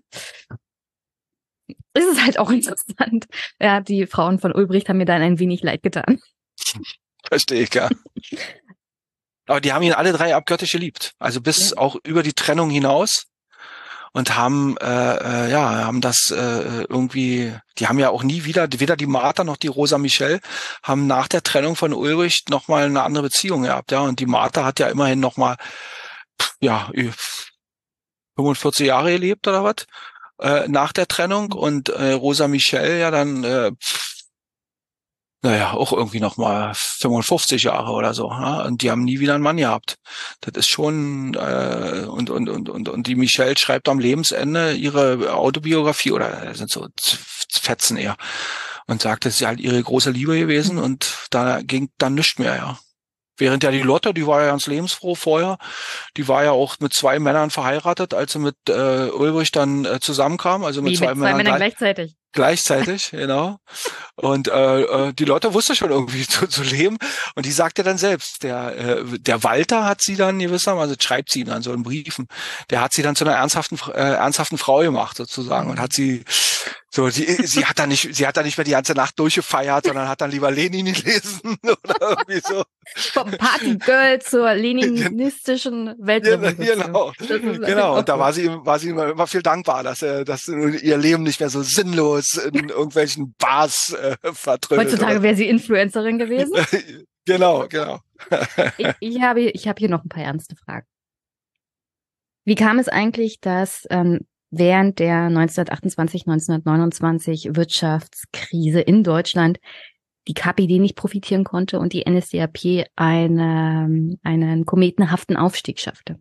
es ist halt auch interessant. Ja, die Frauen von Ulbricht haben mir dann ein wenig leid getan. Verstehe ich, ja. Aber die haben ihn alle drei abgöttisch geliebt. Also bis ja. auch über die Trennung hinaus und haben äh, äh, ja haben das äh, irgendwie die haben ja auch nie wieder weder die Martha noch die Rosa Michelle haben nach der Trennung von Ulrich noch mal eine andere Beziehung gehabt ja. Und die Martha hat ja immerhin noch mal ja 45 Jahre gelebt oder was äh, nach der Trennung. Und äh, Rosa Michelle ja dann äh, naja, auch irgendwie noch mal 55 Jahre oder so. Ja? Und die haben nie wieder einen Mann gehabt. Das ist schon äh, und, und, und, und, und die Michelle schreibt am Lebensende ihre Autobiografie oder sind so Fetzen eher und sagt, das ist halt ihre große Liebe gewesen und da ging dann nichts mehr, ja. Während ja die Lotte, die war ja ganz lebensfroh vorher, die war ja auch mit zwei Männern verheiratet, als sie mit äh, Ulrich dann äh, zusammenkam, also mit Wie, zwei, mit zwei Männern, Männern gleichzeitig. Gleichzeitig, genau. Und äh, äh, die Leute wusste schon irgendwie zu, zu leben. Und die sagte dann selbst, der, äh, der Walter hat sie dann gewissermaßen, also schreibt sie dann so in Briefen, der hat sie dann zu einer ernsthaften, äh, ernsthaften Frau gemacht sozusagen und hat sie so, sie, sie hat dann nicht, sie hat dann nicht mehr die ganze Nacht durchgefeiert, sondern hat dann lieber Lenin gelesen oder irgendwie so. Vom Partygirl zur leninistischen Weltrevolution. Genau, genau. Und da war sie, war sie immer, immer viel dankbar, dass, äh, dass ihr Leben nicht mehr so sinnlos in irgendwelchen Bars äh, vertrödelt. Heutzutage wäre sie Influencerin gewesen. genau, genau. ich, ich habe, ich habe hier noch ein paar ernste Fragen. Wie kam es eigentlich, dass ähm, während der 1928, 1929 Wirtschaftskrise in Deutschland die KPD nicht profitieren konnte und die NSDAP eine, einen kometenhaften Aufstieg schaffte.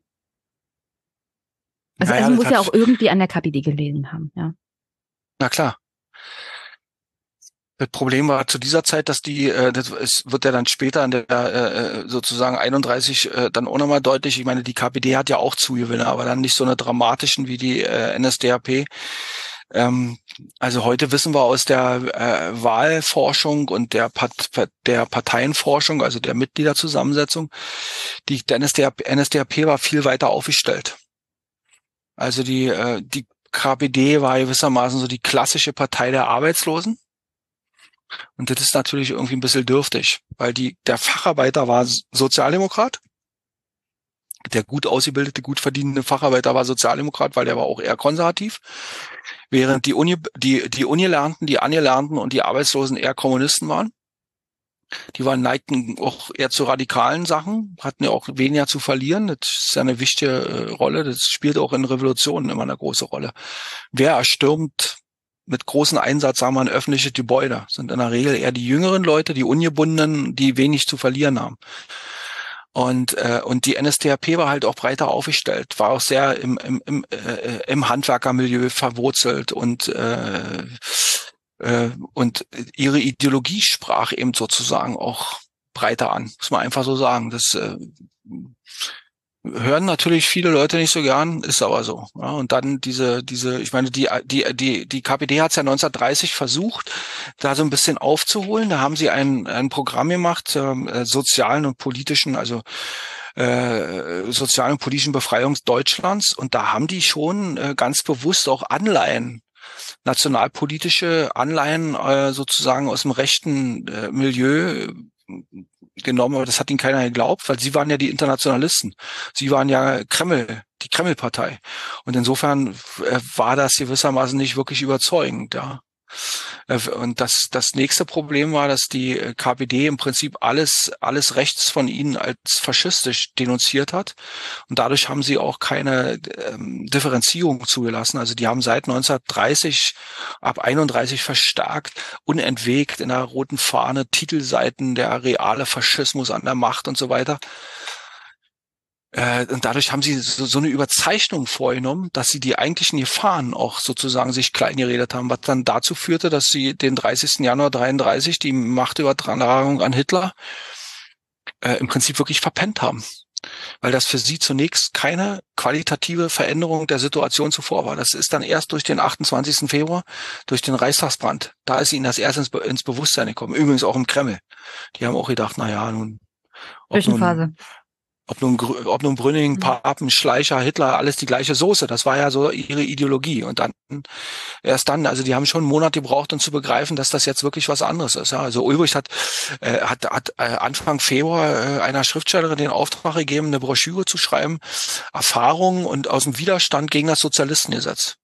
Also, naja, also muss ja auch irgendwie an der KPD gelegen haben, ja. Na klar. Das Problem war zu dieser Zeit, dass die, äh, das es wird ja dann später in der äh, äh sozusagen 31 äh, dann auch nochmal deutlich. Ich meine, die KPD hat ja auch Zugewinne, aber dann nicht so eine dramatischen wie die äh, NSDAP. Ähm, also heute wissen wir aus der äh, Wahlforschung und der, Part der Parteienforschung, also der Mitgliederzusammensetzung, die der NSDAP, NSDAP war viel weiter aufgestellt. Also die, äh, die KPD war gewissermaßen so die klassische Partei der Arbeitslosen. Und das ist natürlich irgendwie ein bisschen dürftig, weil die, der Facharbeiter war Sozialdemokrat. Der gut ausgebildete, gut verdienende Facharbeiter war Sozialdemokrat, weil der war auch eher konservativ. Während die Uni, die, die Ungelernten, die Angelernten und die Arbeitslosen eher Kommunisten waren. Die waren neigten auch eher zu radikalen Sachen, hatten ja auch weniger zu verlieren. Das ist ja eine wichtige äh, Rolle. Das spielt auch in Revolutionen immer eine große Rolle. Wer erstürmt mit großem Einsatz, sagen wir, ein öffentliches Gebäude? Sind in der Regel eher die jüngeren Leute, die ungebundenen, die wenig zu verlieren haben. Und, äh, und die NSDAP war halt auch breiter aufgestellt, war auch sehr im, im, im, äh, im Handwerkermilieu verwurzelt und äh, äh, und ihre Ideologie sprach eben sozusagen auch breiter an, muss man einfach so sagen. Das äh, hören natürlich viele Leute nicht so gern, ist aber so. Ja, und dann diese, diese, ich meine, die, die, die, die KPD hat es ja 1930 versucht, da so ein bisschen aufzuholen. Da haben sie ein, ein Programm gemacht, ähm, äh, sozialen und politischen, also äh, sozialen und politischen Befreiung Deutschlands. Und da haben die schon äh, ganz bewusst auch Anleihen nationalpolitische Anleihen äh, sozusagen aus dem rechten äh, Milieu genommen, aber das hat ihnen keiner geglaubt, weil sie waren ja die Internationalisten. Sie waren ja Kreml, die Kreml-Partei. Und insofern äh, war das gewissermaßen nicht wirklich überzeugend, ja. Äh, und das, das nächste Problem war, dass die äh, KPD im Prinzip alles, alles rechts von ihnen als faschistisch denunziert hat. Und dadurch haben sie auch keine ähm, Differenzierung zugelassen. Also die haben seit 1930 ab 31 verstärkt, unentwegt in der roten Fahne Titelseiten der reale Faschismus an der Macht und so weiter. Äh, und dadurch haben sie so, so eine Überzeichnung vorgenommen, dass sie die eigentlichen Gefahren auch sozusagen sich klein geredet haben, was dann dazu führte, dass sie den 30. Januar 33 die Machtübertragung an Hitler äh, im Prinzip wirklich verpennt haben. Weil das für sie zunächst keine qualitative Veränderung der Situation zuvor war. Das ist dann erst durch den 28. Februar, durch den Reichstagsbrand. Da ist ihnen das erst ins, Be ins Bewusstsein gekommen. Übrigens auch im Kreml. Die haben auch gedacht, na ja, nun, Zwischenphase. Nun, ob nun, ob nun Brünning, mhm. Papen, Schleicher, Hitler, alles die gleiche Soße. Das war ja so ihre Ideologie. Und dann, erst dann, also die haben schon Monate gebraucht, um zu begreifen, dass das jetzt wirklich was anderes ist. Ja, also Ulbricht hat, äh, hat, hat äh, Anfang Februar äh, einer Schriftstellerin den Auftrag gegeben, eine Broschüre zu schreiben, Erfahrungen und aus dem Widerstand gegen das Sozialistengesetz.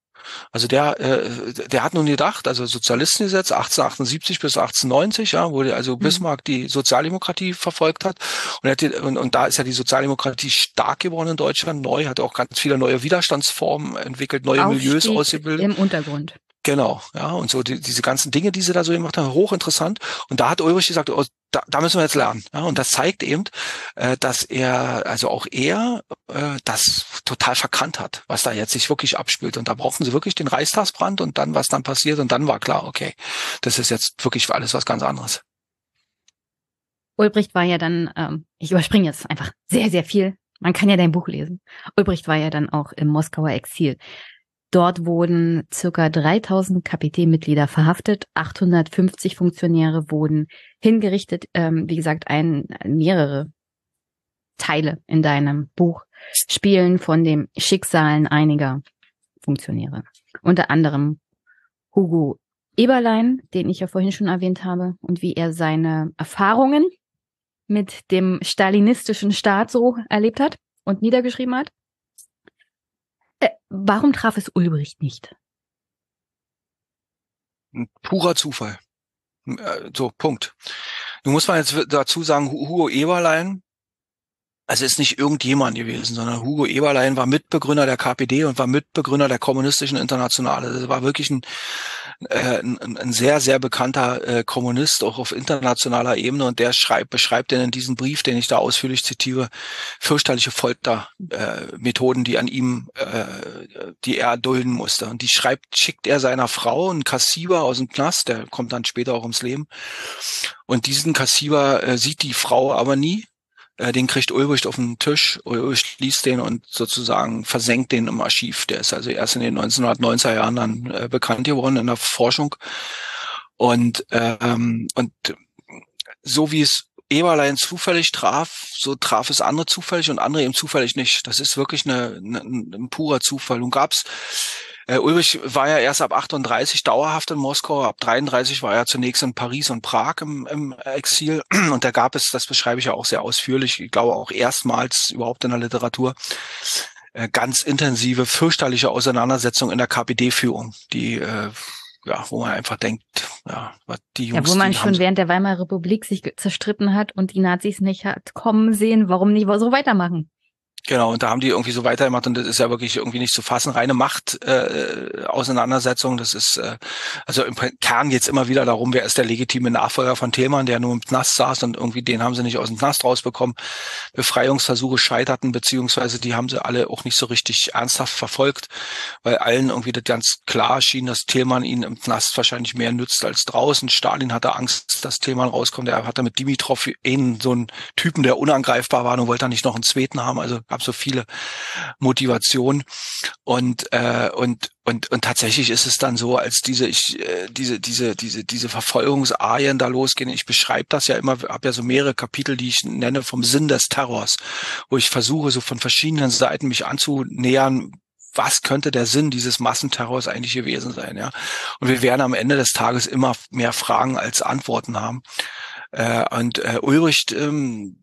Also der, äh, der hat nun gedacht, also Sozialistengesetz 1878 bis 1890, ja, wo also mhm. Bismarck die Sozialdemokratie verfolgt hat. Und, hat und, und da ist ja die Sozialdemokratie stark geworden in Deutschland, neu, hat auch ganz viele neue Widerstandsformen entwickelt, neue Aufstieg Milieus ausgebildet. Im Untergrund. Genau, ja, und so die, diese ganzen Dinge, die sie da so gemacht haben, hochinteressant. Und da hat Ulrich gesagt, oh, da, da müssen wir jetzt lernen. Ja, und das zeigt eben, äh, dass er, also auch er, äh, das total verkannt hat, was da jetzt sich wirklich abspielt. Und da brauchten sie wirklich den Reichstagsbrand und dann, was dann passiert. Und dann war klar, okay, das ist jetzt wirklich alles was ganz anderes. Ulbricht war ja dann, ähm, ich überspringe jetzt einfach sehr, sehr viel. Man kann ja dein Buch lesen. Ulbricht war ja dann auch im Moskauer Exil. Dort wurden circa 3000 KPT-Mitglieder verhaftet, 850 Funktionäre wurden hingerichtet. Ähm, wie gesagt, ein, mehrere Teile in deinem Buch spielen von den Schicksalen einiger Funktionäre. Unter anderem Hugo Eberlein, den ich ja vorhin schon erwähnt habe, und wie er seine Erfahrungen mit dem stalinistischen Staat so erlebt hat und niedergeschrieben hat. Warum traf es Ulbricht nicht? Purer Zufall. Äh, so, Punkt. Nun muss man jetzt dazu sagen, Hugo Eberlein also ist nicht irgendjemand gewesen, sondern Hugo Eberlein war Mitbegründer der KPD und war Mitbegründer der Kommunistischen Internationale. Das war wirklich ein, äh, ein, ein sehr, sehr bekannter äh, Kommunist, auch auf internationaler Ebene. Und der schreibt, beschreibt denn in diesem Brief, den ich da ausführlich zitiere, fürchterliche Foltermethoden, äh, die an ihm, äh, die er dulden musste. Und die schreibt, schickt er seiner Frau, einen Kassiber aus dem Knast, der kommt dann später auch ums Leben. Und diesen Kassiber äh, sieht die Frau aber nie äh, den kriegt Ulbricht auf den Tisch, Ulbricht liest den und sozusagen versenkt den im Archiv. Der ist also erst in den 1990er Jahren dann äh, bekannt geworden in der Forschung. Und, ähm, und so wie es Eberlein zufällig traf, so traf es andere zufällig und andere eben zufällig nicht. Das ist wirklich eine, eine, ein purer Zufall. Und gab's äh, Ulrich war ja erst ab 38 dauerhaft in Moskau, ab 33 war er zunächst in Paris und Prag im, im Exil und da gab es, das beschreibe ich ja auch sehr ausführlich, ich glaube auch erstmals überhaupt in der Literatur, äh, ganz intensive, fürchterliche Auseinandersetzung in der KPD-Führung, die äh, ja, wo man einfach denkt, ja, was die Jungs. Ja, wo man schon während der Weimarer Republik sich zerstritten hat und die Nazis nicht hat kommen sehen, warum nicht so weitermachen? Genau, und da haben die irgendwie so weitergemacht und das ist ja wirklich irgendwie nicht zu fassen. Reine Macht äh, Auseinandersetzung, das ist äh, also im Kern geht's immer wieder darum, wer ist der legitime Nachfolger von Thälmann, der nur im Knast saß und irgendwie den haben sie nicht aus dem Knast rausbekommen. Befreiungsversuche scheiterten, beziehungsweise die haben sie alle auch nicht so richtig ernsthaft verfolgt, weil allen irgendwie das ganz klar schien, dass Thälmann ihnen im Knast wahrscheinlich mehr nützt als draußen. Stalin hatte Angst, dass Thälmann rauskommt. Er hatte mit Dimitrov einen so einen Typen, der unangreifbar war und wollte dann nicht noch einen zweiten haben. Also gab so viele Motivationen und äh, und und und tatsächlich ist es dann so, als diese ich äh, diese diese diese diese Verfolgungsarien da losgehen. Ich beschreibe das ja immer, habe ja so mehrere Kapitel, die ich nenne vom Sinn des Terrors, wo ich versuche so von verschiedenen Seiten mich anzunähern, was könnte der Sinn dieses Massenterrors eigentlich gewesen sein, ja? Und wir werden am Ende des Tages immer mehr Fragen als Antworten haben. Äh, und äh, Ulrich ähm,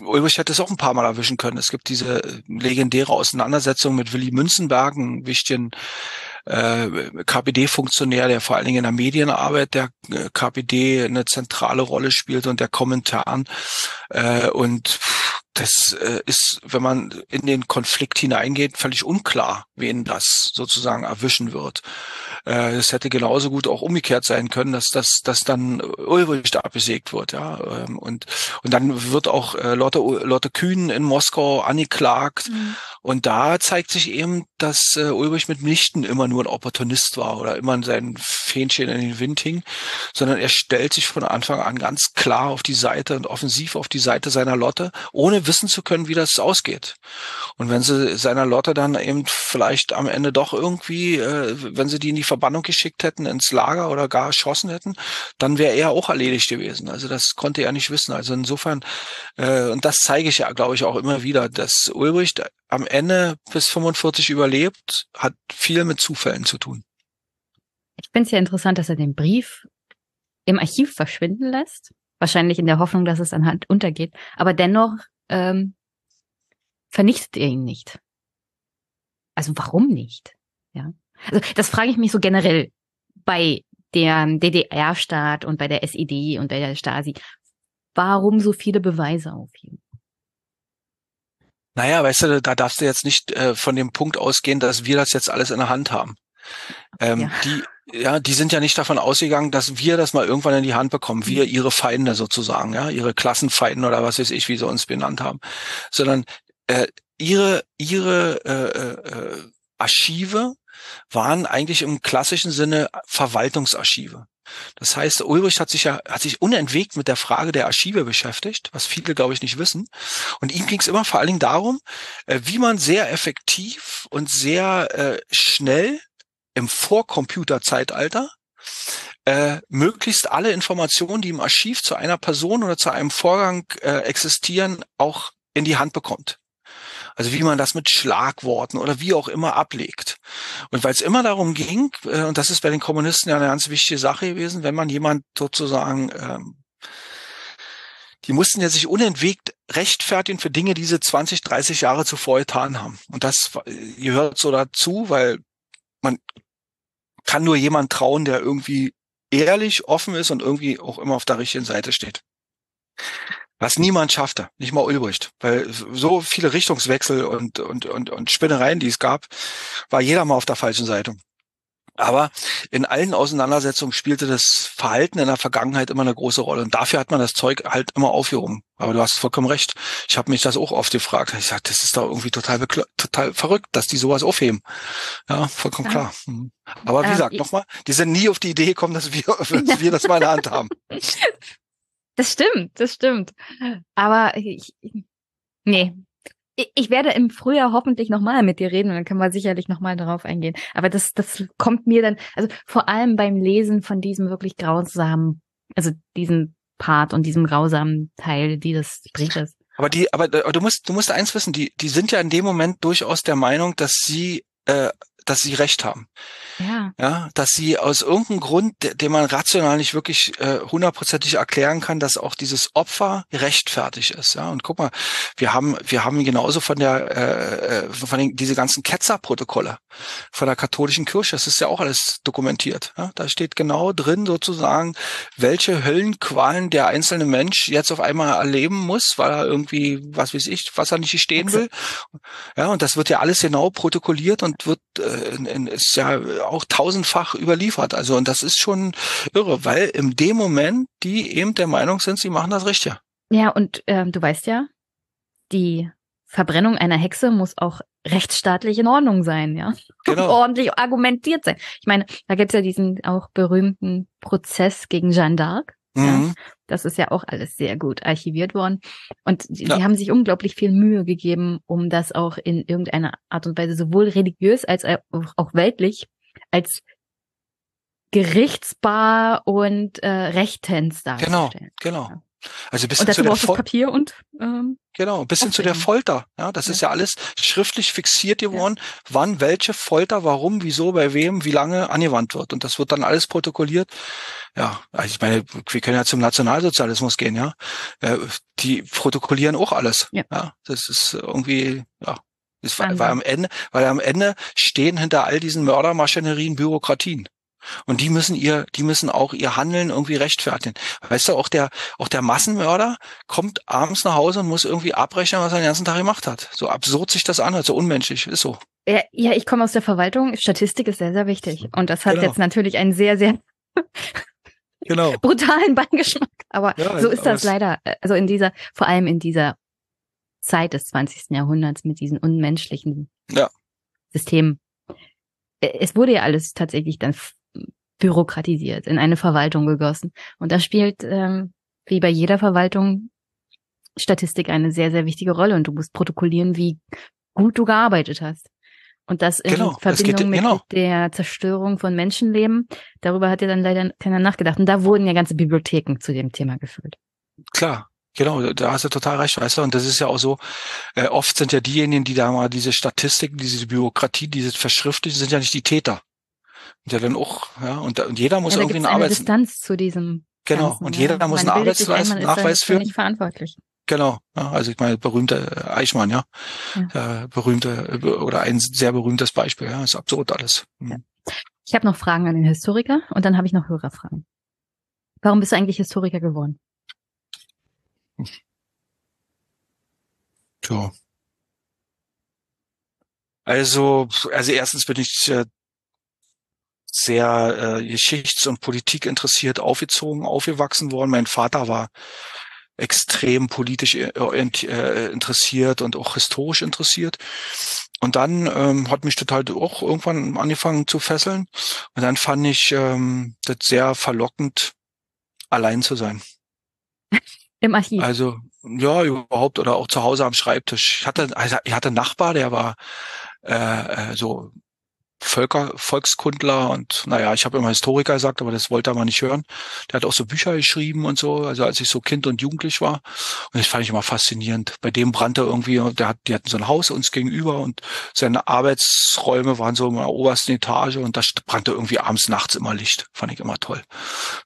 Ulrich hätte es auch ein paar Mal erwischen können. Es gibt diese legendäre Auseinandersetzung mit Willy Münzenberg, einem wichtigen äh, KPD-Funktionär, der vor allen Dingen in der Medienarbeit der äh, KPD eine zentrale Rolle spielt und der Kommentaren. Äh, und das äh, ist, wenn man in den Konflikt hineingeht, völlig unklar, wen das sozusagen erwischen wird. Äh, es hätte genauso gut auch umgekehrt sein können, dass das dass dann Ulrich da abgesägt wird, ja. Ähm, und und dann wird auch äh, Lotte Lotte Kühn in Moskau angeklagt. Mhm. Und da zeigt sich eben, dass äh, Ulrich mitnichten immer nur ein Opportunist war oder immer in seinen Fähnchen in den Wind hing, sondern er stellt sich von Anfang an ganz klar auf die Seite und offensiv auf die Seite seiner Lotte, ohne wissen zu können, wie das ausgeht. Und wenn sie seiner Lotte dann eben vielleicht am Ende doch irgendwie, äh, wenn sie die in die Verbannung geschickt hätten, ins Lager oder gar erschossen hätten, dann wäre er auch erledigt gewesen. Also das konnte er nicht wissen. Also insofern, äh, und das zeige ich ja, glaube ich, auch immer wieder, dass Ulbricht am Ende bis 45 überlebt, hat viel mit Zufällen zu tun. Ich finde es ja interessant, dass er den Brief im Archiv verschwinden lässt. Wahrscheinlich in der Hoffnung, dass es anhand untergeht. Aber dennoch ähm, vernichtet er ihn nicht. Also warum nicht? Ja. Also das frage ich mich so generell bei der DDR-Staat und bei der SED und bei der Stasi. Warum so viele Beweise aufheben? Naja, weißt du, da darfst du jetzt nicht äh, von dem Punkt ausgehen, dass wir das jetzt alles in der Hand haben. Ähm, ja. Die, ja, die sind ja nicht davon ausgegangen, dass wir das mal irgendwann in die Hand bekommen, wir ihre Feinde sozusagen, ja, ihre Klassenfeinden oder was weiß ich, wie sie uns benannt haben, sondern äh, ihre ihre äh, äh, Archive waren eigentlich im klassischen Sinne Verwaltungsarchive. Das heißt, Ulrich hat sich ja hat sich unentwegt mit der Frage der Archive beschäftigt, was viele glaube ich nicht wissen. Und ihm ging es immer vor allen Dingen darum, äh, wie man sehr effektiv und sehr äh, schnell im Vorcomputerzeitalter äh, möglichst alle Informationen, die im Archiv zu einer Person oder zu einem Vorgang äh, existieren, auch in die Hand bekommt. Also wie man das mit Schlagworten oder wie auch immer ablegt. Und weil es immer darum ging, äh, und das ist bei den Kommunisten ja eine ganz wichtige Sache gewesen, wenn man jemand sozusagen, ähm, die mussten ja sich unentwegt rechtfertigen für Dinge, die sie 20, 30 Jahre zuvor getan haben. Und das gehört so dazu, weil man kann nur jemand trauen, der irgendwie ehrlich, offen ist und irgendwie auch immer auf der richtigen Seite steht. Was niemand schaffte, nicht mal Ulbricht, weil so viele Richtungswechsel und, und, und, und Spinnereien, die es gab, war jeder mal auf der falschen Seite. Aber in allen Auseinandersetzungen spielte das Verhalten in der Vergangenheit immer eine große Rolle. Und dafür hat man das Zeug halt immer aufgehoben. Aber du hast vollkommen recht. Ich habe mich das auch oft gefragt. Ich sage, das ist doch irgendwie total, total verrückt, dass die sowas aufheben. Ja, vollkommen ja. klar. Mhm. Aber wie äh, gesagt, nochmal, die sind nie auf die Idee gekommen, dass wir, dass wir das mal in der Hand haben. Das stimmt, das stimmt. Aber ich, nee, ich werde im Frühjahr hoffentlich nochmal mit dir reden und dann können wir sicherlich nochmal darauf eingehen. Aber das, das kommt mir dann, also vor allem beim Lesen von diesem wirklich grausamen, also diesem Part und diesem grausamen Teil dieses Briefes. Aber die, aber du musst, du musst eins wissen, die, die sind ja in dem Moment durchaus der Meinung, dass sie äh, dass sie recht haben. Ja. Ja, dass sie aus irgendeinem Grund, den man rational nicht wirklich äh, hundertprozentig erklären kann, dass auch dieses Opfer rechtfertig ist. Ja, und guck mal, wir haben, wir haben genauso von der, äh, äh von den, diese ganzen Ketzerprotokolle von der katholischen Kirche, das ist ja auch alles dokumentiert. Ja? Da steht genau drin sozusagen, welche Höllenqualen der einzelne Mensch jetzt auf einmal erleben muss, weil er irgendwie, was weiß ich, was er nicht stehen will. Ja, und das wird ja alles genau protokolliert und wird äh, ist ja auch tausendfach überliefert. Also und das ist schon irre, weil in dem Moment die eben der Meinung sind, sie machen das richtig. Ja, und ähm, du weißt ja, die Verbrennung einer Hexe muss auch rechtsstaatlich in Ordnung sein, ja. Genau. ordentlich argumentiert sein. Ich meine, da gibt's ja diesen auch berühmten Prozess gegen Jeanne d'Arc. Mhm. Ja. Das ist ja auch alles sehr gut archiviert worden. Und die, ja. haben sich unglaublich viel Mühe gegeben, um das auch in irgendeiner Art und Weise sowohl religiös als auch weltlich als gerichtsbar und äh, rechtens darzustellen. Genau, genau. Also bis hin zu der Fol Papier und ähm, genau, bis hin zu der Folter. Ja, das ja. ist ja alles schriftlich fixiert geworden, ja. wann welche Folter, warum, wieso, bei wem, wie lange angewandt wird. Und das wird dann alles protokolliert. Ja, also ich meine, wir können ja zum Nationalsozialismus gehen, ja. Äh, die protokollieren auch alles. Ja. ja das ist irgendwie, ja, das war, weil am Ende, weil am Ende stehen hinter all diesen Mördermaschinerien Bürokratien. Und die müssen ihr, die müssen auch ihr Handeln irgendwie rechtfertigen. Weißt du, auch der, auch der Massenmörder kommt abends nach Hause und muss irgendwie abrechnen, was er den ganzen Tag gemacht hat. So absurd sich das anhört, so unmenschlich, ist so. Ja, ja ich komme aus der Verwaltung. Statistik ist sehr, sehr wichtig. Und das hat genau. jetzt natürlich einen sehr, sehr genau. brutalen Beigeschmack. Aber ja, so ist das leider. Also in dieser, vor allem in dieser Zeit des 20. Jahrhunderts mit diesen unmenschlichen ja. Systemen. Es wurde ja alles tatsächlich dann bürokratisiert, in eine Verwaltung gegossen. Und da spielt, ähm, wie bei jeder Verwaltung, Statistik eine sehr, sehr wichtige Rolle. Und du musst protokollieren, wie gut du gearbeitet hast. Und das in genau, Verbindung geht, mit genau. der Zerstörung von Menschenleben, darüber hat ja dann leider keiner nachgedacht. Und da wurden ja ganze Bibliotheken zu dem Thema gefüllt. Klar, Genau, da hast du total recht, weißt du. Und das ist ja auch so, äh, oft sind ja diejenigen, die da mal diese Statistiken, diese Bürokratie, diese verschriftlichen, sind ja nicht die Täter. Und ja dann auch, ja, und, und jeder muss ja, irgendwie eine, eine Arbeits... Distanz zu diesem. Genau, Ganzen, und jeder ja. muss einen Arbeitsnachweis führen. Nicht verantwortlich. Genau, ja, also ich meine, berühmter äh, Eichmann, ja. ja. Äh, berühmte oder ein sehr berühmtes Beispiel, ja, ist absurd alles. Mhm. Ich habe noch Fragen an den Historiker und dann habe ich noch Hörerfragen. Warum bist du eigentlich Historiker geworden? Tja. Also, also erstens bin ich äh, sehr äh, geschichts- und Politik interessiert aufgezogen, aufgewachsen worden. Mein Vater war extrem politisch äh, äh, interessiert und auch historisch interessiert. Und dann ähm, hat mich total auch irgendwann angefangen zu fesseln. Und dann fand ich ähm, das sehr verlockend, allein zu sein. Im Archiv. Also, ja, überhaupt oder auch zu Hause am Schreibtisch. Ich hatte, also ich hatte einen Nachbar, der war äh, äh so Völker, Volkskundler und naja, ich habe immer Historiker gesagt, aber das wollte er mal nicht hören. Der hat auch so Bücher geschrieben und so, also als ich so Kind und Jugendlich war. Und das fand ich immer faszinierend. Bei dem brannte irgendwie, der hat, die hatten so ein Haus uns gegenüber und seine Arbeitsräume waren so in der obersten Etage und da brannte irgendwie abends, nachts immer Licht. Fand ich immer toll.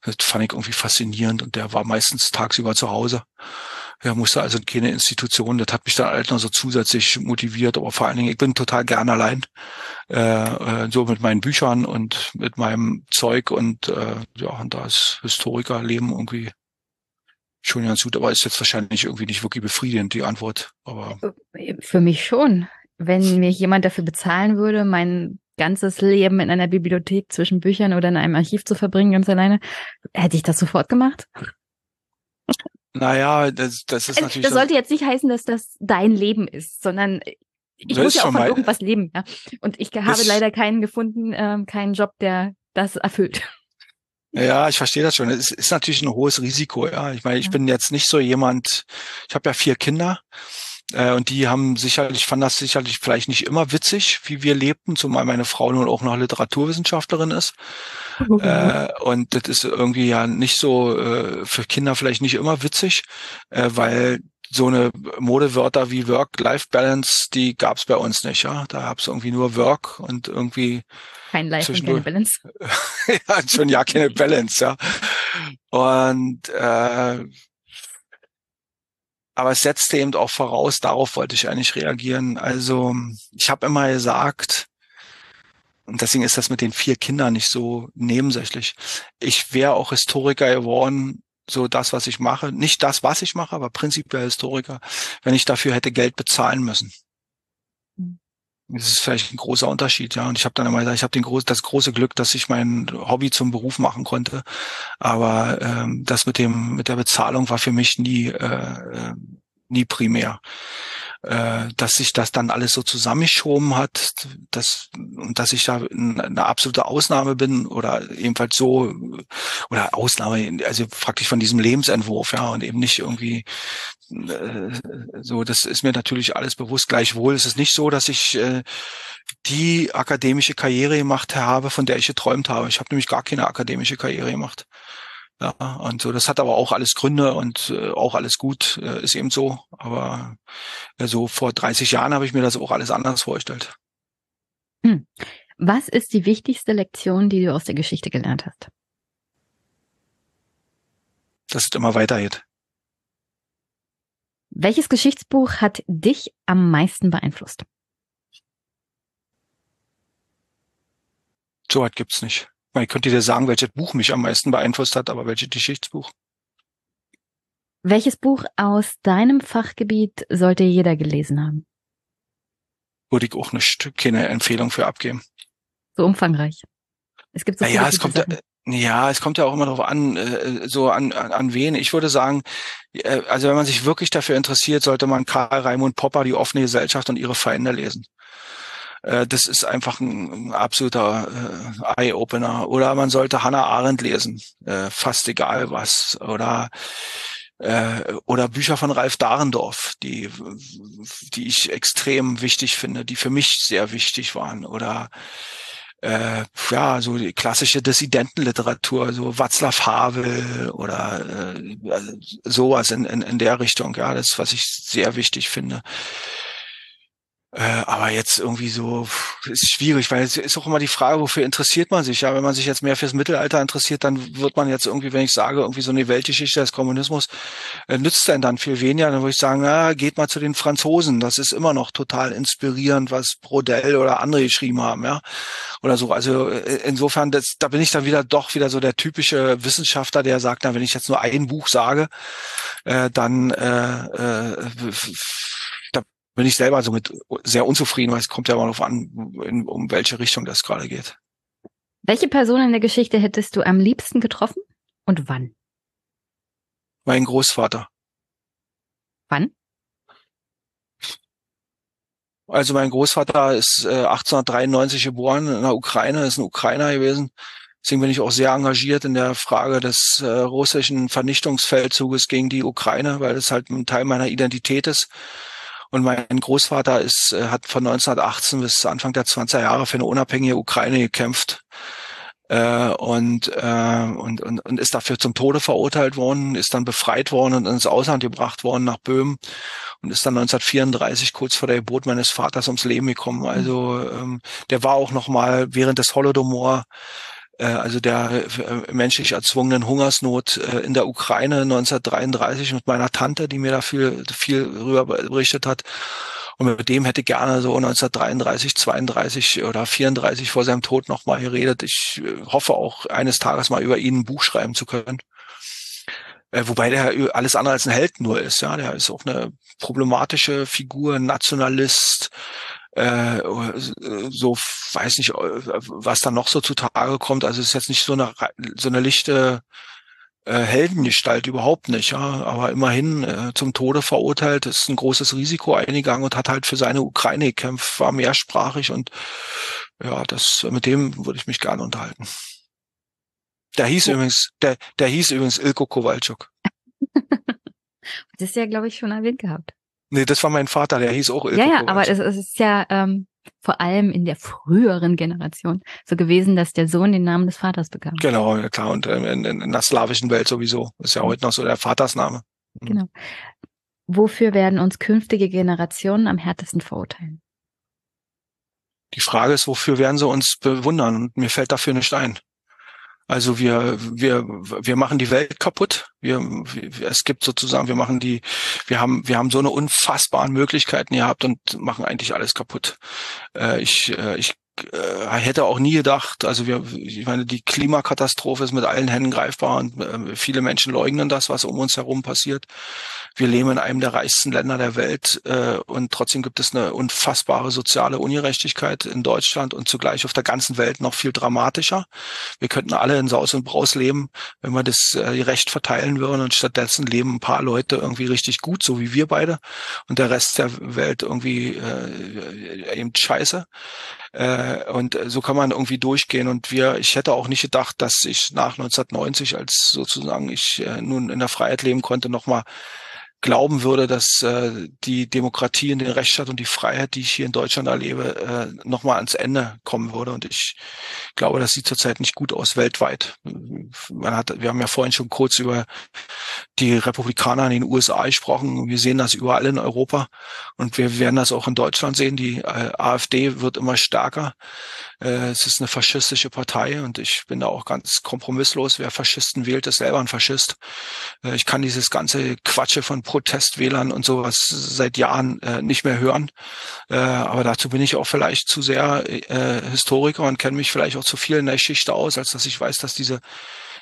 Das fand ich irgendwie faszinierend und der war meistens tagsüber zu Hause. Er musste also keine Institution. Das hat mich dann halt noch so zusätzlich motiviert. Aber vor allen Dingen, ich bin total gern allein. Äh, äh, so mit meinen Büchern und mit meinem Zeug und äh, ja, und da ist Historikerleben irgendwie schon ganz gut, aber ist jetzt wahrscheinlich irgendwie nicht wirklich befriedigend, die Antwort. Aber Für mich schon. Wenn mir jemand dafür bezahlen würde, mein ganzes Leben in einer Bibliothek zwischen Büchern oder in einem Archiv zu verbringen, ganz alleine, hätte ich das sofort gemacht. Naja, das, das ist natürlich. Das sollte jetzt nicht heißen, dass das dein Leben ist, sondern ich muss ja auch von irgendwas leben. Ja? Und ich habe leider keinen gefunden, ähm, keinen Job, der das erfüllt. Ja, ich verstehe das schon. Es ist natürlich ein hohes Risiko. Ja, ich meine, ich ja. bin jetzt nicht so jemand. Ich habe ja vier Kinder äh, und die haben sicherlich, fanden das sicherlich vielleicht nicht immer witzig, wie wir lebten, zumal meine Frau nun auch noch Literaturwissenschaftlerin ist. äh, und das ist irgendwie ja nicht so äh, für Kinder vielleicht nicht immer witzig, äh, weil so eine Modewörter wie Work-Life-Balance, die gab es bei uns nicht, ja. Da gab es irgendwie nur Work und irgendwie kein Life und keine Balance. ja, schon ja keine Balance, ja. Und äh, aber es setzte eben auch voraus, darauf wollte ich eigentlich reagieren. Also ich habe immer gesagt, und deswegen ist das mit den vier Kindern nicht so nebensächlich. Ich wäre auch Historiker geworden, so das, was ich mache. Nicht das, was ich mache, aber prinzipiell Historiker, wenn ich dafür hätte Geld bezahlen müssen. Das ist vielleicht ein großer Unterschied, ja. Und ich habe dann immer gesagt, ich habe groß, das große Glück, dass ich mein Hobby zum Beruf machen konnte. Aber ähm, das mit dem mit der Bezahlung war für mich nie äh, nie primär äh, dass sich das dann alles so zusammengeschoben hat, dass, und dass ich da eine absolute Ausnahme bin oder ebenfalls so, oder Ausnahme, also praktisch von diesem Lebensentwurf, ja, und eben nicht irgendwie äh, so, das ist mir natürlich alles bewusst. Gleichwohl ist es nicht so, dass ich äh, die akademische Karriere gemacht habe, von der ich geträumt habe. Ich habe nämlich gar keine akademische Karriere gemacht. Ja, und so, das hat aber auch alles Gründe und äh, auch alles gut, äh, ist eben so. Aber äh, so vor 30 Jahren habe ich mir das auch alles anders vorgestellt. Hm. Was ist die wichtigste Lektion, die du aus der Geschichte gelernt hast? Dass es immer weitergeht. Welches Geschichtsbuch hat dich am meisten beeinflusst? So weit gibt's nicht. Ich könnte dir sagen, welches Buch mich am meisten beeinflusst hat, aber welches Geschichtsbuch? Welches Buch aus deinem Fachgebiet sollte jeder gelesen haben? Würde ich auch nicht keine Empfehlung für abgeben. So umfangreich. Es gibt so viele ja, es kommt Sachen. ja, es kommt ja auch immer darauf an, äh, so an, an, an wen. Ich würde sagen, äh, also wenn man sich wirklich dafür interessiert, sollte man Karl Raimund Popper, die offene Gesellschaft und ihre Feinde lesen. Äh, das ist einfach ein, absoluter äh, Eye-Opener. Oder man sollte Hannah Arendt lesen, äh, fast egal was. Oder äh, oder Bücher von Ralf Dahrendorf, die, die ich extrem wichtig finde, die für mich sehr wichtig waren. Oder äh, ja, so die klassische Dissidentenliteratur, so Václav Havel oder äh, sowas in, in, in der Richtung, ja, das, was ich sehr wichtig finde. Äh, aber jetzt irgendwie so ist schwierig, weil es ist auch immer die Frage, wofür interessiert man sich? Ja, wenn man sich jetzt mehr fürs Mittelalter interessiert, dann wird man jetzt irgendwie, wenn ich sage, irgendwie so eine Weltgeschichte des Kommunismus, äh, nützt denn dann viel weniger. Dann würde ich sagen, na, geht mal zu den Franzosen. Das ist immer noch total inspirierend, was Brodel oder andere geschrieben haben, ja. Oder so. Also äh, insofern, das, da bin ich dann wieder doch wieder so der typische Wissenschaftler, der sagt, na, wenn ich jetzt nur ein Buch sage, äh, dann äh, äh, bin ich selber so mit sehr unzufrieden, weil es kommt ja immer darauf an, in, um welche Richtung das gerade geht. Welche Person in der Geschichte hättest du am liebsten getroffen und wann? Mein Großvater. Wann? Also mein Großvater ist äh, 1893 geboren in der Ukraine, ist ein Ukrainer gewesen. Deswegen bin ich auch sehr engagiert in der Frage des äh, russischen Vernichtungsfeldzuges gegen die Ukraine, weil das halt ein Teil meiner Identität ist. Und mein Großvater ist, äh, hat von 1918 bis Anfang der 20er Jahre für eine unabhängige Ukraine gekämpft. Äh, und, äh, und, und, und ist dafür zum Tode verurteilt worden, ist dann befreit worden und ins Ausland gebracht worden nach Böhmen und ist dann 1934 kurz vor der Geburt meines Vaters ums Leben gekommen. Also ähm, der war auch noch mal während des Holodomor also der äh, menschlich erzwungenen Hungersnot äh, in der Ukraine 1933 mit meiner Tante, die mir da viel, viel rüber berichtet hat. Und mit dem hätte gerne so 1933, 32 oder 34 vor seinem Tod nochmal geredet. Ich hoffe auch eines Tages mal über ihn ein Buch schreiben zu können. Wobei der alles andere als ein Held nur ist. Ja, der ist auch eine problematische Figur, Nationalist, äh, so weiß nicht, was da noch so zutage kommt. Also es ist jetzt nicht so eine so eine lichte äh, Heldengestalt überhaupt nicht, ja, aber immerhin äh, zum Tode verurteilt, ist ein großes Risiko eingegangen und hat halt für seine Ukraine gekämpft, war mehrsprachig und ja, das mit dem würde ich mich gerne unterhalten. Der hieß oh. übrigens, der, der hieß übrigens Ilko Kowalczuk. das ist ja, glaube ich, schon erwähnt gehabt. Nee, das war mein Vater, der hieß auch Ilko Ja, ja, aber es, es ist ja ähm, vor allem in der früheren Generation so gewesen, dass der Sohn den Namen des Vaters bekam. Genau, ja klar. Und ähm, in, in, in der slawischen Welt sowieso. Ist ja heute noch so der Vatersname. Mhm. Genau. wofür werden uns künftige Generationen am härtesten verurteilen? Die Frage ist, wofür werden sie uns bewundern? Und mir fällt dafür nicht ein. Also wir, wir, wir machen die Welt kaputt. Wir, wir, es gibt sozusagen, wir machen die, wir haben, wir haben so eine unfassbaren Möglichkeiten gehabt und machen eigentlich alles kaputt. Äh, ich, äh, ich äh, hätte auch nie gedacht, also wir, ich meine, die Klimakatastrophe ist mit allen Händen greifbar und äh, viele Menschen leugnen das, was um uns herum passiert. Wir leben in einem der reichsten Länder der Welt äh, und trotzdem gibt es eine unfassbare soziale Ungerechtigkeit in Deutschland und zugleich auf der ganzen Welt noch viel dramatischer. Wir könnten alle in Saus und Braus leben, wenn wir das äh, Recht verteilen würden und stattdessen leben ein paar Leute irgendwie richtig gut, so wie wir beide und der Rest der Welt irgendwie äh, eben scheiße. Äh, und so kann man irgendwie durchgehen. Und wir, ich hätte auch nicht gedacht, dass ich nach 1990, als sozusagen ich äh, nun in der Freiheit leben konnte, nochmal glauben würde, dass äh, die Demokratie und den Rechtsstaat und die Freiheit, die ich hier in Deutschland erlebe, äh, nochmal ans Ende kommen würde. Und ich glaube, das sieht zurzeit nicht gut aus weltweit. Man hat, wir haben ja vorhin schon kurz über die Republikaner in den USA gesprochen. Wir sehen das überall in Europa und wir werden das auch in Deutschland sehen. Die äh, AfD wird immer stärker. Äh, es ist eine faschistische Partei und ich bin da auch ganz kompromisslos. Wer Faschisten wählt, ist selber ein Faschist. Äh, ich kann dieses ganze Quatsche von Protestwählern und sowas seit Jahren äh, nicht mehr hören. aber dazu bin ich auch vielleicht zu sehr Historiker und kenne mich vielleicht auch zu viel in der Geschichte aus, als dass ich weiß, dass diese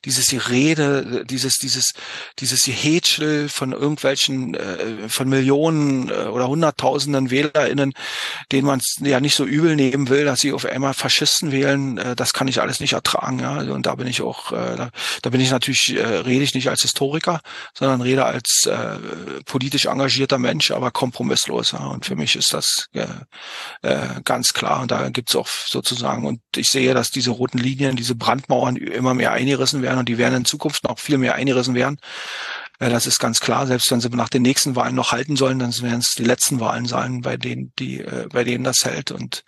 dieses Rede, dieses, dieses, dieses Hätschel von irgendwelchen, äh, von Millionen äh, oder Hunderttausenden WählerInnen, denen man es ja nicht so übel nehmen will, dass sie auf einmal Faschisten wählen, äh, das kann ich alles nicht ertragen. Ja? Und da bin ich auch, da, da bin ich natürlich, äh, rede ich nicht als Historiker, sondern rede als äh, politisch engagierter Mensch, aber kompromisslos. Ja? Und für mich ist das äh, äh, ganz klar. Und da gibt's auch sozusagen, und ich sehe, dass diese roten Linien, diese Brandmauern immer mehr eingerissen werden werden und die werden in Zukunft noch viel mehr eingerissen werden. Äh, das ist ganz klar. Selbst wenn sie nach den nächsten Wahlen noch halten sollen, dann werden es die letzten Wahlen sein, bei denen die, äh, bei denen das hält. Und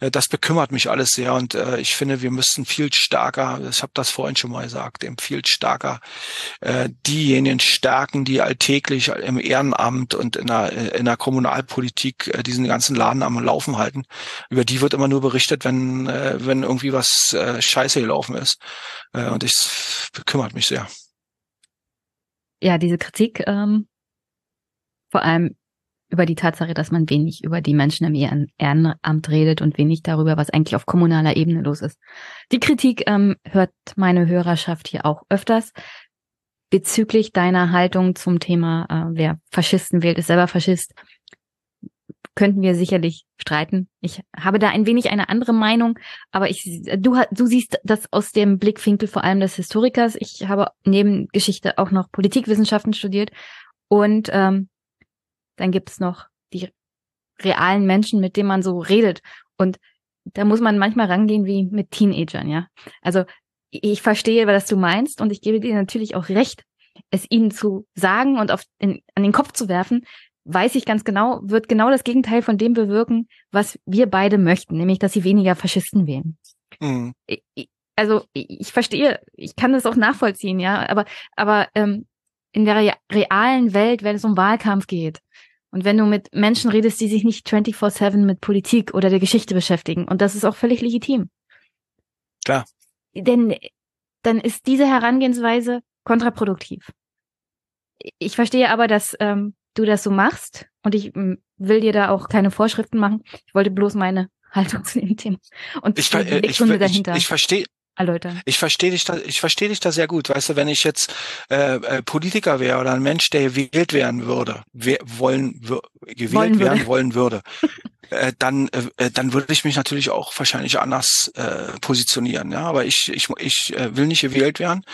äh, das bekümmert mich alles sehr. Und ich finde, wir müssen viel stärker, ich habe das vorhin schon mal gesagt, eben viel stärker diejenigen stärken, die alltäglich im Ehrenamt und in der, in der Kommunalpolitik diesen ganzen Laden am Laufen halten. Über die wird immer nur berichtet, wenn, wenn irgendwie was scheiße gelaufen ist. Und es bekümmert mich sehr ja, diese Kritik, ähm, vor allem über die Tatsache, dass man wenig über die Menschen im Ehrenamt redet und wenig darüber, was eigentlich auf kommunaler Ebene los ist. Die Kritik ähm, hört meine Hörerschaft hier auch öfters bezüglich deiner Haltung zum Thema, äh, wer Faschisten wählt, ist selber Faschist könnten wir sicherlich streiten. Ich habe da ein wenig eine andere Meinung, aber ich, du, du siehst das aus dem Blickwinkel vor allem des Historikers. Ich habe neben Geschichte auch noch Politikwissenschaften studiert und ähm, dann gibt's noch die realen Menschen, mit denen man so redet und da muss man manchmal rangehen wie mit Teenagern, ja. Also ich verstehe, was du meinst und ich gebe dir natürlich auch recht, es ihnen zu sagen und auf in, an den Kopf zu werfen, weiß ich ganz genau, wird genau das Gegenteil von dem bewirken, was wir beide möchten, nämlich, dass sie weniger Faschisten wählen. Mhm. Also ich verstehe, ich kann das auch nachvollziehen, ja, aber aber ähm, in der realen Welt, wenn es um Wahlkampf geht und wenn du mit Menschen redest, die sich nicht 24/7 mit Politik oder der Geschichte beschäftigen, und das ist auch völlig legitim. Klar. Denn dann ist diese Herangehensweise kontraproduktiv. Ich verstehe aber, dass ähm, du das so machst und ich mm, will dir da auch keine Vorschriften machen. Ich wollte bloß meine Haltung zu dem Thema und ich, die Beweggründe dahinter. Ich, ich verstehe. Erläutern. Ich verstehe dich da, ich verstehe dich da sehr gut. Weißt du, wenn ich jetzt äh, äh, Politiker wäre oder ein Mensch, der gewählt werden würde, wer, wollen, gewählt wollen werden würde. wollen würde, äh, dann, äh, äh, dann würde ich mich natürlich auch wahrscheinlich anders äh, positionieren. Ja, aber ich, ich, ich äh, will nicht gewählt werden.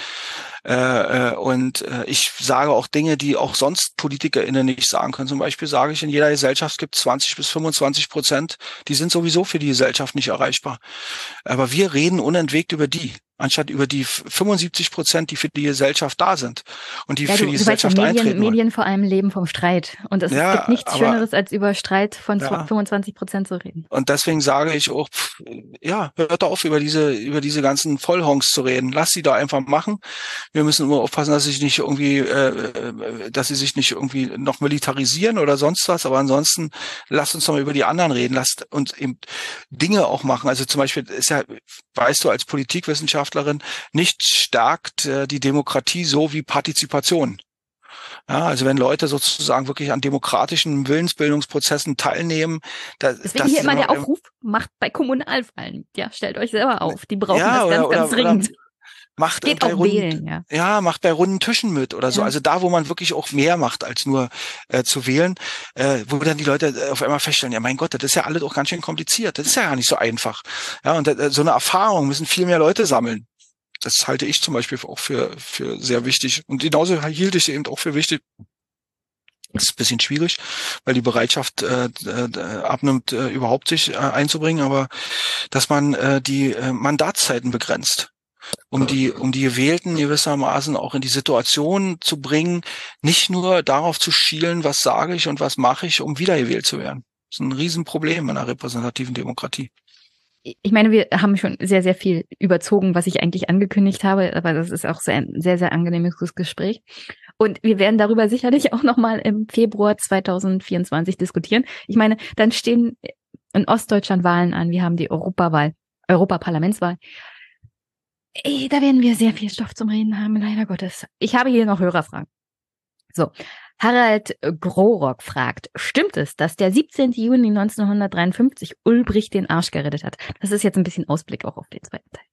Äh, äh, und äh, ich sage auch Dinge, die auch sonst PolitikerInnen nicht sagen können. Zum Beispiel sage ich, in jeder Gesellschaft gibt es 20 bis 25 Prozent, die sind sowieso für die Gesellschaft nicht erreichbar. Aber wir reden unentwegt über die. Anstatt über die 75 Prozent, die für die Gesellschaft da sind und die ja, für du, die du weißt ja, Gesellschaft Medien, eintreten. Medien vor allem leben vom Streit. Und es Ja, gibt nichts aber- Schöneres, als über Streit von Ja. 25 Prozent zu reden. Und deswegen sage ich auch, pff, ja, hört auf, über diese, über diese ganzen Vollhongs zu reden. Lass sie da einfach machen. Wir müssen immer aufpassen, dass sie sich nicht irgendwie, äh, äh, dass sie sich nicht irgendwie noch militarisieren oder sonst was. Aber ansonsten lasst uns doch mal über die anderen reden. Lasst uns eben Dinge auch machen. Also zum Beispiel ist ja, weißt du, als Politikwissenschaftlerin, nicht stärkt äh, die Demokratie so wie Partizipation. Ja, also wenn Leute sozusagen wirklich an demokratischen Willensbildungsprozessen teilnehmen, da, Deswegen das hier immer der Aufruf, macht bei Kommunalwahlen. Ja, stellt euch selber auf. Die brauchen Ja, das oder- ganz, oder- ganz oder- dringend. Macht Geht bei auch runden, wählen, ja. ja, macht bei runden Tischen mit oder so. Ja. Also da, wo man wirklich auch mehr macht, als nur äh, zu wählen, äh, wo dann die Leute äh, auf einmal feststellen, ja mein Gott, das ist ja alles auch ganz schön kompliziert. Das ist ja gar nicht so einfach. Ja, und äh, so eine Erfahrung müssen viel mehr Leute sammeln. Das halte ich zum Beispiel auch für, für sehr wichtig. Und genauso hielt ich eben auch für wichtig. Das ist ein bisschen schwierig, weil die Bereitschaft äh, äh, abnimmt, äh, überhaupt sich äh, einzubringen, aber dass man äh, die äh, Mandatszeiten begrenzt um die, um die Gewählten gewissermaßen auch in die Situation zu bringen, nicht nur darauf zu schielen, was sage ich und was mache ich, um wiedergewählt zu werden. Das ist ein Riesenproblem in einer repräsentativen Demokratie. Ich meine, wir haben schon sehr, sehr viel überzogen, was ich eigentlich angekündigt habe, aber das ist auch sehr, ein sehr, sehr angenehmes Gespräch. Und wir werden darüber sicherlich auch nochmal im Februar 2024 diskutieren. Ich meine, dann stehen in Ostdeutschland Wahlen an. Wir haben die Europawahl, Europaparlamentswahl. Ey, Da werden wir sehr viel Stoff zum Reden haben, leider Gottes. Ich habe hier noch Hörerfragen. So. Harald Grorock fragt, stimmt es, dass der 17. Juni 1953 Ulbricht den Arsch gerettet hat? Das ist jetzt ein bisschen Ausblick auch auf den zweiten Teil.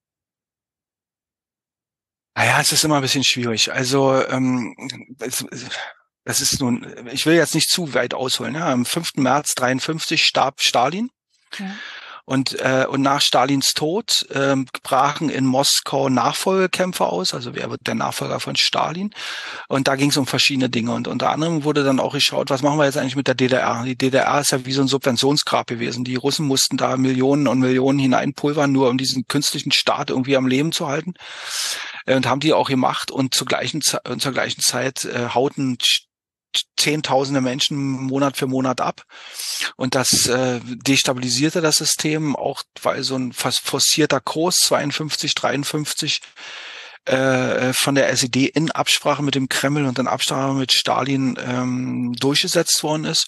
Naja, es ist immer ein bisschen schwierig. Also ähm, es, das ist nun, ich will jetzt nicht zu weit ausholen. Ja. Am 5. März 53 starb Stalin. Ja. Und, äh, und nach Stalins Tod ähm, brachen in Moskau Nachfolgekämpfe aus. Also wer wird der Nachfolger von Stalin? Und da ging es um verschiedene Dinge. Und unter anderem wurde dann auch geschaut, was machen wir jetzt eigentlich mit der DDR? Die DDR ist ja wie so ein Subventionsgrab gewesen. Die Russen mussten da Millionen und Millionen hineinpulvern, nur um diesen künstlichen Staat irgendwie am Leben zu halten. Äh, und haben die auch gemacht. Und zur gleichen, zur gleichen Zeit äh, hauten Zehntausende Menschen Monat für Monat ab. Und das äh, destabilisierte das System, auch weil so ein forcierter Kurs 52, 53 äh, von der SED in Absprache mit dem Kreml und in Absprache mit Stalin ähm, durchgesetzt worden ist.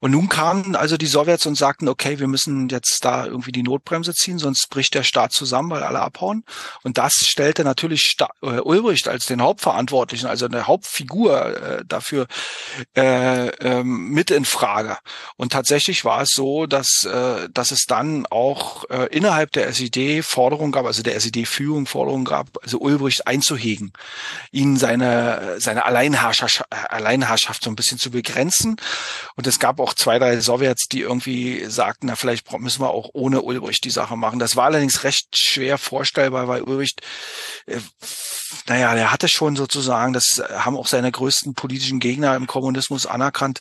Und nun kamen also die Sowjets und sagten, okay, wir müssen jetzt da irgendwie die Notbremse ziehen, sonst bricht der Staat zusammen, weil alle abhauen. Und das stellte natürlich Sta äh, Ulbricht als den Hauptverantwortlichen, also eine Hauptfigur äh, dafür äh, ähm, mit in Frage. Und tatsächlich war es so, dass, äh, dass es dann auch äh, innerhalb der SED Forderungen gab, also der SED-Führung Forderungen gab, also Ulbricht einzuhegen, ihn seine, seine Alleinherrschaft, Alleinherrschaft so ein bisschen zu begrenzen. Und es gab auch zwei, drei Sowjets, die irgendwie sagten, na, vielleicht müssen wir auch ohne Ulbricht die Sache machen. Das war allerdings recht schwer vorstellbar, weil Ulbricht, äh, naja, der hatte schon sozusagen, das haben auch seine größten politischen Gegner im Kommunismus anerkannt,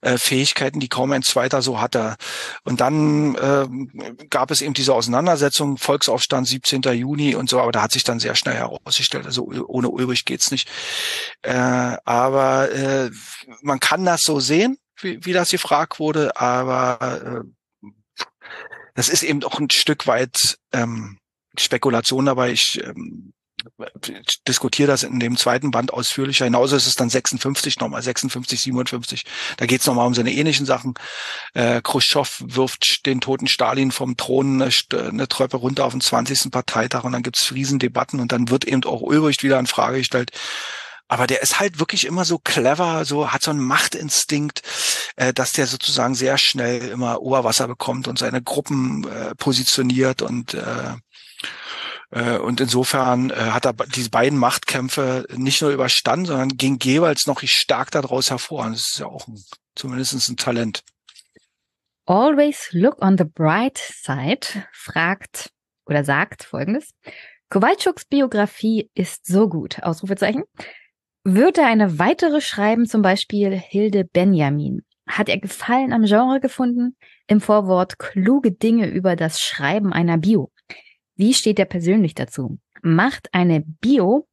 äh, Fähigkeiten, die kaum ein zweiter so hatte. Und dann äh, gab es eben diese Auseinandersetzung, Volksaufstand 17. Juni und so, aber da hat sich dann sehr schnell herausgestellt, also ohne Ulbricht geht's nicht. Äh, aber äh, man kann das so sehen, wie, wie das gefragt wurde, aber äh, das ist eben auch ein Stück weit ähm, Spekulation dabei. Ich ähm, diskutiere das in dem zweiten Band ausführlicher. Genauso ist es dann 56 nochmal, 56, 57. Da geht es nochmal um seine ähnlichen Sachen. Äh, Khrushchev wirft den toten Stalin vom Thron eine, eine Treppe runter auf den 20. Parteitag und dann gibt es Riesendebatten und dann wird eben auch Ulbricht wieder in Frage gestellt. Aber der ist halt wirklich immer so clever, so hat so einen Machtinstinkt, äh, dass der sozusagen sehr schnell immer Oberwasser bekommt und seine Gruppen äh, positioniert und äh, und insofern äh, hat er diese beiden Machtkämpfe nicht nur überstanden, sondern ging jeweils noch stark daraus hervor. Und das ist ja auch ein, zumindest ein Talent. Always look on the bright side fragt oder sagt folgendes. Kowalczuks Biografie ist so gut. Ausrufezeichen. Würde eine weitere schreiben, zum Beispiel Hilde Benjamin? Hat er Gefallen am Genre gefunden? Im Vorwort kluge Dinge über das Schreiben einer Bio. Wie steht er persönlich dazu? Macht eine Bio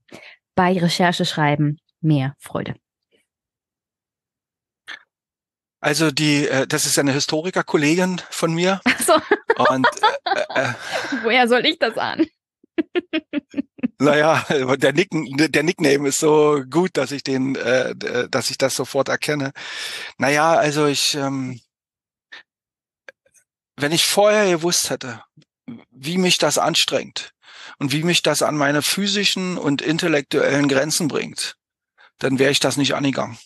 bei Rechercheschreiben mehr Freude? Also die, äh, das ist eine Historikerkollegin von mir. Ach so. Und äh, äh, Woher soll ich das ahnen? naja, der, Nick, der Nickname ist so gut, dass ich den, äh, dass ich das sofort erkenne. Naja, also ich, ähm, wenn ich vorher gewusst hätte, wie mich das anstrengt und wie mich das an meine physischen und intellektuellen Grenzen bringt, dann wäre ich das nicht angegangen.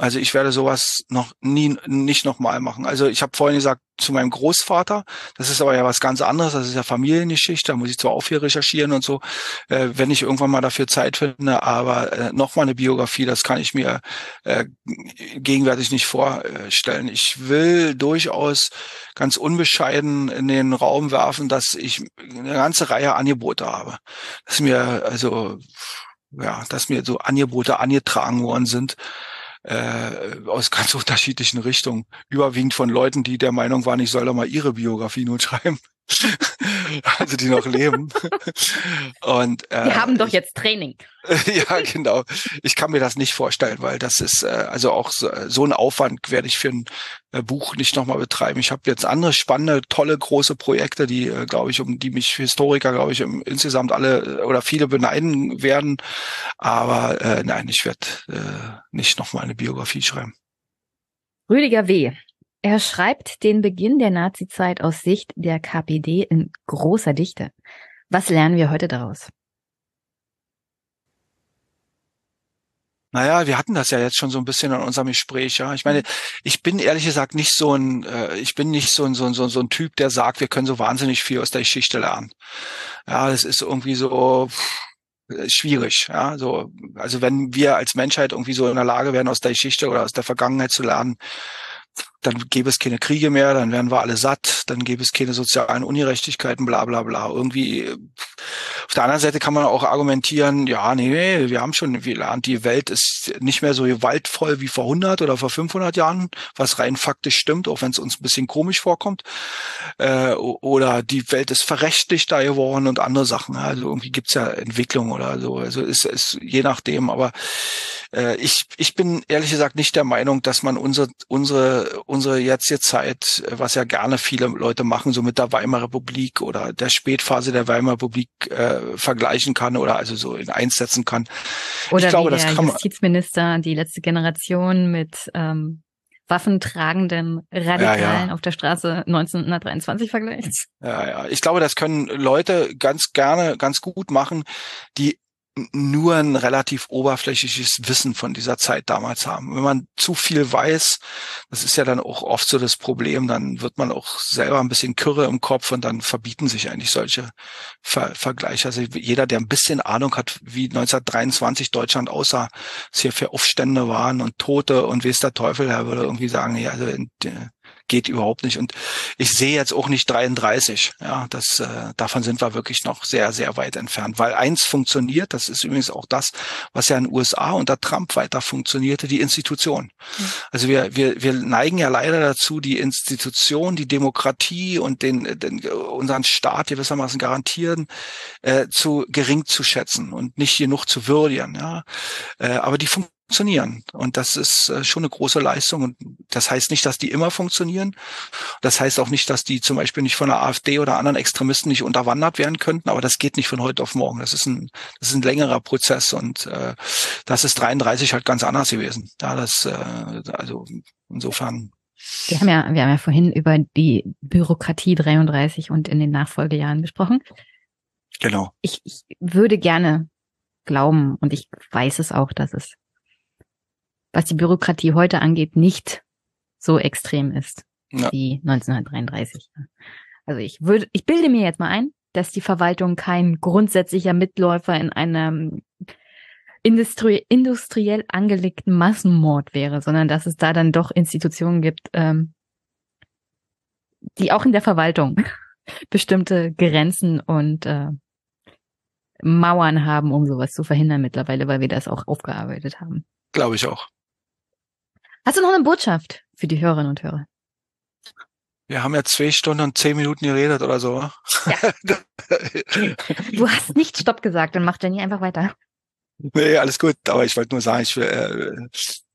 Also ich werde sowas noch nie, nicht nochmal machen. Also ich habe vorhin gesagt, zu meinem Großvater, das ist aber ja was ganz anderes, das ist ja Familiengeschichte, da muss ich zwar auch viel recherchieren und so, äh, wenn ich irgendwann mal dafür Zeit finde, aber äh, nochmal eine Biografie, das kann ich mir äh, gegenwärtig nicht vorstellen. Ich will durchaus ganz unbescheiden in den Raum werfen, dass ich eine ganze Reihe Angebote habe. Dass mir also ja, dass mir so Angebote angetragen worden sind, äh, aus ganz unterschiedlichen Richtungen. Überwiegend von Leuten, die der Meinung waren, ich soll doch mal ihre Biografie nun schreiben. also die noch leben. Und äh, die haben doch jetzt Training. ja, genau. Ich kann mir das nicht vorstellen, weil das ist äh, also auch so, so ein Aufwand werde ich für ein äh, Buch nicht nochmal betreiben. Ich habe jetzt andere spannende, tolle, große Projekte, die, äh, glaube ich, um die mich Historiker, glaube ich, im, insgesamt alle äh, oder viele beneiden werden. Aber äh, nein, ich werde äh, nicht nochmal eine Biografie schreiben. Rüdiger W. Er schreibt den Beginn der Nazizeit aus Sicht der KPD in großer Dichte. Was lernen wir heute daraus? Naja, wir hatten das ja jetzt schon so ein bisschen in unserem Gespräch, ja. Ich meine, ich bin ehrlich gesagt nicht so ein, äh, ich bin nicht so ein, so ein, so ein, Typ, der sagt, wir können so wahnsinnig viel aus der Geschichte lernen. Ja, das ist irgendwie so pff, schwierig, ja. So, also wenn wir als Menschheit irgendwie so in der Lage wären, aus der Geschichte oder aus der Vergangenheit zu lernen, dann gäbe es keine Kriege mehr, dann wären wir alle satt, dann gäbe es keine sozialen Ungerechtigkeiten, bla bla bla. Irgendwie auf der anderen Seite kann man auch argumentieren, ja, nee, wir haben schon gelernt, die Welt ist nicht mehr so gewaltvoll wie vor 100 oder vor 500 Jahren, was rein faktisch stimmt, auch wenn es uns ein bisschen komisch vorkommt. Äh, oder die Welt ist verrechtlichter geworden und andere Sachen. Also irgendwie gibt's ja Entwicklung oder so. Also ist, ist je nachdem, aber äh, ich, ich bin ehrlich gesagt nicht der Meinung, dass man unsere, unsere, unsere jetzige Zeit, äh, was ja gerne viele Leute machen, so mit der Weimarer Republik oder der Spätphase der Weimarer Republik äh, vergleichen kann oder also so in einsetzen kann. Oder ich glaube, wie der das kann Justizminister, die letzte Generation mit ähm, waffentragenden Radikalen ja, ja. auf der Straße 1923 vergleicht. Ja, ja. Ich glaube, das können Leute ganz gerne, ganz gut machen, die nur ein relativ oberflächliches Wissen von dieser Zeit damals haben. Wenn man zu viel weiß, das ist ja dann auch oft so das Problem, dann wird man auch selber ein bisschen kürre im Kopf und dann verbieten sich eigentlich solche Ver Vergleiche. Also jeder, der ein bisschen Ahnung hat, wie 1923 Deutschland aussah, was hier für Aufstände waren und Tote und wie ist der Teufel, der würde irgendwie sagen, ja, also geht überhaupt nicht. Und ich sehe jetzt auch nicht 33. Ja, das äh, davon sind wir wirklich noch sehr, sehr weit entfernt. Weil eins funktioniert, das ist übrigens auch das, was ja in den USA unter Trump weiter funktionierte, die Institution. Mhm. Also wir, wir, wir neigen ja leider dazu, die Institution, die Demokratie und den, den unseren Staat gewissermaßen garantieren, äh, zu gering zu schätzen und nicht genug zu würdigen. Ja, äh, aber die funktionieren funktionieren. Und das ist äh, schon eine große Leistung. Und das heißt nicht, dass die immer funktionieren. Das heißt auch nicht, dass die zum Beispiel nicht von der AfD oder anderen Extremisten nicht unterwandert werden könnten. Aber das geht nicht von heute auf morgen. Das ist ein, das ist ein längerer Prozess. Und äh, das ist 33 halt ganz anders gewesen. Ja, das, äh, also insofern. Wir haben ja, wir haben ja vorhin über die Bürokratie 33 und in den Nachfolgejahren gesprochen. Genau. Ich, ich würde gerne glauben und ich weiß es auch, dass es was die Bürokratie heute angeht, nicht so extrem ist ja. wie 1933. Also ich würde, ich bilde mir jetzt mal ein, dass die Verwaltung kein grundsätzlicher Mitläufer in einem industrie industriell angelegten Massenmord wäre, sondern dass es da dann doch Institutionen gibt, ähm, die auch in der Verwaltung bestimmte Grenzen und äh, Mauern haben, um sowas zu verhindern mittlerweile, weil wir das auch aufgearbeitet haben. Glaube ich auch. Hast du noch eine Botschaft für die Hörerinnen und Hörer? Wir haben ja zwei Stunden und zehn Minuten geredet oder so. Ja. du hast nicht Stopp gesagt, dann macht Jenny einfach weiter. Nee, alles gut. Aber ich wollte nur sagen, ich, äh,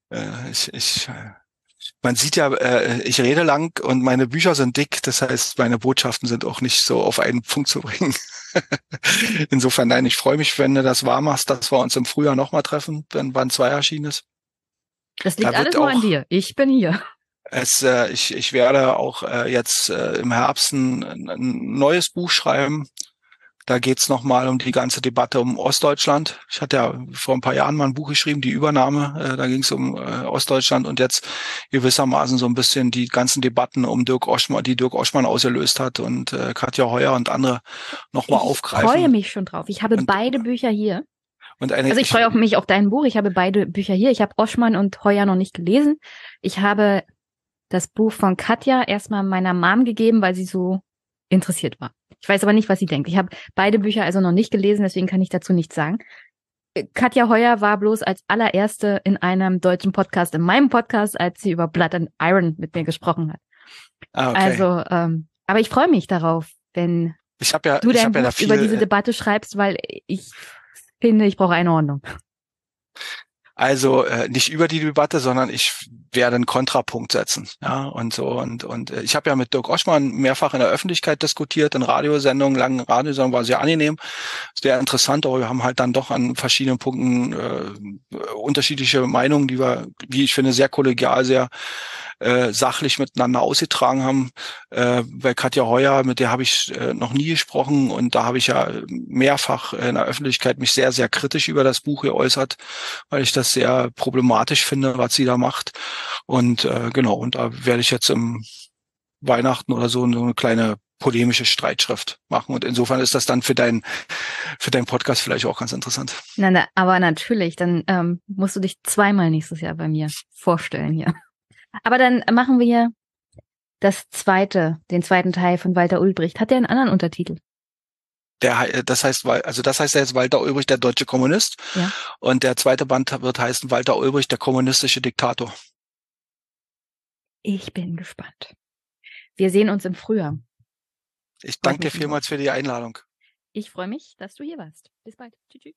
äh, ich, ich man sieht ja, äh, ich rede lang und meine Bücher sind dick. Das heißt, meine Botschaften sind auch nicht so auf einen Punkt zu bringen. Insofern, nein, ich freue mich, wenn du das wahr machst, dass wir uns im Frühjahr nochmal treffen, wenn Band 2 erschienen ist. Das liegt da alles nur an dir. Ich bin hier. Es, äh, ich, ich werde auch äh, jetzt äh, im Herbst ein, ein neues Buch schreiben. Da geht's noch nochmal um die ganze Debatte um Ostdeutschland. Ich hatte ja vor ein paar Jahren mal ein Buch geschrieben, die Übernahme. Äh, da ging's um äh, Ostdeutschland und jetzt gewissermaßen so ein bisschen die ganzen Debatten um Dirk Oschmann, die Dirk Oschmann ausgelöst hat und äh, Katja Heuer und andere nochmal aufgreifen. Ich freue mich schon drauf. Ich habe und, beide Bücher hier. Und eine, also ich freue mich auf dein Buch. Ich habe beide Bücher hier. Ich habe Oschmann und Heuer noch nicht gelesen. Ich habe das Buch von Katja erstmal meiner Mom gegeben, weil sie so interessiert war. Ich weiß aber nicht, was sie denkt. Ich habe beide Bücher also noch nicht gelesen, deswegen kann ich dazu nichts sagen. Katja Heuer war bloß als allererste in einem deutschen Podcast, in meinem Podcast, als sie über Blood and Iron mit mir gesprochen hat. Ah, okay. Also, ähm, aber ich freue mich darauf, wenn ich ja, du dein Buch ja viel, über diese Debatte schreibst, weil ich finde, ich brauche eine Ordnung. Also äh, nicht über die Debatte, sondern ich werde einen Kontrapunkt setzen. Ja, und so. Und, und äh, ich habe ja mit Dirk Oschmann mehrfach in der Öffentlichkeit diskutiert, in Radiosendungen, langen Radiosendungen, war sehr angenehm, sehr interessant, aber wir haben halt dann doch an verschiedenen Punkten äh, unterschiedliche Meinungen, die wir, wie ich finde, sehr kollegial, sehr äh, sachlich miteinander ausgetragen haben. Äh, bei Katja Heuer, mit der habe ich äh, noch nie gesprochen und da habe ich ja mehrfach in der Öffentlichkeit mich sehr, sehr kritisch über das Buch geäußert, weil ich das sehr problematisch finde, was sie da macht. Und äh, genau, und da werde ich jetzt im Weihnachten oder so eine kleine polemische Streitschrift machen. Und insofern ist das dann für deinen für deinen Podcast vielleicht auch ganz interessant. Na, na, aber natürlich, dann ähm, musst du dich zweimal nächstes Jahr bei mir vorstellen hier. Aber dann machen wir das zweite, den zweiten Teil von Walter Ulbricht. Hat der einen anderen Untertitel? Der, das heißt, also das heißt jetzt Walter Ulbricht, der deutsche Kommunist. Ja. Und der zweite Band wird heißen Walter Ulbricht, der kommunistische Diktator. Ich bin gespannt. Wir sehen uns im Frühjahr. Ich danke dir vielmals für die Einladung. Ich freue mich, dass du hier warst. Bis bald. Tschüss.